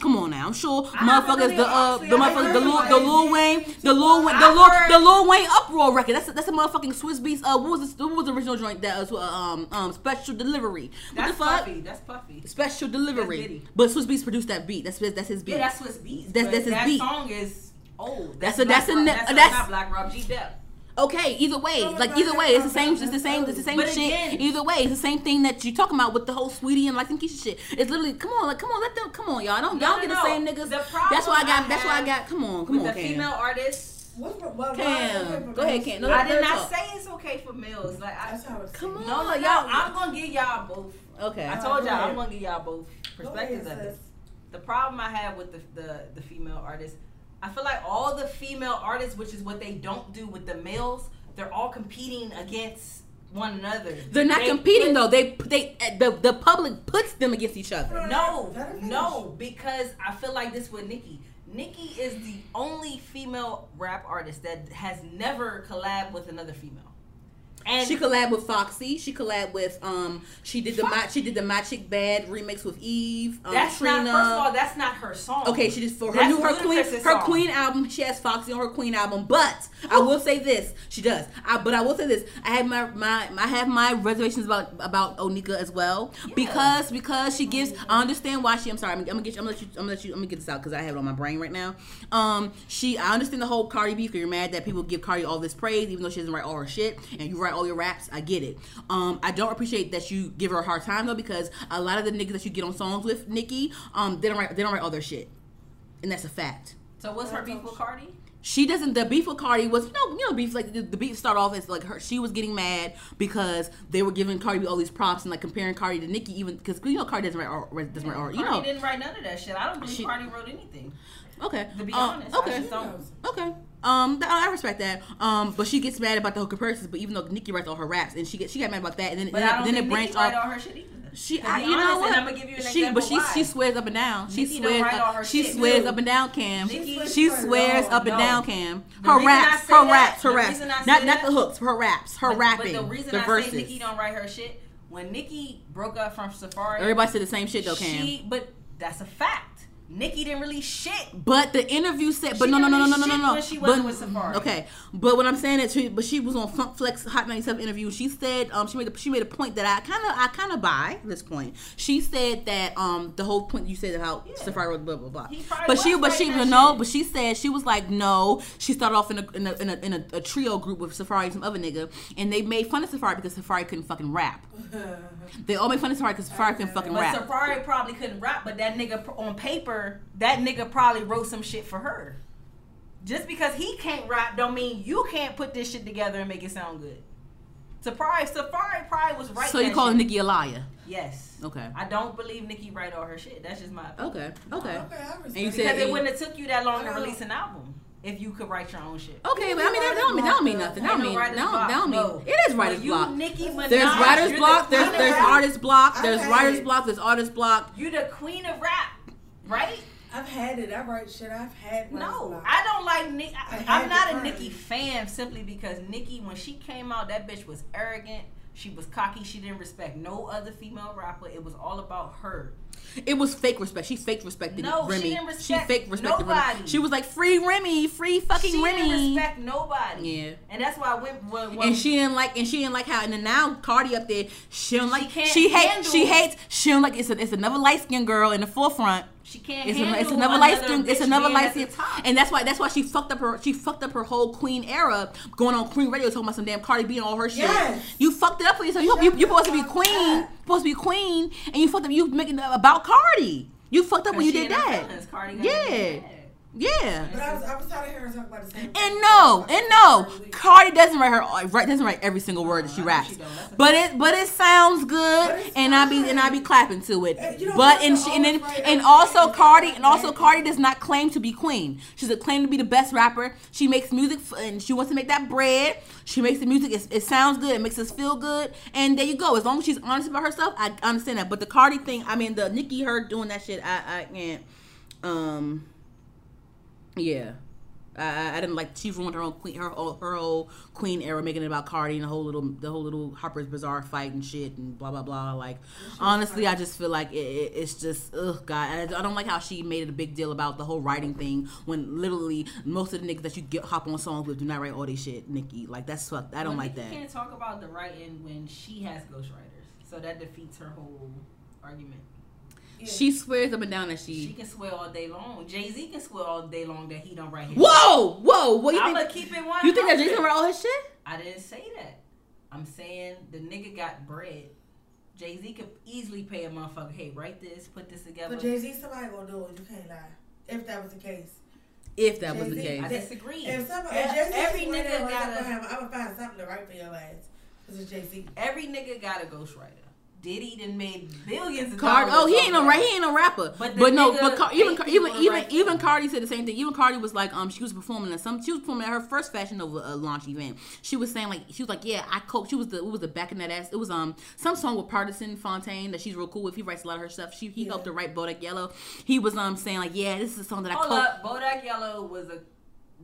Come on now, I'm sure I haven't motherfuckers, the uh, the I motherfuckers, the heard Lil, the Lil Wayne, the Lil Wayne, the I Lil, the Lil Wayne uproar record. That's that's a motherfucking Swizz Beatz. Uh, what was the, what was the original joint that was uh, um um special delivery? What that's the fuck? puffy. That's puffy. Special delivery. Diddy. But Swizz Beatz produced that beat. That's that's his beat. Yeah, that's Swizz Beatz. That's- that's his that beat. song is old. That's a- Black that's a Rob- ne- that's, that's- not Black Rob G. Dep. Okay, either way, Oh like God, either way, it's the same, it's the same, it's the same But shit. again- either way, it's the same thing that you're talking about with the whole Saweetie and like and Keisha shit. It's literally, come on, like, come on, let them, come on, y'all, don't, No, y'all no, get the same niggas. The problem that's why I got, I that's why I got. Come on, come With on, the Cam. female artists, What's what, what, Cam, what- go ahead, Cam. No, I let did not talk. say it's okay for males. Like I, That's how it's Come on. no, no, y'all- y'all. I'm gonna give y'all both. Okay. I told y'all I'm gonna give y'all both perspectives of this. The problem I have with the, the the female artists, I feel like all the female artists, which is what they don't do with the males, they're all competing against one another. They're not They competing put- though. They they eh, the the public puts them against each other. No, Let her finish. no, because I feel like this with Nicki. Nicki is the only female rap artist that has never collabed with another female. And She collabed with Foxy. She collabed with um. She did the my, she did the My Chick Bad remix with Eve. Um, that's Trina. not first of all, that's not her song. Okay, she just for her That's new her queen her song. queen album. She has Foxy on her queen album, but I will say this: she does. I, but I will say this: I have my my I have my reservations about about Onika as well Yeah. because because she gives. I understand why she. I'm sorry. I'm, I'm gonna get you. I'm gonna let you. I'm gonna let you. I'm gonna get this out because I have it on my brain right now. Um, she. I understand the whole Cardi beef. 'cause You're mad that people give Cardi all this praise even though she doesn't write all her shit and you write all your raps. I get it. Um, I don't appreciate that you give her a hard time though because a lot of the niggas that you get on songs with Nicki, um, they don't write. They don't write all their shit and that's a fact. So what's her beef with Cardi? She doesn't. The beef with Cardi was, you know, you know, beef like the, the beef start off as like her. She was getting mad because they were giving Cardi B all these props and like comparing Cardi to Nicki, even because you know Cardi doesn't write doesn't write art. You Cardi know, didn't write none of that shit. I don't believe She- Cardi wrote anything. okay. To be Um, honest, okay, okay. Um, I respect that. Um, but she gets mad about the hooker comparisons. But even though Nicki writes all her raps, and she get she got mad about that, and then But then, I don't then think it branched off. all her shit either. She, I, you know what? I'ma give you an she, but she why. she swears up and down. She don't swears. Up, she shit. swears No. up and down, Cam. Nicki- She swears up and No. down, Cam. Her raps, her that- raps, her raps. Not say not the hooks, her raps, her But- rapping, But the reason the I verses. say Nicki don't write her shit when Nicki broke up from Safaree. Everybody said the same shit though, Cam. She, but that's a fact. Nicki didn't release shit. But the interview said, but She no, no, no, no, no, no, no, she wasn't But with Safaree. okay, but what I'm saying is, she, but she was on Funk Flex Hot 97 interview. She said, um, she made a, she made a point that I kind of, I kind of buy this point. She said that, um, the whole point you said about Yeah. Safaree wrote blah blah blah. But she, was but she, that no, shit. but she said she was like, no. She started off in a in a in a, in a, a trio group with Safaree and some other nigga, and they made fun of Safaree because Safaree couldn't fucking rap. They all made fun of Safaree because Safaree couldn't fucking But rap. Safaree probably couldn't rap, but that nigga on paper, that nigga probably wrote some shit for her. Just because he can't rap don't mean you can't put this shit together and make it sound good. Safaree, Safaree probably was right. so you calling Nicki a liar? Yes. Okay. I don't believe Nicki write all her shit. That's just my opinion. Okay. Okay. Okay, I And you it. said- Because it wouldn't have took you that long to release an album if you could write your own shit. Okay, but I mean that don't mean that don't mean nothing. That don't Ain't no mean that don't, block, that don't mean no. it is writer's But you, block. Nicki Minaj, There's writer's block. The There's there's artist block. There's writer's block. There's artist block. You the queen of rap, right? I've had it. I write shit. I've had. No. I don't like Nick. I I, had I'm not a learn. Nicki fan simply because Nicki, when she came out, that bitch was arrogant. She was cocky. She didn't respect no other female rapper. It was all about her. It was fake respect. She fake respected No, she Remy. didn't respect fake respected nobody. Remy. She was like free Remy, free fucking she Remy. didn't respect nobody. Yeah. and that's why I went. When, when, and she didn't like, and she didn't like how, and then now Cardi up there, she don't like, can't she hates, she hates, she don't like. It's a, it's another light skinned girl in the forefront. She can't. It's, a, it's another skin. It's another skin, and that's why that's why she fucked up her she fucked up her whole Queen era going on Queen Radio talking about some damn Cardi B and all her shit. Yes. You fucked it up for yourself. You you, you supposed to be queen, up. supposed to be queen, and you fucked up. You making about Cardi. You fucked up when you did that. feelings. Yeah. Yeah. But I was, I was tired of hearing her talk about the same. thing. And no, and no, Cardi doesn't write her doesn't write every single word that she raps, she don't. That's a but it but it sounds good, and I be and I be clapping to it. Uh, you don't But and she, and then and also and Cardi and also. Cardi does not claim to be queen. She's a claim to be the best rapper. She makes music f- and she wants to make that bread. She makes the music. It, it sounds good. It makes us feel good. And there you go. As long as she's honest about herself, I understand that. But the Cardi thing, I mean, the Nicki her doing that shit, I I can't. Um. Yeah. I, I- didn't like she ruined her own queen her whole, her whole queen era making it about Cardi and the whole little the whole little Harper's Bazaar fight and shit and blah blah blah like honestly I just feel like it, it, it's just ugh god I, I don't like how she made it a big deal about the whole writing thing when literally most of the niggas that you get hop on songs with do not write all this shit Nicki like that's fucked I don't Well, like Nicki that can't talk about the writing when she has ghostwriters, so that defeats her whole argument. Yeah. she swears up and down that She she can swear all day long. Jay Z can swear all day long that he don't write his. whoa whoa what you I'm think gonna keep it one. you think that Jason write all his shit I didn't say that. I'm saying the nigga got bread. Jay Z could easily pay a motherfucker. Hey, write this, put this together. But Jay Z, somebody gonna do it. You can't lie. If that was the case, If that was the Jay-Z. case. I disagree. If somebody, if Jay-Z every every nigga nigga got gotta- him, I'm gonna find something to write for your ass. Cause it's Jay Z. Every nigga got a ghostwriter. Diddy done made billions of Card. dollars. Oh, he ain't that. right. He ain't no rapper. But But, no. But Car- even even even write even Cardi said the same thing. Even Cardi was like, um, she was performing at some. She was performing at her first Fashion Nova uh, launch event. She was saying like, she was like, yeah, I coach. She was the it was the back in that ass. It was um some song with Pardison Fontaine that she's real cool with. He writes a lot of her stuff. She he helped her write Bodak Yellow. He was um saying like, yeah, this is a song that I Hold coach. up, Bodak Yellow was a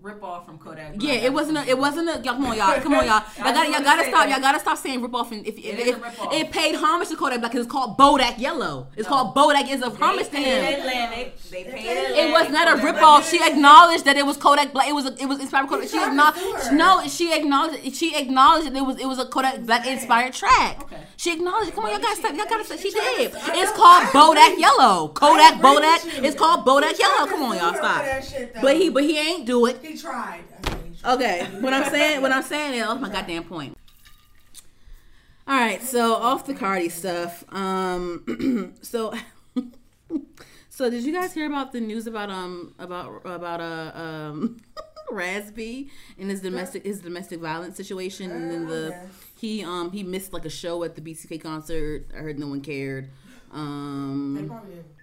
rip off from Kodak. Yeah, it wasn't. A, it wasn't a. Y'all, come on, y'all. Come on, y'all. Y'all gotta, y'all gotta stop. Y'all gotta stop saying rip off. And if, if, is if a rip-off. it paid homage to Kodak Black, 'cause it's called Bodak Yellow. It's No. called Bodak. It's a They homage to him. Atlantic. They paid It Atlantic. It was not a rip off. She acknowledged that it was Kodak Black. It was. A, it was inspired by Kodak. She acknowledged. sue. No, she acknowledged. She acknowledged that it was. It was a Kodak Black inspired track. Okay. She acknowledged. it. Come on, y'all gotta stop. Y'all gotta stop. She She did. It's called I Bodak. Yellow. I Kodak Bodak. It's called Bodak Yellow. Come on, y'all stop. for that shit, though. But he, but he ain't do it. He tried. He tried. Okay, what I'm saying, what I'm saying is, oh my goddamn point. All right, so off the Cardi stuff. Um, so, so did you guys hear about the news about um about about uh um Raz-B and his domestic his domestic violence situation and then the he um he missed like a show at the B2K concert. I heard no one cared. They Um.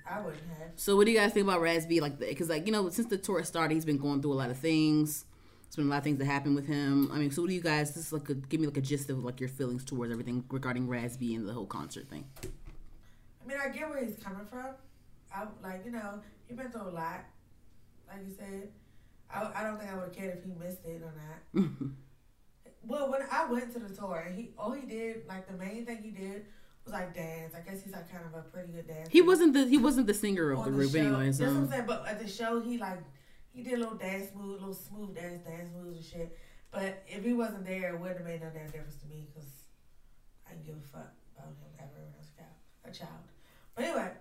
I wouldn't have. so what do you guys think about Raz-B? Like, because like you know, since the tour started, he's been going through a lot of things. There's been a lot of things that happened with him. I mean, so what do you guys? This is like a, give me like a gist of like your feelings towards everything regarding Raz-B and the whole concert thing. I mean, I get where he's coming from. I like, you know, he been through a lot. Like you said, I, I don't think I would have cared if he missed it or not. Well, when I went to the tour, and he all he did, like the main thing he did was like dance. I guess he's like kind of a pretty good dancer. he wasn't the he wasn't the singer of the the group show. anyway. That's what I'm um. saying. But at the show, he like he did a little dance move, little smooth dance, dance moves and shit. But if he wasn't there, it wouldn't have made no damn difference to me because I didn't give a fuck about him ever when I was a child. A child. But anyway,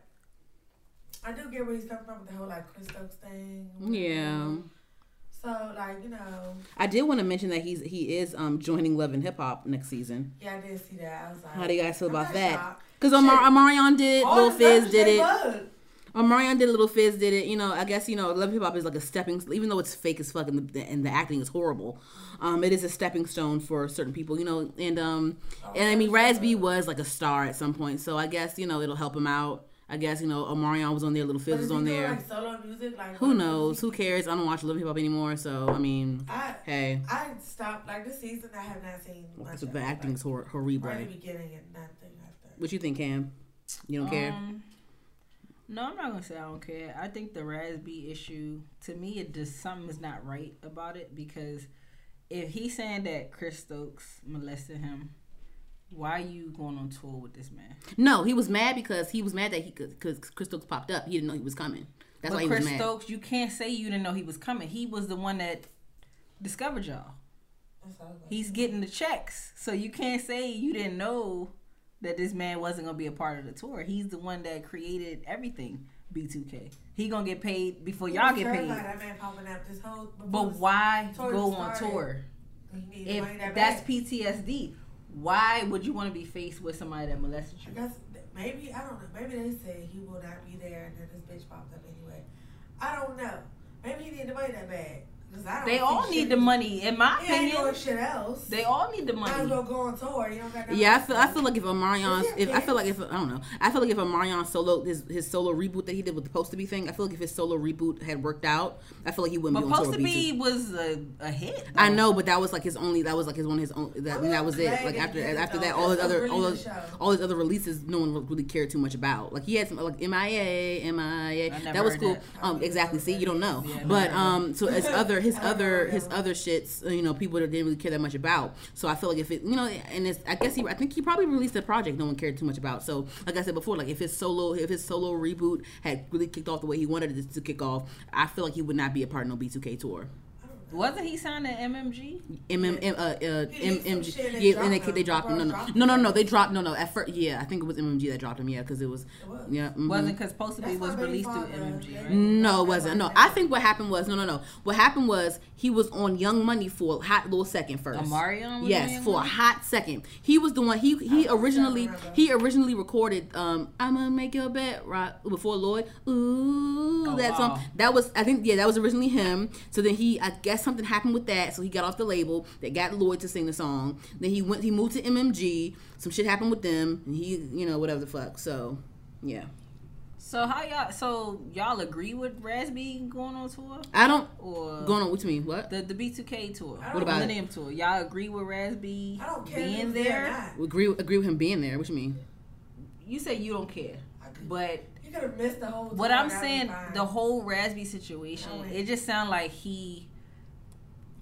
I do get where he's coming from with the whole like Chris Stokes thing. yeah, So like you know, I did want to mention that he's he is um joining Love and Hip Hop next season. yeah, I did see that. I was like, How do you guys feel about that? Because Omar. Omarion did, All Lil Fizz did it. Omarion did, Little Fizz did it. You know, I guess you know, Love Hip Hop is like a stepping, even though it's fake as fuck and the, and the acting is horrible. Um, it is a stepping stone for certain people, you know. And um, and I mean, Raz-B was like a star at some point, so I guess you know it'll help him out. I guess you know, Omarion was on there, Little But Fizz was on there. Like solo music, like Who knows? music Who cares? I don't watch Love Hip Hop anymore, so I mean, I hey, I stopped like this season. I have not seen much. so of the it, acting like, hor- horrible. right the beginning and nothing after. What you think, Cam? You don't care? Um, no, I'm not gonna say I don't care. I think the Raz-B issue, to me, it just something is not right about it because if he's saying that Chris Stokes molested him, why are you going on tour with this man? No, he was mad because he was mad that he could because Chris Stokes popped up. He didn't know he was coming. That's but why he Chris was mad. Stokes, you can't say you didn't know he was coming. He was the one that discovered y'all. That's all I was He's getting the checks, so you can't say you didn't know that this man wasn't gonna be a part of the tour. He's the one that created everything. B2K. He gonna get paid before y'all get paid. That man popping up this whole. But why tour go on tour? He needed money If that's. PTSD, why would you want to be faced with somebody that molested I you? guess maybe I don't know. Maybe they said he will not be there, and then this bitch popped up anyway. I don't know. Maybe he didn't money that bad. 'Cause I don't They see all shit. need the money, in my He ain't doing opinion. shit else. They all need the Might as money. well go on tour. You don't got Yeah, I feel I feel like if Omarion's Is he if I feel like if I don't know I feel like if Omarion solo his his solo reboot that he did with the Post to Be thing I feel like if his solo reboot had worked out I feel like he wouldn't But be on tour supposed with to B2. be was a, a hit. I know, but that was like his only. That was like his one his own. That, I mean, that was it. Like that after he did it, after that, all his other all his, all his other releases, no one really cared too much about. Like he had some like MIA, MIA. That was cool. Um, exactly. See, you don't know, but um, so his other his other his other shits, uh, you know, people that didn't really care that much about. So I feel like if it, you know, and it's, I guess he, I think he probably released a project no one cared too much about. So like I said before, like if his solo, if his solo reboot had really kicked off the way he wanted it to kick off, I feel like he would not be a part of no B2K tour. Wasn't he signed to MMG? MM, M, uh, uh, He M, did some MG, shit and yeah, and they, they dropped him. No, no, Dropped no, no, him. no, they dropped. No, no. At first, yeah, I think it was MMG that dropped him. Yeah, because it was, It was. yeah, mhm. Wasn't because supposed to be was released through. MMG, right? No, it wasn't. No, I think what happened was no, no, no. What happened was he was on Young Money for a hot little second first. Omarion was on Yes, Young for Money? a hot second. He was the one. He he I originally he originally recorded. Um, I'ma make your bed right before Lloyd. Ooh, Oh, that wow. song. That was I think yeah, that was originally him. So then he I guess something happened with that, so he got off the label. That got Lloyd to sing the song. Then he went he moved to MMG. Some shit happened with them, and he you know whatever the fuck. So yeah, So how y'all? So y'all agree with Raz-B going on tour I don't or going on. What you mean? What? the the B2K tour? I don't- What about it? Millennium tour? Y'all agree with Raz-B I don't care being there or there? not. Agree agree with him being there. What you mean? You say you don't care, but He could have missed the whole. what I'm saying, the whole Raz-B situation, it just sounds like he.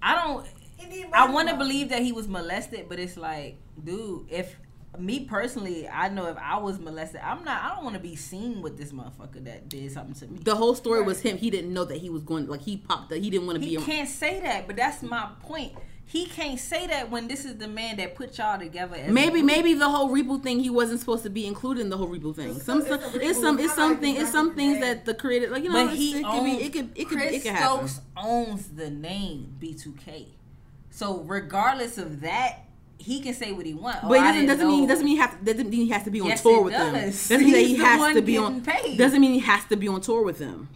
I don't. I want to believe that he was molested, but it's like, dude, if me personally, I know if I was molested, I'm not. I don't want to be seen with this motherfucker that did something to me. The whole story was him. He didn't know that he was going like he popped. Up, he didn't want to be. He be. can't say that, but that's my point. He can't say that when this is the man that put y'all together. As Maybe group. maybe the whole reboot thing he wasn't supposed to be included in the whole reboot thing. It's Some, a- some it's some reboot. it's something it's some things that the creator like you know But he it could owns, be it could it could Chris it could happen. Stokes owns the name B2K. So regardless of that, he can say what he wants. Oh, but it doesn't, doesn't mean doesn't mean he have doesn't mean he has to be on Yes, tour it with them. does. Doesn't mean that he has to be on. paid. Doesn't mean he has to be on tour with them.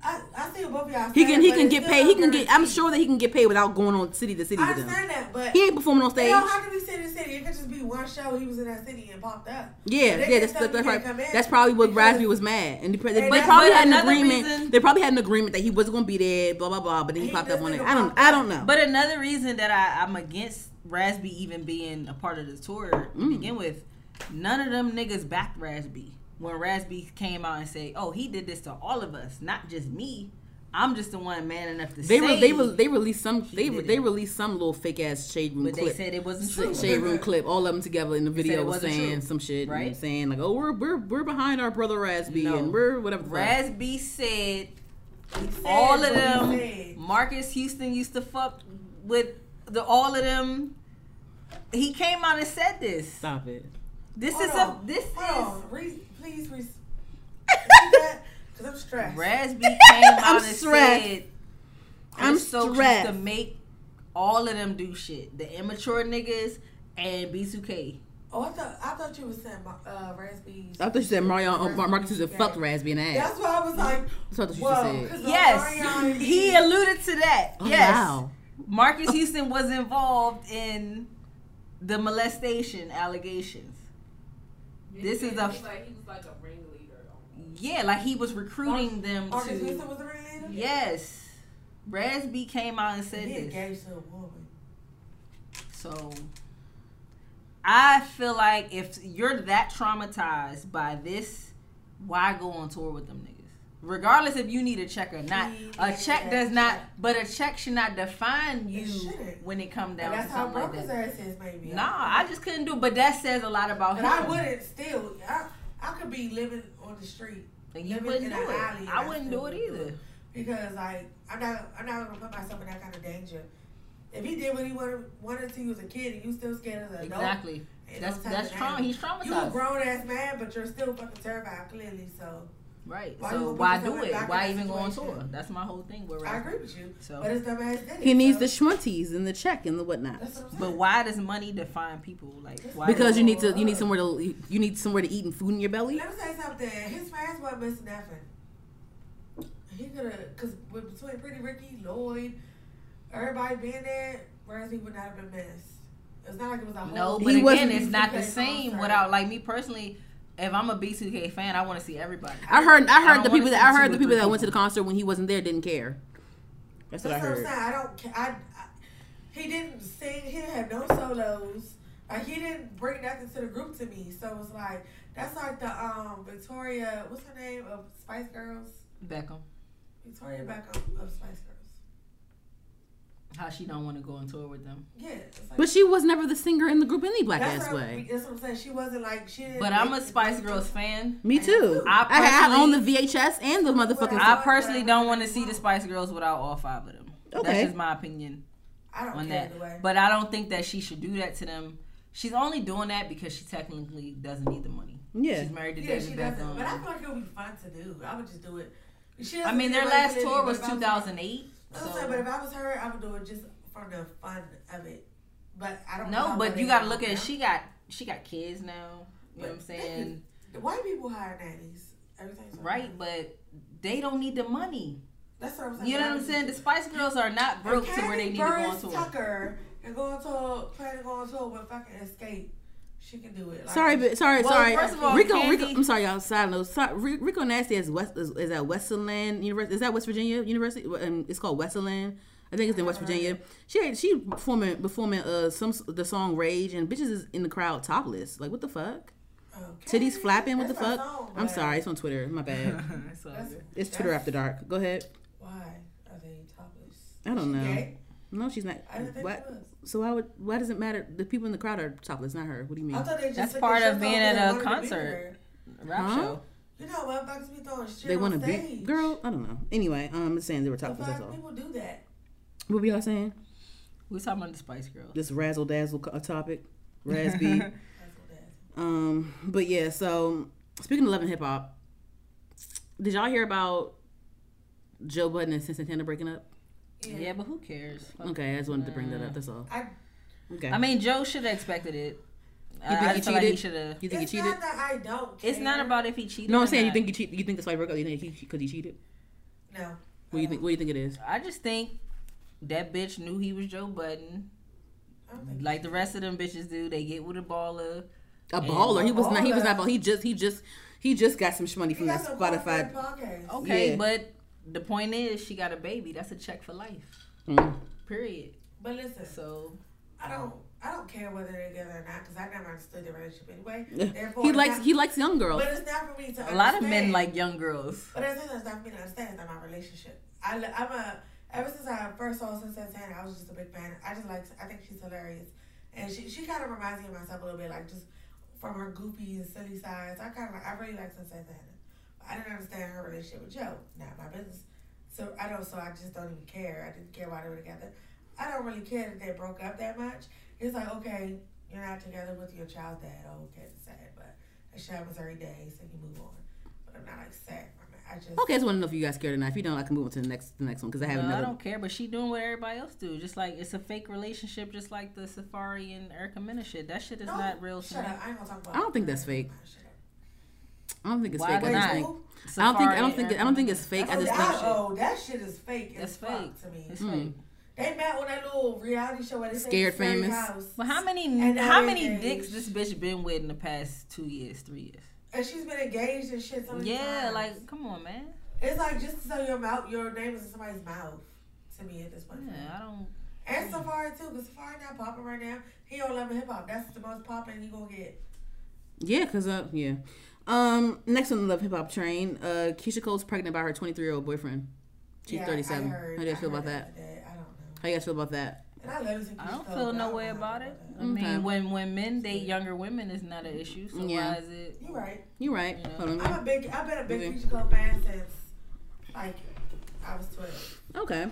I, I see what both of y'all. He can he can get paid. He can not get. I'm guaranteed. sure that he can get paid without going on city to city I with them. understand that, but He ain't performing on it stage. don't have to be city to city. It could just be one show. He was in that city and popped up. Yeah, But they yeah, that's that's, that's, right. that's probably what because- Raz-B was mad, and they, they, they probably had an agreement. reason- they probably had an agreement that he wasn't going to be there. Blah blah blah. But then he He popped up on it. I don't. I don't know. But another reason that I, I'm against Raz-B even being a part of the tour to Mm. begin with, none of them niggas backed Raz-B when Raz-B came out and said, "Oh, he did this to all of us, not just me. I'm just the one man enough to They say." re- they re- they released some they did they released some little fake ass shade room but they said it wasn't true. shade room clip, all of them together in the video it was wasn't saying true, some shit, right? and saying like, "Oh, we're we're we're behind our brother Raz-B, No. and we're whatever." the. Raz-B said He said all of them. Marques Houston used to fuck with the all of them. He came out and said this. Stop it. This Hold is on. a this Hold is on. Re- please, re- because I'm stressed. Raz-B came out I'm and stressed. said I'm Chris Stokes stressed. to make all of them do shit. The immature niggas and B2K. Oh, I thought I thought you were saying uh, Raspberries. I thought you said Mario uh, Mar- Marques Houston Yeah. fucked Raz-B in the ass. That's why I was like, That's what you whoa. said. 'cause Yes, he alluded to that. Oh, yes, wow. Marques Houston was involved in the molestation allegations. This is a- like he was like a ringleader. Yeah, like he was recruiting them Marques to. Houston was the ringleader. Yes, Raz-B came out and said he this. engaged to a woman. So I feel like if you're that traumatized by this, why go on tour with them niggas? Regardless if you need a check or not, a check does not. check. But a check should not define you It when it comes And down to that's how something like broke his ass is, maybe. Nah, I just couldn't do. it. But that says a lot about But him. I wouldn't still. I, I could be living on the street. And you wouldn't in do it. alley I wouldn't do it either. Because like I'm not I'm not gonna put myself in that kind of danger. If he did what he wanted, wanted to, he was a kid, and you still scared as an adult. Exactly. That's no that's to trauma. He's You a grown ass man, but you're still fucking terrified, clearly. So Right. Why so why do it? Why even go on tour? That's my whole thing. Where I agree with you. So- but his dumb ass did. He needs so the schmunties and the check and the whatnot. That's what I'm. But why does money define people? Like why Because you need to you need uh, somewhere to you need somewhere to eat and food in your belly. Let me say something. His fans wasn't missing nothing. He could have, cause between Pretty Ricky, Lloyd, everybody being there, whereas he would not have been missed. It's not like it was a whole. No, He but again, it's not the same. concert. Without like me personally, if I'm a B2K fan, I want to see everybody. I heard I I heard don't the people that I heard the people that went to the concert when he wasn't there didn't care. That's what I That's what I'm heard. saying. I don't. ca- I, I he didn't sing. He didn't have no solos. Like he didn't bring nothing to the group to me. So it's like that's like the um Victoria. What's her name of Spice Girls? Beckham, Victoria Beckham of Spice Girls. How she don't want to go on tour with them. Yeah. Like, But she was never the singer in the group any black that's ass what, way. That's what I'm saying. She wasn't like she. Didn't But I'm a Spice group. Girls fan. Me too. I I, I own the VHS and the motherfucking. I personally don't want to see the Spice Girls without all five of them. Okay. That's just my opinion I don't on care that. either way. But I don't think that she should do that to them. She's only doing that because she technically doesn't need the money. Yeah. She's married to yeah, she David doesn't. But I Beckham. feel like it would be fun to do. I would just do it. She I mean, their last tour was but if I 2008. What I'm saying, but if I was her, I would do it just for the fun of it. But I don't. know No, but you gotta look at now. She got she got kids now. You know what I'm saying? The white people hire nannies. Everything's right? her. But they don't need the money. That's what I'm saying. You know what I'm saying? The Spice Girls are not broke to where they need to go on tour. Tucker and go on tour, plan to go on tour with fucking Escape. She can do it. Like, Sorry, but sorry, Well, sorry. first of all, Rico, Candy- Rico, I'm sorry, y'all. Side note. Sorry, Rico Nasty is West is, is at Westland University. Is that West Virginia University? Um, it's called Westland. I think it's in West Virginia. She she performing performing uh some the song Rage and bitches is in the crowd topless. Like what the fuck? okay. Titties flapping. What the That's my fuck? song, I'm sorry. It's on Twitter. My bad. It's That's- Twitter That's- after dark. Go ahead. Why are they topless? I don't know. gay? No, she's not. I didn't think What? She was. So why would why does it matter? The people in the crowd are topless, not her. What do you mean? I thought they just That's took part of being at a wanted to be concert. Rap Huh? show. You know, motherfuckers be throwing shit They want want to be girl. I don't know. Anyway, um, I'm just saying they were The topless. That's fuck all. people do that? What were y'all saying? We're talking about the Spice Girls. This razzle dazzle topic, Raspy. That's what that is. um, but yeah. So speaking of love and hip hop, did y'all hear about Joe Budden and Santana breaking up? Yeah, but who cares? Fuck Okay, I just wanted to bring that up. That's all. I, Okay. I mean, Joe should have expected it. I, think I he just feel like he cheated? you think he it's cheated? not that I don't. Care. It's not about if he cheated. No, I'm or saying you think he cheat. You think that's why he broke up? You think he because he cheated? No. What do you think? What do you think it is? I just think that bitch knew he was Joe Budden, I don't think like the rest of them bitches do. They get with a baller. A baller. He was not. He was not. baller. He just. He just. He just got some money from that Spotify. podcast. Okay, Yeah. but the point is, she got a baby. That's a check for life. Mm. Period. But listen, So I don't. I don't care whether they're together or not because I never understood their relationship anyway. Therefore, He likes. not- He likes young girls. But it's not for me to. a lot of men like young girls. But that's that's not for me to understand. It's not my relationship. I, I'm a ever since I first saw Cyn Santana, I was just a big fan. I just like I think she's hilarious, and she she kind of reminds me of myself a little bit, like just from her goofy and silly sides. I kind of I really like Cyn Santana. I didn't understand her relationship with Joe. Not my business. So I don't. So I just don't even care. I didn't care why they were together. I don't really care that they broke up that much. It's like okay, you're not together with your child's dad. Oh, okay, it's sad, but that shit happens every day, so you move on. But I'm not like sad from it. I just Okay, I just want to know if you guys cared or not. If you don't, I can move on to the next the next one because I have No, I don't care, but she doing what everybody else do. Just like it's a fake relationship, just like the Safaree and Erica Mena shit. That shit is No, not real to Shut me. up. I ain't gonna talk about I don't think that's fake. Shut up. I don't think it's Why fake. I just not? think. I don't think. I Safaree don't think. I don't think it's fake. I just that, think. oh, that shit is fake That's as fuck fake. to me. It's Mm. fake. They met on that little reality show where they Scared Famous. House. But how many And how many engaged. dicks this bitch been with in the past two years, three years? And she's been engaged and shit so many Yeah, times. like come on, man. it's like just to sell your mouth, your name is in somebody's mouth. To me at this point. Yeah, I don't. And Safaree too, because Safaree not popping right now. He on Love and Hip Hop. That's the most popping he gonna get. Yeah, cause uh, yeah. Um, next on the love hip hop train, uh, Keyshia Cole's pregnant by her 23 year old boyfriend. She's Yeah, 37. heard- How do you guys feel about that? today. I don't know. How you guys feel about that? And I I don't feel no way about it. I Okay. mean, when when men date younger women, is not an issue. So Yeah. why is it? You're right. You're right. Yeah. Hold on. I'm a big. I've been a big Okay. Keyshia Cole fan since like I was 12. Okay.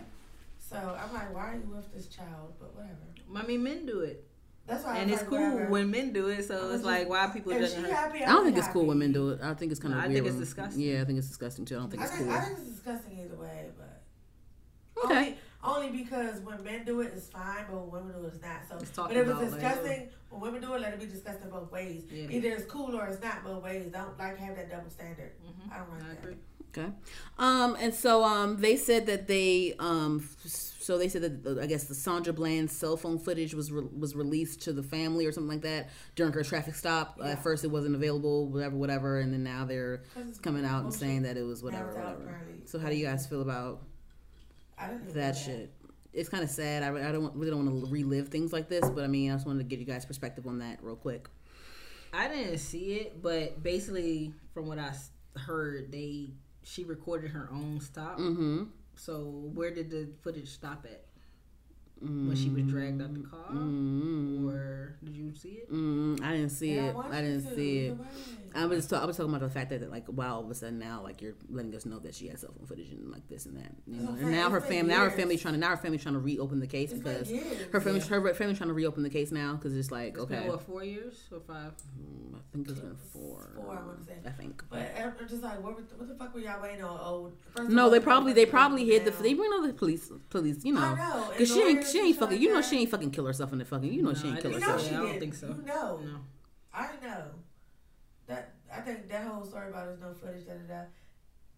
So I'm like, why are you with this child? But whatever. I mean, men do it, That's why. I and it's like, cool whatever. when men do it. So it's just- like, why are people if judging she her? happy, I don't think be it's cool when men do it. I think it's kind of No, I weird. think it's when- disgusting. Yeah, I think it's disgusting too. I don't think I it's think, cool. I think it's disgusting either way, but Okay. only, only because when men do it, it's fine, but when women do it, it's not. So, It's but talking if it's about, like, disgusting, when women do it, let it be disgusting both ways. Yeah. Either it's cool or it's not both ways. I Don't like have that double standard. Mhm. I don't like I that. agree. Okay. Um, and so um, they said that they um, f- so they said that I guess the Sandra Bland cell phone footage was re- was released to the family or something like that during her traffic stop. Uh, Yeah. at first, it wasn't available, whatever, whatever, and then now they're coming out and saying that it was whatever, whatever. So how do you guys feel about I didn't that shit? It's kind of sad. I, I don't really don't want to relive things like this, but I mean, I just wanted to get you guys' perspective on that real quick. I didn't see it, but basically, from what I heard, they she recorded her own stop. Mm-hmm. So where did the footage stop at? When she was dragged out the car, Mm-hmm. or did you see it? Mm, I didn't see Yeah, it. want I didn't to. see it. Either way. I was talk, I was talking about the fact that like wow, all of a sudden now like you're letting us know that she has cell phone footage and like this and that. You know, That's what I'm and now her It's family, now her years. family trying to now her family trying to reopen the case It's because her family Yeah. her family trying to reopen the case now because it's like It's okay, been what four years or five? Mm, I think it's been four. Four, I wanna say. I think. But I'm I'm just like, what, what the fuck were y'all waiting on? Oh, No, all, they probably they probably them hid the down. they bring all the police police you know because she ain't she ain't fucking you know she ain't fucking kill herself in the fucking you know No, she ain't kill You didn't know herself. I don't think so. You know. No. I know. That I think that whole story about there's no footage, da da da,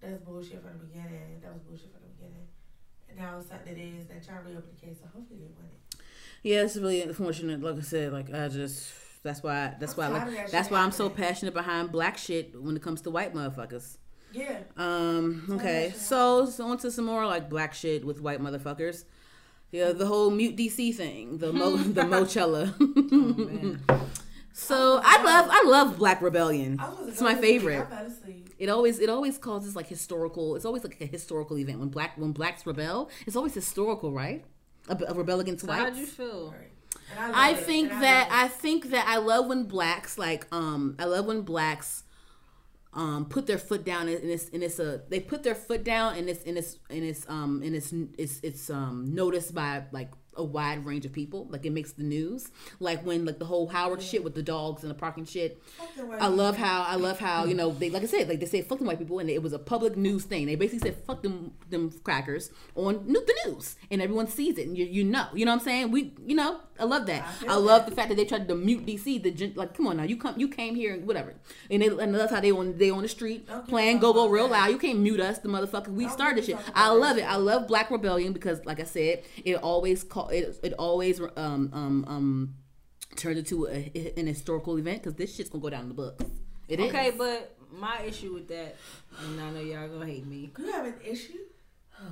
that's bullshit from the beginning. That was bullshit from the beginning. And now it's something it is. They're trying to reopen the case, so hopefully they win it. Yeah, it's really unfortunate. Like I said, like I just that's why that's why I'm like that that's why I'm so passionate behind black shit when it comes to white motherfuckers. Yeah. Um. Okay. So, so on to some more like black shit with white motherfuckers. Yeah, the whole mute DC thing, the mo the Moechella. Oh, man. so I love I love Black Rebellion. Was It's my go to sleep. favorite. I fell asleep. It always it always causes like historical. It's always like a historical event when black when blacks rebel. It's always historical, right? A, a rebel against So how'd whites. you feel? Right. I, I think and that I think that I love when blacks like um I love when blacks um put their foot down and it's and it's a they put their foot down and it's and it's and it's um and it's it's it's um noticed by like a wide range of people like it makes the news like when like the whole Howard shit with the dogs and the parking shit I love how I love how you know they like I said like they say fuck them white people and it was a public news thing. They basically said fuck them them crackers on the news and everyone sees it and you you know you know what I'm saying we you know I love that. I I, love that. the fact that they tried to mute DC. The gen- like come on now you come you came here and whatever and they and that's how they on they on the street Don't playing go go real that. loud. You can't mute us the motherfucker. We started shit. I love it. I love Black Rebellion because like I said it always call it it always um um um turned into a, an historical event because this shit's gonna go down in the books. It is. Okay, but my issue with that, and I know y'all gonna hate me. You have an issue?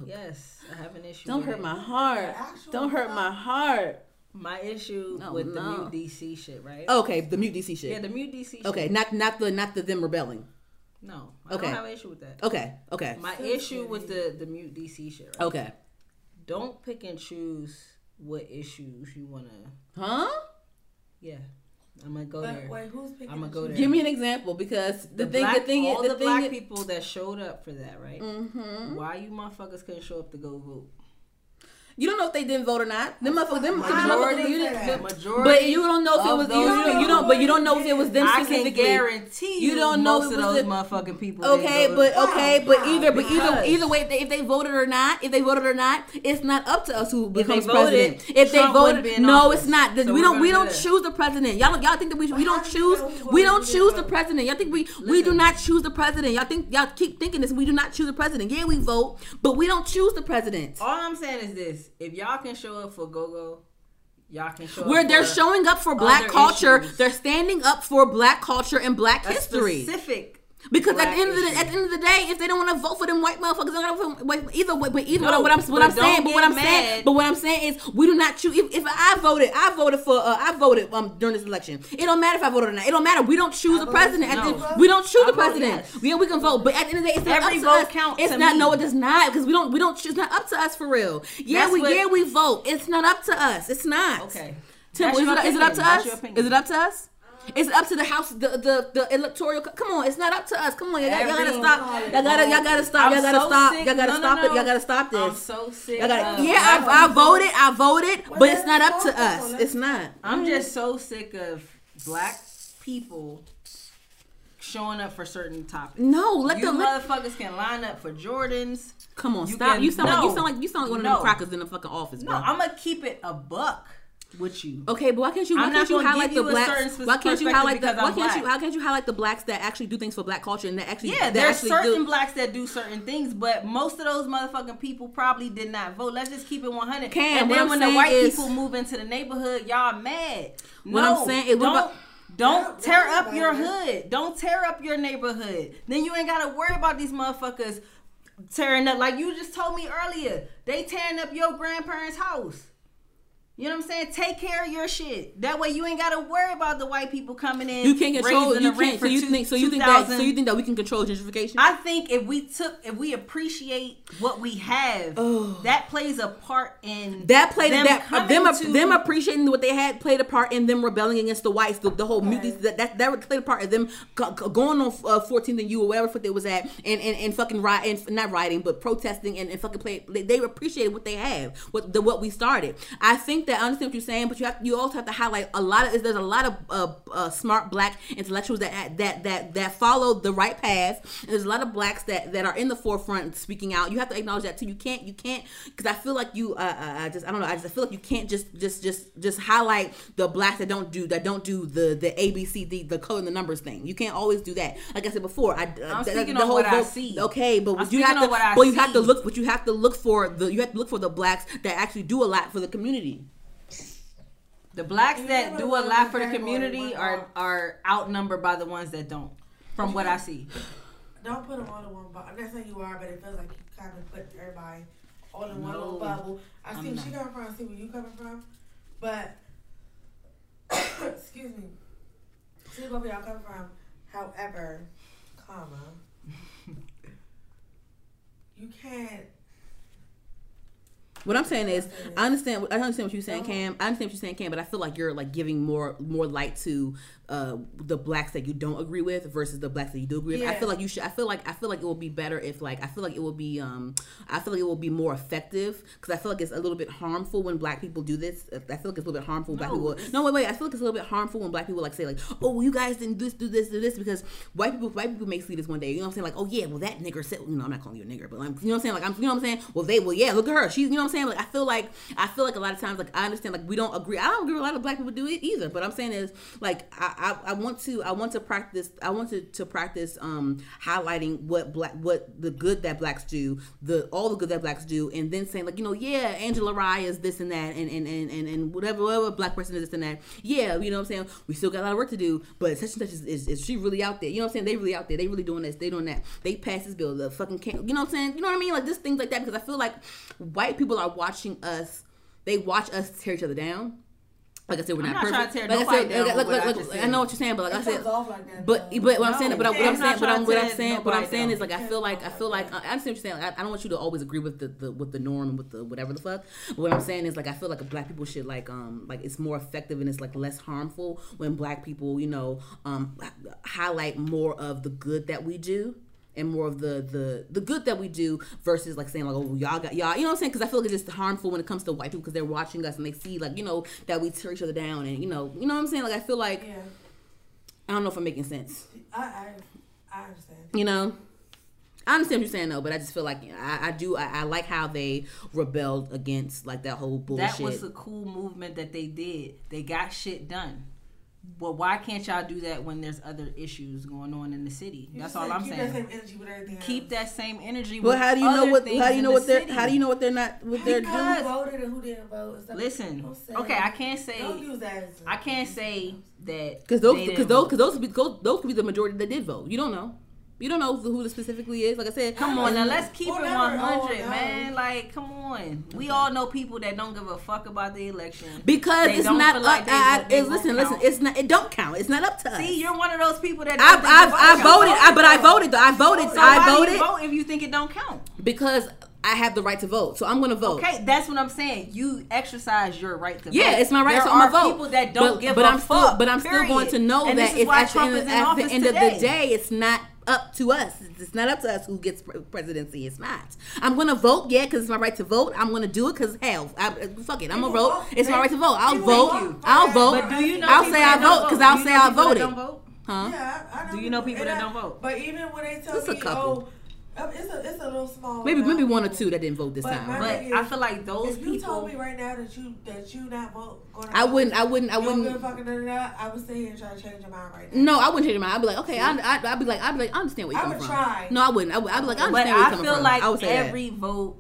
Yes, I have an issue. Don't with hurt it. my heart. Actual Don't hurt my heart. My issue Oh, with the mute DC shit, right? Okay, the mute DC shit. yeah, the mute DC. Shit. okay, not not the not the them rebelling. No, I Okay. don't have an issue with that. Okay, okay, My Sensitive. issue with the the mute DC shit, right? okay. Don't pick and choose what issues you wanna. Huh? Yeah, I'm gonna go But there. wait, who's picking? I'ma go there. Give me an example because the, The thing, black, the thing, all is, the, the thing, black is- people that showed up for that, right? Mhm. Why you motherfuckers couldn't show up to go vote? You don't know if they didn't vote or not. Them motherfuckers, them, them Majority motherfuckers, you didn't- that. Majority, but you don't know if it was you. those don't- You don't, but you don't know if it was them I can specifically. guarantee you, You don't know most it of was those the- motherfucking people. Okay, didn't but okay, Wow, but wow, either, but either, either way, if they, if they voted or not, if they voted or not, it's not up to us who becomes voted, president. If they Trump wouldn't be voted, in no, office. it's not. So we don't, we do don't choose the president. Y'all, y'all think that we, we don't how do you choose, we don't choose the the president. Y'all think we, we do not choose the president. Y'all think, y'all keep thinking this. We do not choose the president. Yeah, we vote, but we don't choose the president. All I'm saying is this: if y'all can show up for go go, y'all can show up. Where they're showing up for black culture, issues. they're standing up for black culture and black a history. specific. Because at the end of the at the end of the day, if they don't want to vote for them white motherfuckers, they're gonna vote either way. But either No, what I'm what I'm saying, but what I'm saying, but what I'm saying is we do not choose. If, if I voted, I voted for uh, I voted um during this election. It don't matter if I voted or not. It don't matter. We don't choose I the president. No. the, we don't choose I the vote president. yes. Yeah, we can vote, but at the end of the day, it's not Every up to vote us. counts It's not. me. No, it does not because we don't we don't. It's not up to us for real. Yeah, That's we what- yeah we vote. It's not up to us. It's not. Okay. Tim, is, it, is it up to. Us? Is it up to us? Is it up to the house, the the, the electoral? Come on, it's not up to us. Come on, y'all, y'all gotta stop. Y'all gotta, y'all gotta stop. Y'all gotta so stop. sick- Y'all gotta no, no, stop it. Y'all gotta stop this. I'm so sick. Y'all gotta, of yeah, I, I voted. I voted, but it's not up to let's It's not. I'm just so sick of black people showing up for certain topics. No, let you them. Let, motherfuckers can line up for Jordans. come on, you stop. can- You sound like you sound like you sound like one of No. them crackers in the fucking office, No, bro. I'm gonna keep it a buck with you. Okay, but why can't you? Why I'm can't not you gonna highlight give the blacks? Why can't you perspective highlight the? Why can't you? How can't you highlight the blacks that actually do things for black culture and that actually? Yeah, that there's actually certain do. blacks that do certain things, but most of those motherfucking people probably did not vote. Let's just keep it 100. Cam, and what then I'm when the white is- people move into the neighborhood, y'all mad. What no, I'm saying is, don't about- don't Don't- tear up your hood. Don't tear up your neighborhood. Then you ain't gotta worry about these motherfuckers tearing up. Like you just told me earlier, they tearing up your grandparents' house. You know what I'm saying? Take care of your shit. That way you ain't gotta worry about the white people coming in. You can't control. You the can't. So you two- think? So you think that? So you think that we can control gentrification? I think if we took, if we appreciate what we have, Oh. that plays a part in That played them that uh, them to- them appreciating what they had played a part in them rebelling against the whites. The, the whole Okay. mutiny that, that that played a part in them go- go- going on uh, 14th and U or wherever they was at and and, and fucking riot and not rioting but protesting and, and fucking play. They, they appreciated what they have, what the what we started. I think think that I understand what you're saying, but you have you also have to highlight a lot of there's a lot of uh, uh, smart black intellectuals that that that that follow the right path. And there's a lot of blacks that that are in the forefront speaking out. You have to acknowledge that too. You can't you can't because I feel like you uh, uh, I just I don't know I just I feel like you can't just just just just highlight the blacks that don't do that don't do the the ABC the the code and the numbers thing. You can't always do that. Like I said before, I I'm the, on what I see. Okay, but I'm you have to I well you have to look but you have to look for the you have to look for the blacks that actually do a lot for the community. The blacks You that do a lot for the community are box. are outnumbered by the ones that don't. From what I see, Don't put them all in one bubble. I'm not saying you are, but it feels like you kind of put everybody all in one little bubble. I see I'm where she not. coming from. I see where you coming from, but excuse me. See where y'all come from. However, comma, you can't. What I'm saying is, I understand. I understand what you're saying, Cam. I understand what you're saying, Cam. But I feel like you're like giving more more light to uh, the blacks that you don't agree with versus the blacks that you do agree with. I feel like you should. I feel like I feel like it will be better if like I feel like it will be. Um, I feel like it will be more effective because I feel like it's a little bit harmful when black people do this. I feel like it's a little bit harmful when black No, people. No, wait, wait. I feel like it's a little bit harmful when black people like say like, oh, well, you guys didn't do this, do this, do this because white people, white people may see this one day. You know what I'm saying? Like, oh yeah, well that nigger said, you know, I'm not calling you a nigger, but like, you know what I'm saying? Like, I'm, you know what I'm saying? Well, they, well, yeah, look at her. She's, you know what I'm saying? Like, I feel like, I feel like a lot of times, like, I understand, like, we don't agree. I don't agree with a lot of black people do it either. But I'm saying is, like, I, I, I want to, I want to practice, I want to, to practice, um, highlighting what black, what the good that blacks do, the all the good that blacks do, and then saying like, you know, yeah, Angela Rye is this and that, and and and and, and whatever, whatever black person is this and that. Yeah, you know what I'm saying? We still got a lot of work to do, but such and such is, is, is she really out there? You know what I'm saying? They really out there. They really doing this. They doing that. They pass this bill. The fucking can you know what I'm saying? You know what I mean? Like just things like that because I feel like white people are watching us. They watch us tear each other down. Like I said, we're I'm not, not perfect. to tear like I said, down like, with like, I I know what you're saying, but like I said, comes like but though. but what I'm saying, but, what I'm I'm saying, but I'm what I'm saying, what I'm saying is like I feel like I feel like I understand what you're saying. Like, I, I don't want you to always agree with the, the with the norm and with the whatever the fuck. But what I'm saying is like I feel like black people should like um like it's more effective and it's like less harmful when black people you know um highlight more of the good that we do and more of the the the good that we do versus like saying like oh y'all got y'all you know what I'm saying because I feel like it's just harmful when it comes to white people because they're watching us and they see like you know that we tear each other down and you know you know what I'm saying like I feel like Yeah, I don't know if I'm making sense I, I, I understand. you know I understand what you're saying though, but I just feel like I, I do I, I like how they rebelled against like that whole bullshit. that was a cool movement that they did. They got shit done. Well, why can't y'all do that when there's other issues going on in the city? You That's all said I'm keep saying. that same energy with everything. Keep that same energy. Well, with how do you know what? How do you in know the what they're? city. How do you know what they're not? What they're Who doing? voted and who didn't vote? Listen, okay. I can't say Don't use that. As a- I can't say that Because those, because didn't those, vote. because those, could be, those, those could be the majority that did vote. You don't know. You don't know who the specifically is. Like I said, Come on, now let's keep Well, it never. 100, Oh, um, no. man. Like, come on. We all know people that don't give a fuck about the election. because They it's don't Up, like they I, vote- they it's, listen, listen. count. It's not. It don't count. It's not up to us. See, you're one of those people that. I've, don't think I've, the I voted, I, but I voted. though. I voted. So I voted vote if you think it don't count? because I have the right to vote. So I'm going to vote. Okay, that's what I'm saying. You exercise your right to vote. Yeah, it's my right, There so are I'm gonna vote. people that don't but, give but a I'm fuck. Still, but I'm still going to know and that this it's at, the Trump end, is in at the office end of the day, it's not up to us. It's not up to us who gets presidency. It's not. I'm going to vote, yeah, because it's my right to vote. I'm going to do it because hell, I, uh, fuck it. I'm gonna vote. vote. It's my right to vote. I'll vote. vote. I'll vote. But do you know? I'll say I don't vote because I'll say I people voted. don't vote? Huh? Yeah, I, I know Do you know people and that I- don't vote? But even when they tell Just a me, couple. Oh, it's a it's a little small. Maybe amount maybe one or two that didn't vote this But time. But But I feel like those If you people. told me right now that you that you not vote, gonna I vote, wouldn't. I wouldn't. I wouldn't. give a fucking da, da, da, I would sit here and try to change your mind right now. No, I wouldn't change my mind. I'd be like, okay, I, I, I'd be like, I'd be like, I understand where you're I coming would from. try. No, I wouldn't. I would, I'd be like, I but understand where you're I coming feel from. like I would say that. every vote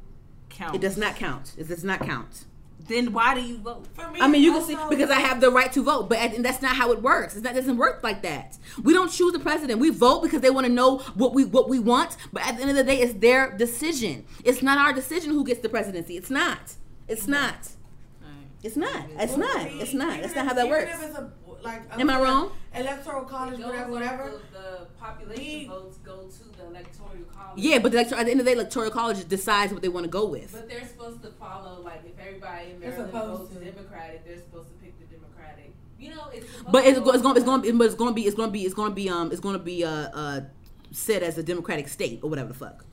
counts. It does not count. It does not count. Then why do you vote? For me, I mean, you can see because I have the right to vote, but and that's not how it works. It's not, it doesn't work like that. We don't choose the president. We vote because they want to know what we what we want. But at the end of the day, it's their decision. It's not our decision who gets the presidency. It's not. It's not. It's not. It's not. for me, It's not. even That's not how that even works. If it's a, like, Am I wrong? Electoral college, Those whatever, whatever. of The population Me- votes go to the electoral college. Yeah, but the electoral, at the end of the day, electoral college decides what they want to go with. But they're supposed to follow, like, if everybody in Maryland supposed votes to. Democratic, they're supposed to pick the Democratic. You know, it's. But it's, to go- it's going it's going along. to be it's going to be it's going to be it's going to be um it's going to be uh uh said as a democratic state or whatever the fuck.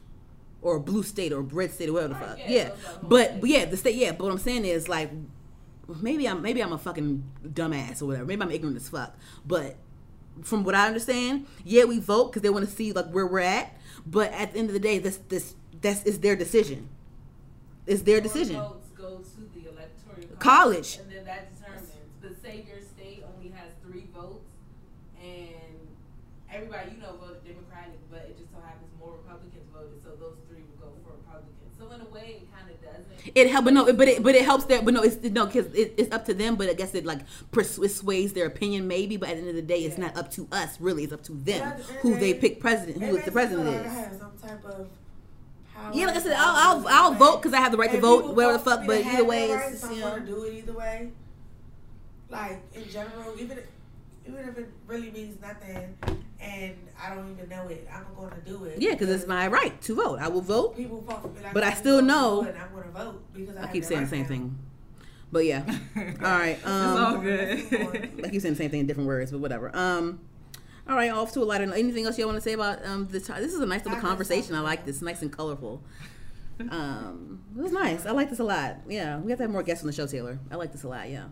Or a blue state or a red state or whatever the fuck. yeah, Yeah. those are whole But but yeah, the state yeah, but what I'm saying is like maybe I'm maybe I'm a fucking dumbass or whatever. Maybe I'm ignorant as fuck. But from what I understand, yeah, we vote because they want to see like where we're at. But at the end of the day, this this that's is their decision. It's their Your decision. votes go to the electoral College. and then that determines. But say your state only has three votes, and everybody you know voted Democratic, but it just so happens more Republicans voted, so those three would go for Republicans. So in a way, it kind of doesn't. It help, but no, but it but it helps their, but no, it's no, because it, it's up to them. But I guess it like persuades their opinion, maybe. But at the end of the day, it's Yeah. not up to us. Really, it's up to them Yeah, who they they- pick president, who the president like I is. have some type of power Yeah, like I said, I'll I'll, I'll vote because I have the right to vote, people whatever the fuck. But either way, that it's right, just, so I'm you gonna know. do it either way. Like in general, even even if it really means nothing, and I don't even know it, I'm gonna do it. Yeah, because it's my right to vote. I will vote. people vote for me like But I I'm still gonna know- and I'm gonna vote because I, I keep saying the right same now. thing. But yeah, all right. It's all Um, good. I keep saying the same thing in different words, but whatever. Um, all right, off to a lighter. Anything else you want to say about um the? T- this is a nice little I conversation. I like this. Nice and colorful. Um, it was nice. I like this a lot. Yeah, we have to have more guests on the show, Taylor. I like this a lot. Yeah.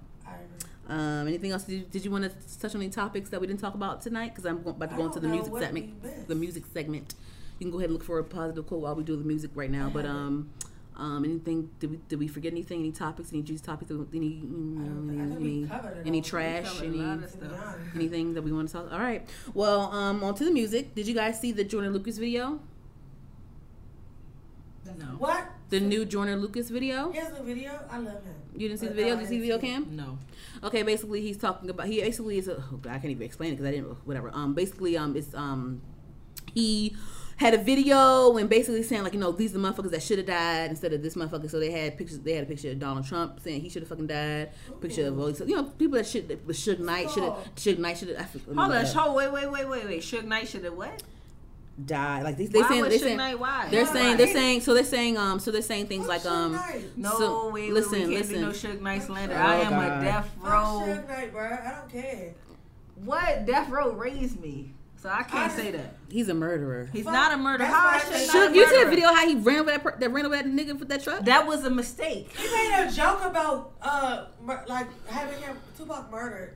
Um, anything else? Did you, did you want to touch on any topics that we didn't talk about tonight? Because I'm about to go into the music segment. The music segment. You can go ahead and look for a positive quote while we do the music right now. But um, um, anything? Did we did we forget anything? Any topics? Any juice topics? Any any, I don't think- I think any, we covered it any trash? Any lot of To be stuff. honest. anything that we want to talk? All right. Well, um, on to the music. Did you guys see the Joyner Lucas video? No. What? The new Joyner Lucas video? Here's the video. I love him. You didn't see the video? no, Did you see the video. Cam? No. Okay, basically he's talking about he basically is a oh God, I can't even explain it because I didn't whatever. Um, basically um it's um he had a video and basically saying like you know these are the motherfuckers that should have died instead of this motherfucker. So they had pictures. They had a picture of Donald Trump saying he should have fucking died. Picture of all these you know people that should that was Suge Knight should have Suge Knight should have Hold on. Hold. Wait. Wait. Wait. Wait. Wait. Suge Knight should have what? Died. Like they, they Why saying was they Suge saying Knight? Why? they're Why? saying they're saying so they're saying um so they're saying things like Fuck Suge um No, So, wait, listen, listen, we can't listen. do no Suge Knight slander. Oh, I am God. a death Fuck row. Suge Knight, bro. I don't care. What? Death row raised me, so I can't I- say that. he's a murderer. He's Fuck, not a murderer. that's How why I is say Suge not Knight Suge, a you see the video how he ran over that per- that ran over that nigga with that truck? That was a mistake. He made a joke about uh mur- like having him Tupac murdered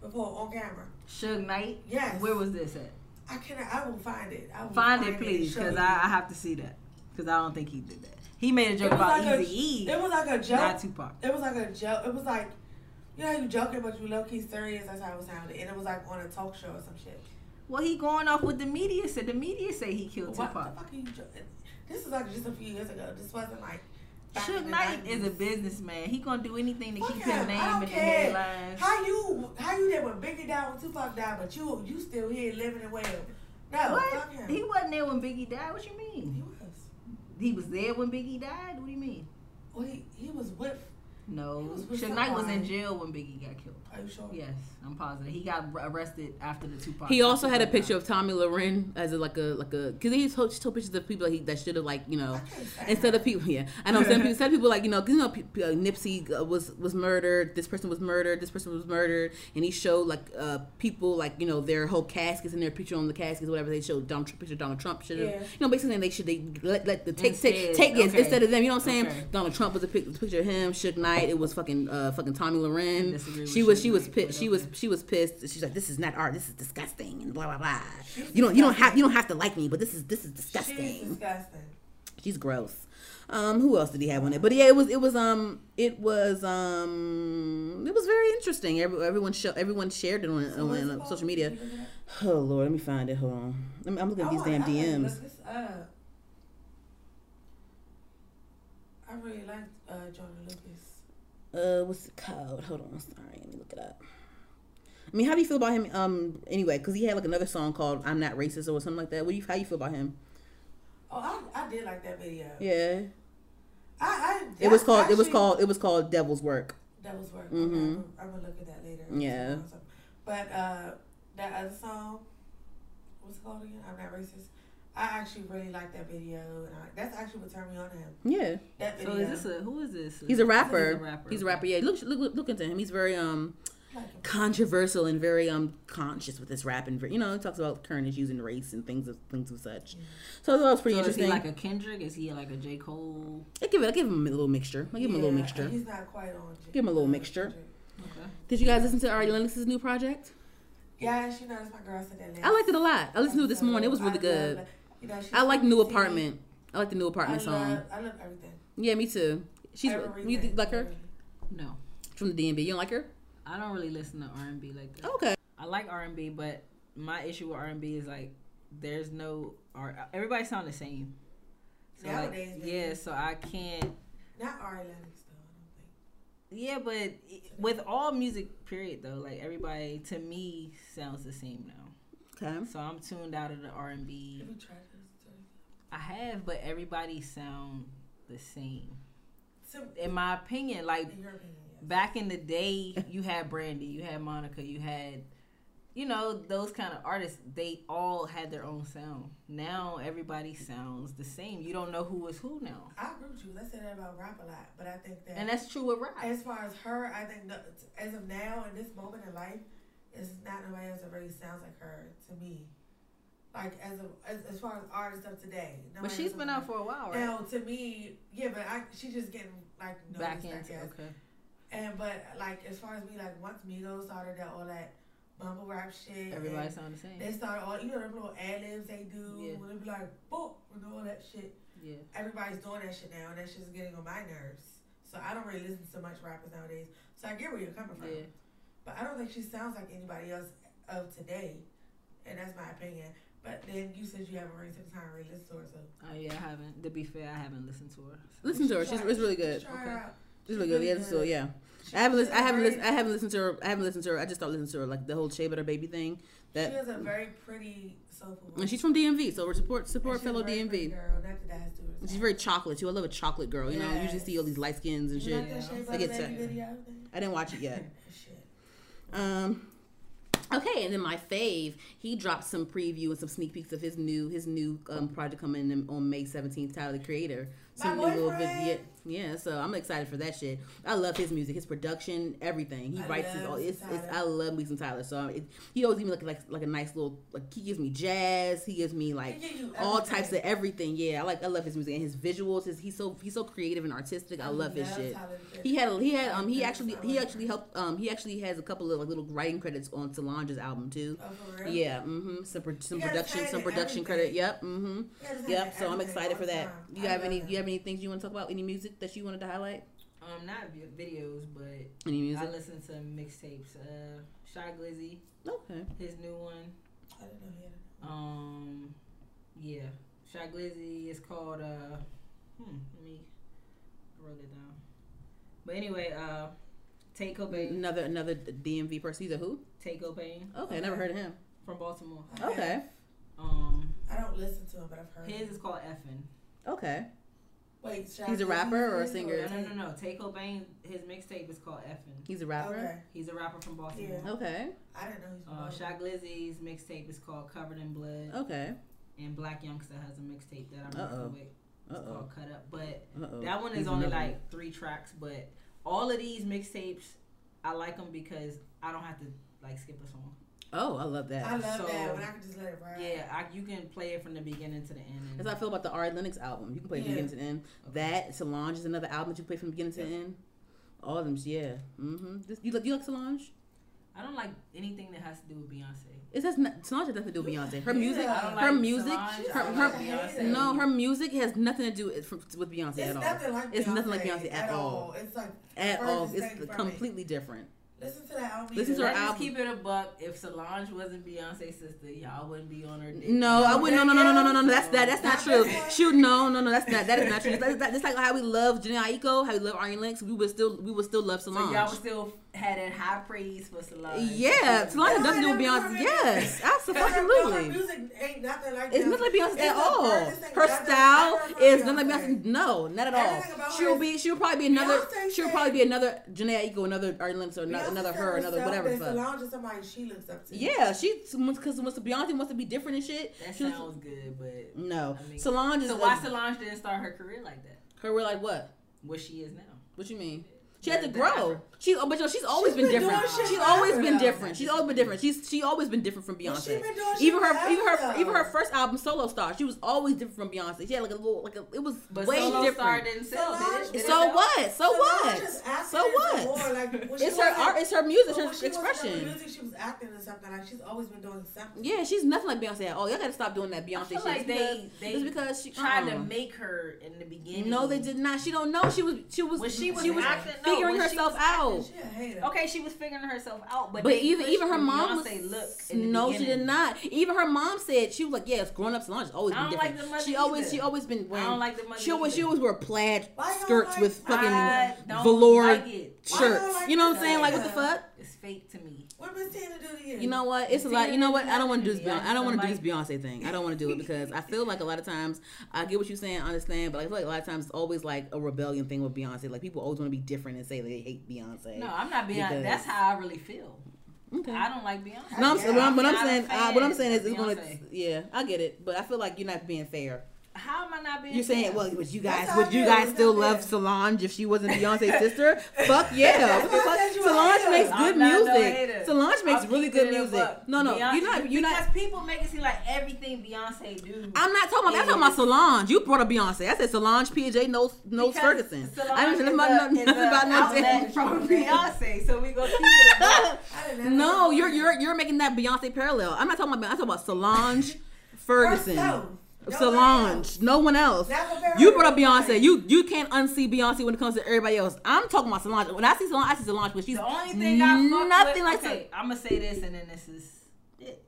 before on camera. Suge Knight. Yes. Where was this at? I cannot. I will find it. I will Find it, please, because. I, I have to see that. Because I don't think he did that. He made a joke about like Easy E, It was like a joke. not Tupac. It was like a joke. It was like, you know, how you joking, but you low key serious. That's how it was sounded, and it was like on a talk show or some shit. Well, he going off with the media said. The media say he killed What the fuck are you joking? This is like just a few years ago. This wasn't like. Suge Knight is a businessman. He gonna do anything to Fuck keep him. his name I don't in the headlines. How you how you there when Biggie died when Tupac died, but you you still here living and well? No, what? fuck him. He wasn't there when Biggie died. What you mean? He was. He was there when Biggie died. What do you mean? Well, he, he was with. No, He was Suge Knight was in jail when Biggie got killed. Are you sure? Yes, I'm positive. He got arrested after the Tupac. He also had a picture of Tomi Lahren as a, like a like a because he told, told pictures of people that, he, that should have like you know I can't stand instead of people yeah I know some people some people like you know 'cause, you know pe- pe- uh, Nipsey uh, was was murdered this person was murdered this person was murdered and he showed like uh people like you know their whole caskets and their picture on the caskets whatever they showed Donald Trump picture Donald Trump should have Yeah. you know basically they should they let, let the take take Instead, take yes, okay. instead of them you know what I'm saying Okay. Donald Trump was a pic, picture of him Suge Knight it was fucking uh fucking Tomi Lahren. Disagree with she was she was Knight, pissed she was she was pissed. She's like this is not art. This is disgusting and blah blah blah. She's you don't you don't have you don't have to like me but this is this is disgusting. She's disgusting disgusting. she's gross. Um who else did he have on it? But yeah it was it was um it was um it was very interesting. Every, everyone show everyone shared it on, So on, on social media. Did you look it up? oh lord let me find it. Hold on. I'm, I'm looking at these want- damn I DMs look this up. I really liked uh, Joyner Lucas. Uh what's it called hold on sorry let me look it up I mean, how do you feel about him? Um, anyway, because he had like another song called "I'm Not Racist" or something like that. What do you? How you feel about him? Oh, I, I did like that video. Yeah, I, I it was I called. it was called. It was called "Devil's Work." Devil's work. Mhm. Okay, I'm, gonna- I'm gonna look at that later. Yeah. But uh, that other song, what's it called again? I'm not racist. I actually really like that video, and I, that's actually what turned me on to him. Yeah, That So is this a who is this? he's a rapper. He's a rapper. He's a rapper. Yeah, look, look, look into him. He's very um. Like controversial and very um conscious with his rap and you know he talks about current issues and race and things of things of such. So that was pretty So is he interesting. like a Kendrick? Is he like a J Cole? I give it. I give him a little mixture. I give him a little mixture. He's not quite on. Give him a little mixture. Okay. Did you guys listen to Ari Lennox's new project? Yeah, she knows my girl said that. I liked it a lot. I listened to it this morning. It was really good. I like New Apartment. I like the New I Apartment love, song. I love everything. Yeah, me too. She's Everything. you like her No, from the DMV. You don't like her? I don't really listen to R and B like that. Okay. I like R and B, but my issue with R and B is like there's no R. Everybody sound the same. So Nowadays, they yeah, so I can't. Not Ari Lennox though. I don't think. Yeah, but with all music, period though, like everybody to me sounds the same now. Okay. So I'm tuned out of the R and B. Have you tried to listen to I have, but everybody sound the same. So, In my opinion, like in opinion, yes. back in the day, you had Brandy, you had Monica, you had, you know, those kind of artists. They all had their own sound. Now everybody sounds the same. You don't know who is who now, I agree with you. I say that about rap a lot, but I think that and that's true with rap. as far as her, I think that as of now in this moment in life, it's not nobody else that really sounds like her to me. Like as of as, as far as artists of today, But she's been out for a while, right? Now to me, yeah, but I she's just getting like Back noticed, I into okay. And but like as far as me, like once Migos started that all that mumble rap shit, Everybody sound the same. they started all you know them little ad libs they do, Yeah. when they be like boop and all that shit. Yeah. Everybody's doing that shit now, and that's just getting on my nerves. So I don't really listen to much rappers nowadays. So I get where you're coming from, Yeah. but I don't think she sounds like anybody else of today, and that's my opinion. But then you said you haven't really taken time really listen to her, so Oh yeah, I haven't. To be fair, I haven't listened to her. so- Listen to her. She's it's really good. Try her Okay. out. She's really good. Yeah, so yeah. She- I haven't listened. I haven't listened. I haven't listened to her. I haven't listened to her. I just started listening to her like the whole Shea Butter Baby thing. That She has a very pretty soulful voice. and she's from DMV, so we support support fellow DMV. Girl. Not that that has to do with And she's very chocolate too. I love a chocolate girl. You know, you just see all these light skins and You shit. like that Shea Yeah. I get Baby that. video? I didn't watch it yet. Um. Okay, and then my fave, he dropped some preview and some sneak peeks of his new his new um, project coming in on May seventeenth. Tyler the Creator, some new little boyfriend. Yeah. So I'm excited for that shit. I love his music, his production, everything. He I writes his all. It's, it's I love me some Tyler. So it, he always me like like like a nice little like he gives me jazz. He gives me like He give you all types of everything. Yeah, I like I love his music and his visuals. His, he's so he's so creative and artistic. I, love his shit. He had he had um he actually he actually helped um he actually has a couple of like little writing credits on Solange's album too. Oh? Yeah, mm-hmm. Some pro- some production some production everything. credit. Yep, mm-hmm. He has his hand Yep. So I'm excited for that. time. You have any you have any things you want to talk about? Any music that you wanted to highlight? Um, not videos, but Any music? I listen to mixtapes. Uh, Shy Glizzy, Okay. his new one. I didn't know he had it. Um, yeah, Shy Glizzy is called. Uh, hmm, let me. I wrote it down. But anyway, uh, Tate Kobang. Another another DMV person. He's a who? Tate Kobang Okay, I never heard of him. from Baltimore. I Okay. Um, I don't listen to him, but I've heard. his him. is called Effin. Okay. Wait, Shy He's a rapper or a singer? No, no, no, no. Tate Kobang. His mixtape is called Effin. He's a rapper. Okay. He's a rapper from Baltimore. Yeah. Okay. I didn't know he Uh, Baltimore. Shy Glizzy's mixtape is called Covered in Blood, Okay. and Black Youngsta has a mixtape that I'm Uh-oh. working with. It's oh. called Cut Up, but Uh oh. that one is only like three tracks. But all of these mixtapes, I like them because I don't have to like skip a song. Oh, I love that. I love so- that when I can just let it ride. Yeah, I, you can play it from the beginning to the end. That's how I feel about the Ari Lennox album. You can play from Yeah. beginning to the end. Okay. That Solange is another album that you play from beginning to the end. All of them, yeah. Mm-hmm. This, you like Do you like Solange? I don't like anything that has to do with Beyonce. It has not, Solange has nothing to do with Beyonce. Her music, Yeah. Her like music, Solange, her, I her, like Beyonce. no, her music has nothing to do with, with Beyonce It's at all. nothing like It's Beyonce nothing like Beyonce at all. It's like At all, it's from it. completely different. Listen to that album. Listen to her Let's just album. keep it a buck. If Solange wasn't Beyonce's sister, y'all wouldn't be on her dick. No, I wouldn't. No, no, no, no, no, no, no. That's that. That's not Not true. Shoot, no, no, no. That's not. That is not true. That's, that's like how we love Jhené Aiko, how we love Ari Lennox. We would still, we would still love So Solange. y'all would still had that high praise for Solange. Yeah, Solange has nothing to do Beyonce. Yes, absolutely. Her music ain't nothing like It's Beyonce. not like Beyonce at all. Her nothing style like her is from nothing like Beyonce. No, not at all. Everything about her She'll be. She'll probably be another. Beyonce She'll probably be another Jhené Aiko, another Ari Lennox, or another, Beyonce another her, another whatever. that. Solange is somebody she looks up to. Yeah, she because wants Beyonce wants to be different and shit. That She was- sounds good, but no, I mean- Solange is. so why Solange didn't start her career like that? her? We're like what? What she is now? What you mean? She had to The- the grow. She, oh, but you know, she's always She's been, been different. She's forever, always been different. She's always been different. She's she always been different from Well, Beyonce. she been doing even her, even her, though. even her first album, Solo Star. She was always different from Beyonce. She had like a little, like a, it was But way Solo different. Star didn't sell. Solange- did it? Did so what? So Solange what? is acting So what? More, like, when It's her art. It's her music. It's her she wasn't doing expression. Music, she was acting and something. Like she's always been doing something. Yeah, she's nothing like Beyonce at all. Y'all gotta stop doing that Beyonce shit. like It's they because- they it's because she tried to uh-uh. make her in the beginning. No, they did not. She don't know. She was. She was. When she was acting- no, figuring when herself was out. She. Okay, she was figuring herself out, but, But even even her mom was look. In the no, she did not. Even her mom said she was like, "Yes, growing up Solange has always I been don't different. like the money she always either. she always been wearing. I don't like the money. she always she always wear plaid Why skirts like- with fucking velour like shirts. you like you know what I'm saying? Like what the fuck? It's fake to me. What do to you? You know what? It's a lot. You know what? I don't want to do this. Beyonce. I don't want to do this Beyonce thing. I don't want to do it because I feel like a lot of times I get what you're saying, I understand, but I feel like a lot of times it's always like a rebellion thing with Beyonce. Like people always want to be different and say they hate Beyonce. No, I'm not Beyonce. That's how I really feel. Okay. I don't like Beyonce. No, I'm, Yeah, what I'm, what I'm a saying, uh, what I'm saying is, it's gonna, yeah, I get it, but I feel like you're not being fair. How am I not being? You're saying, well, would you guys, would you guys still love fair. Solange if she wasn't Beyonce's sister? Fuck yeah, That's Fuck- said you a Solange makes good music. Solange makes really good music. No, no, Beyonce- you're not, you're because not. people make it seem like everything Beyonce do. I'm not talking about. I'm talking about Solange. You brought up Beyonce. I said Solange, PJ knows knows Because Ferguson. Solange I know nothing nothing about no outlet damn. from Beyonce, so we go keep it. I didn't ever No, you're you're you're making that Beyonce parallel. I'm not talking about. I'm talking about Solange, Ferguson. No Solange. No one else. You brought up her Beyonce. You you can't unsee Beyonce when it comes to everybody else. I'm talking about Solange. When I see Solange, I see Solange, but she's The only thing I nothing with, like. Okay, I'm gonna say this, and then this is it.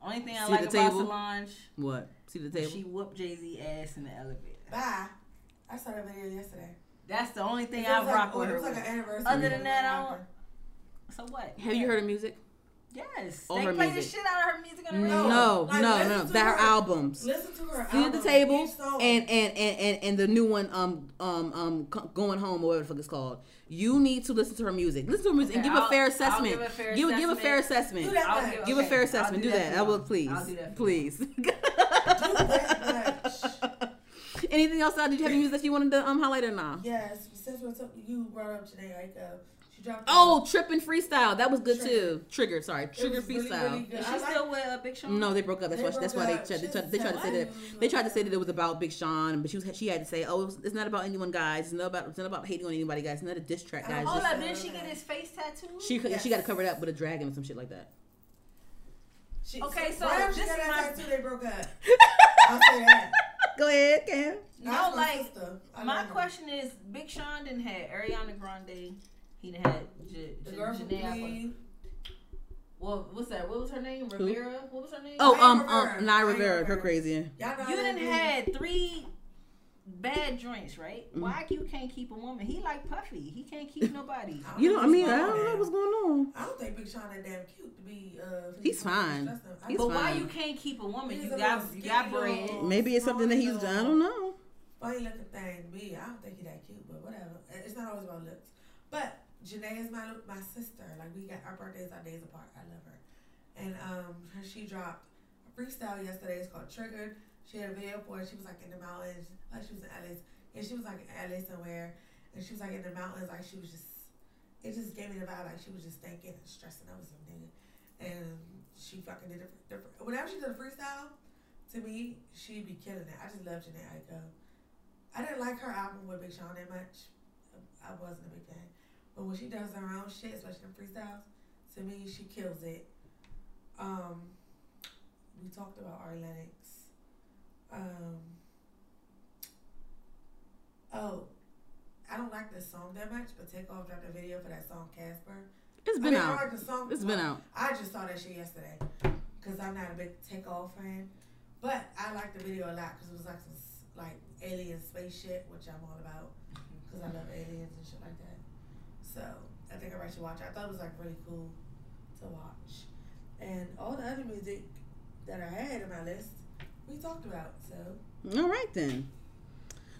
The only thing I See like the about table? Solange, what? See the table. she whooped Jay Z ass in the elevator. Bye. I saw that video yesterday. That's the only thing I was rock like, with it her. was like with. an anniversary. Other than that, I don't- So what? Have you heard her music? Yes. All they her play music. the shit out of her music on the radio. No, no, like, no, no. to That her her. albums. Listen to her. Albums. See at the table and, and and and and the new one um um um going home or whatever the fuck it's called. You need to listen to her music. Listen to her music and give a I'll- fair I'll assessment. give a fair give, give a assessment. fair assessment. Do that I'll much. give- Give a okay, fair I'll assessment. Do do that. that I will please. I'll do that Please. Do that much. Anything else? Did you have any music that you wanted to um highlight or not? Yes, since we're talking, you brought up today, like uh, she dropped. Oh, tripping freestyle. That was good Trigger. too. Trigger. Sorry, It trigger was really, freestyle. really good. Is I she like- still with uh, Big Sean? No, they broke up. That's They why. That's broke why they tried. They tried, they tried to say that. said- They tried to say that it was about Big Sean, but she was. She had to say, "Oh, it was, it's not about anyone, guys. It's not about. It's not about hating on anybody, guys. It's not a diss track, guys. Hold up, didn't she get his face tattooed? she Yes. she got to cover it up with a dragon or some shit like that. She, Okay, so right after this is my- tattoo, they broke up. I'll say that. Go ahead, Cam. No, That's my like my question is, Big Sean didn't have Ariana Grande. He didn't have J- The J- girl from Jhené. Aiko. Glee. What what's that? What was her name? Rivera. What was her name? Oh, Naya um, Rivera. um, Naya Naya Rivera, her Rivera. crazy. Y'all know you that didn't Glee? had three bad joints, right? Mm-hmm. Why you can't keep a woman? He like Puffy. He can't keep nobody. don't You know know, I what's mean, I going don't on know there. what's going on. I don't think Big Sean that damn cute to be. Uh, He's fine. I He's but don't- why fine. you can't keep a woman? He's You a got little you got skinny bread. little- Maybe it's something that he's. I don't know. funny looking thing to be. I don't think he that cute, but whatever. It's not always about looks. But Jhené is my my sister. Like we got our birthdays are days apart. I love her. And um, she dropped a freestyle yesterday. It's called Triggered. She had a video for it. She was like in the mountains. Like she was in LA. Yeah, she was like in LA somewhere. And she was like in the mountains. Like she was just. It just gave me the vibe like she was just thinking and stressing over something. And she fucking did it. Whenever she did a freestyle, to me, she'd be killing it. I just love Jhené Aiko. I didn't like her album with Big Sean that much. I wasn't a big fan. But when she does her own shit, especially in freestyles, to me, she kills it. Um, we talked about Ari Lennox. Um, oh, I don't like this song that much, but Takeoff dropped a video for that song Casper. It's I been mean, I out. like the song. It's been out. I just saw that shit yesterday because I'm not a big Takeoff fan, but I liked the video a lot because it was like some like alien space shit, which I'm all about because I love aliens and shit like that. So I think I should watch. it. I thought it was like really cool to watch, and all the other music that I had in my list we talked about. So All right then.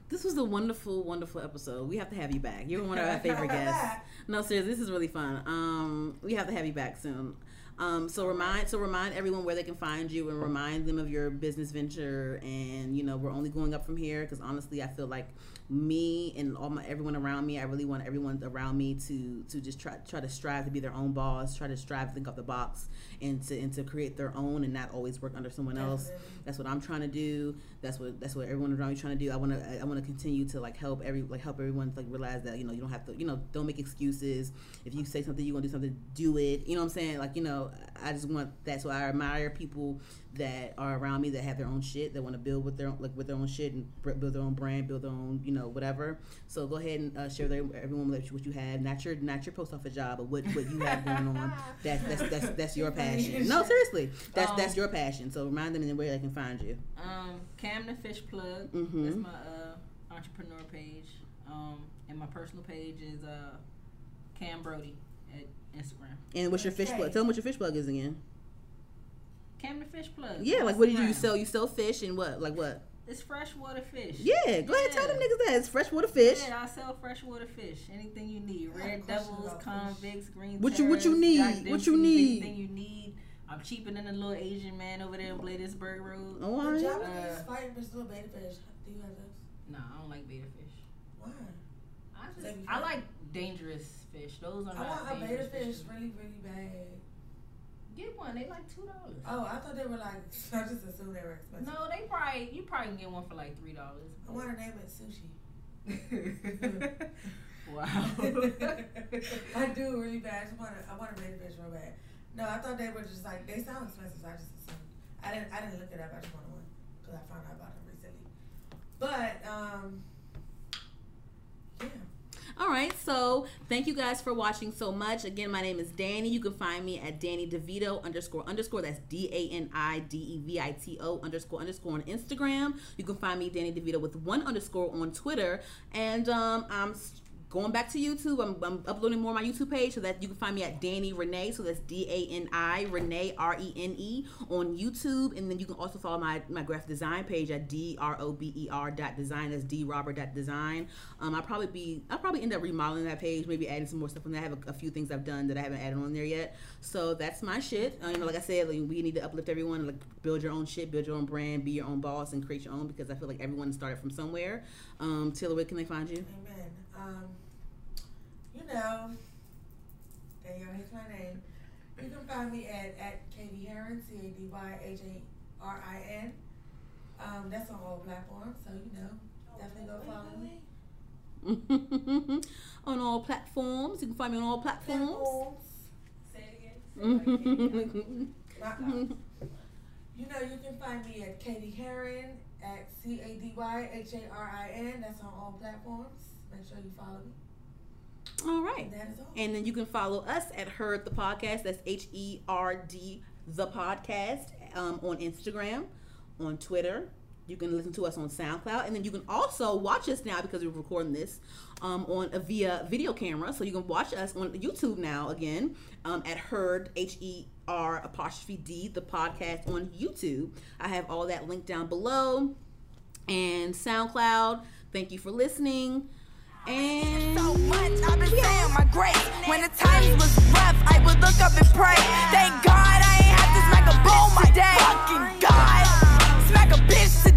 This was a wonderful, wonderful episode. We have to have you back. You're one of our favorite guests. No, seriously, this is really fun. Um, we have to have you back soon. Um, so remind so remind everyone where they can find you and remind them of your business venture. And you know we're only going up from here because honestly, I feel like me and all my everyone around me. I really want everyone around me to to just try try to strive to be their own boss, try to strive to think out the box, and to and to create their own and not always work under someone else. That's what I'm trying to do. That's what that's what everyone around me trying to do. I want to I want to continue to like help every like help everyone like realize that you know you don't have to you know don't make excuses. If you say something you're gonna do something, do it. You know what I'm saying? Like you know I just want that. So I admire people that are around me that have their own shit that want to build with their own, like with their own shit and build their own brand, build their own you know whatever. So go ahead and uh, share their, everyone with what you have, not your not your post office job, but what what you have going on. That's that's that's that's your passion. No, seriously, that's Um, that's your passion. So remind them in where they can find you. Um, Cam the Fish Plug. Mhm. That's my uh, entrepreneur page. Um, and my personal page is uh, Cam Brody at Instagram. And what's your fish plug? Tell them what your fish plug is again. Cam the Fish Plug. Yeah, like what do you do? You sell? You sell fish and what? Like what? It's freshwater fish. Yeah, go ahead. Tell them niggas that it's freshwater fish. Yeah, I sell freshwater fish. Anything you need. I have a Red devils, about fish. convicts, green What you- what you need? Jack What you need? Anything you need. I'm cheaper than the little Asian man over there in Bladensburg Road. Oh, The all right. Japanese Uh, fight Mr. Little Beta Fish. Do you have those? Nah, I don't like beta fish. Why? I just Like- I like dangerous fish. Those are I not want a beta fish fish. really, really bad. Get one. They like two dollars. Oh, I thought they were like. I just assumed they were expensive. No, they probably you probably can get one for like three dollars. I want to name it sushi. wow. I do really bad. I just want to. I want a beta fish real bad. No, I thought they were just like they sound expensive. So I just assumed. I didn't. I didn't look it up. I just wanted one because I found out about them recently. But um, yeah. All right, so thank you guys for watching so much. Again, my name is Danny. You can find me at Danny DeVito underscore underscore. That's D A N I D E V I T O underscore underscore on Instagram. You can find me Danny DeVito with one underscore on Twitter. And um, I'm going back to YouTube. I'm, I'm uploading more on my YouTube page so that you can find me at Danny Renee. So that's D A N I Renee R E N E on YouTube. And then you can also follow my, my graphic design page at D R O B E R dot design. That's D Robert dot design. Um, I'll probably be I'll probably end up remodeling that page, maybe adding some more stuff on there. I have a, a few things I've done that I haven't added on there yet. So that's my shit. Uh, you know, like I said, like, we need to uplift everyone, like build your own shit, build your own brand, be your own boss, and create your own because I feel like everyone started from somewhere. Um, where can they find you? Amen. Um, you know, Danielle hates my name. You can find me at at Cady Harin, C A D Y H A R I N. Um, that's on all platforms, so you know, definitely go follow me. on all platforms. You can find me on all platforms. Platforms. Say it again. Say it like Katie. Not- not. You know, you can find me at Cady Harin at C A D Y H A R I N. That's on all platforms. Make sure you follow me. all right. And that is all. And then you can follow us at Heard the Podcast. That's H E R D the podcast um, on Instagram, on Twitter. You can listen to us on SoundCloud, and then you can also watch us now because we're recording this um, on a via video camera. So you can watch us on YouTube now again um, at Heard H E R apostrophe D the podcast on YouTube. I have all that linked down below, and SoundCloud. Thank you for listening. And so much I've been saying my grace. When the times was rough, I would look up and pray. Thank God I ain't have to smack a my day. Fucking God, smack a bitch today.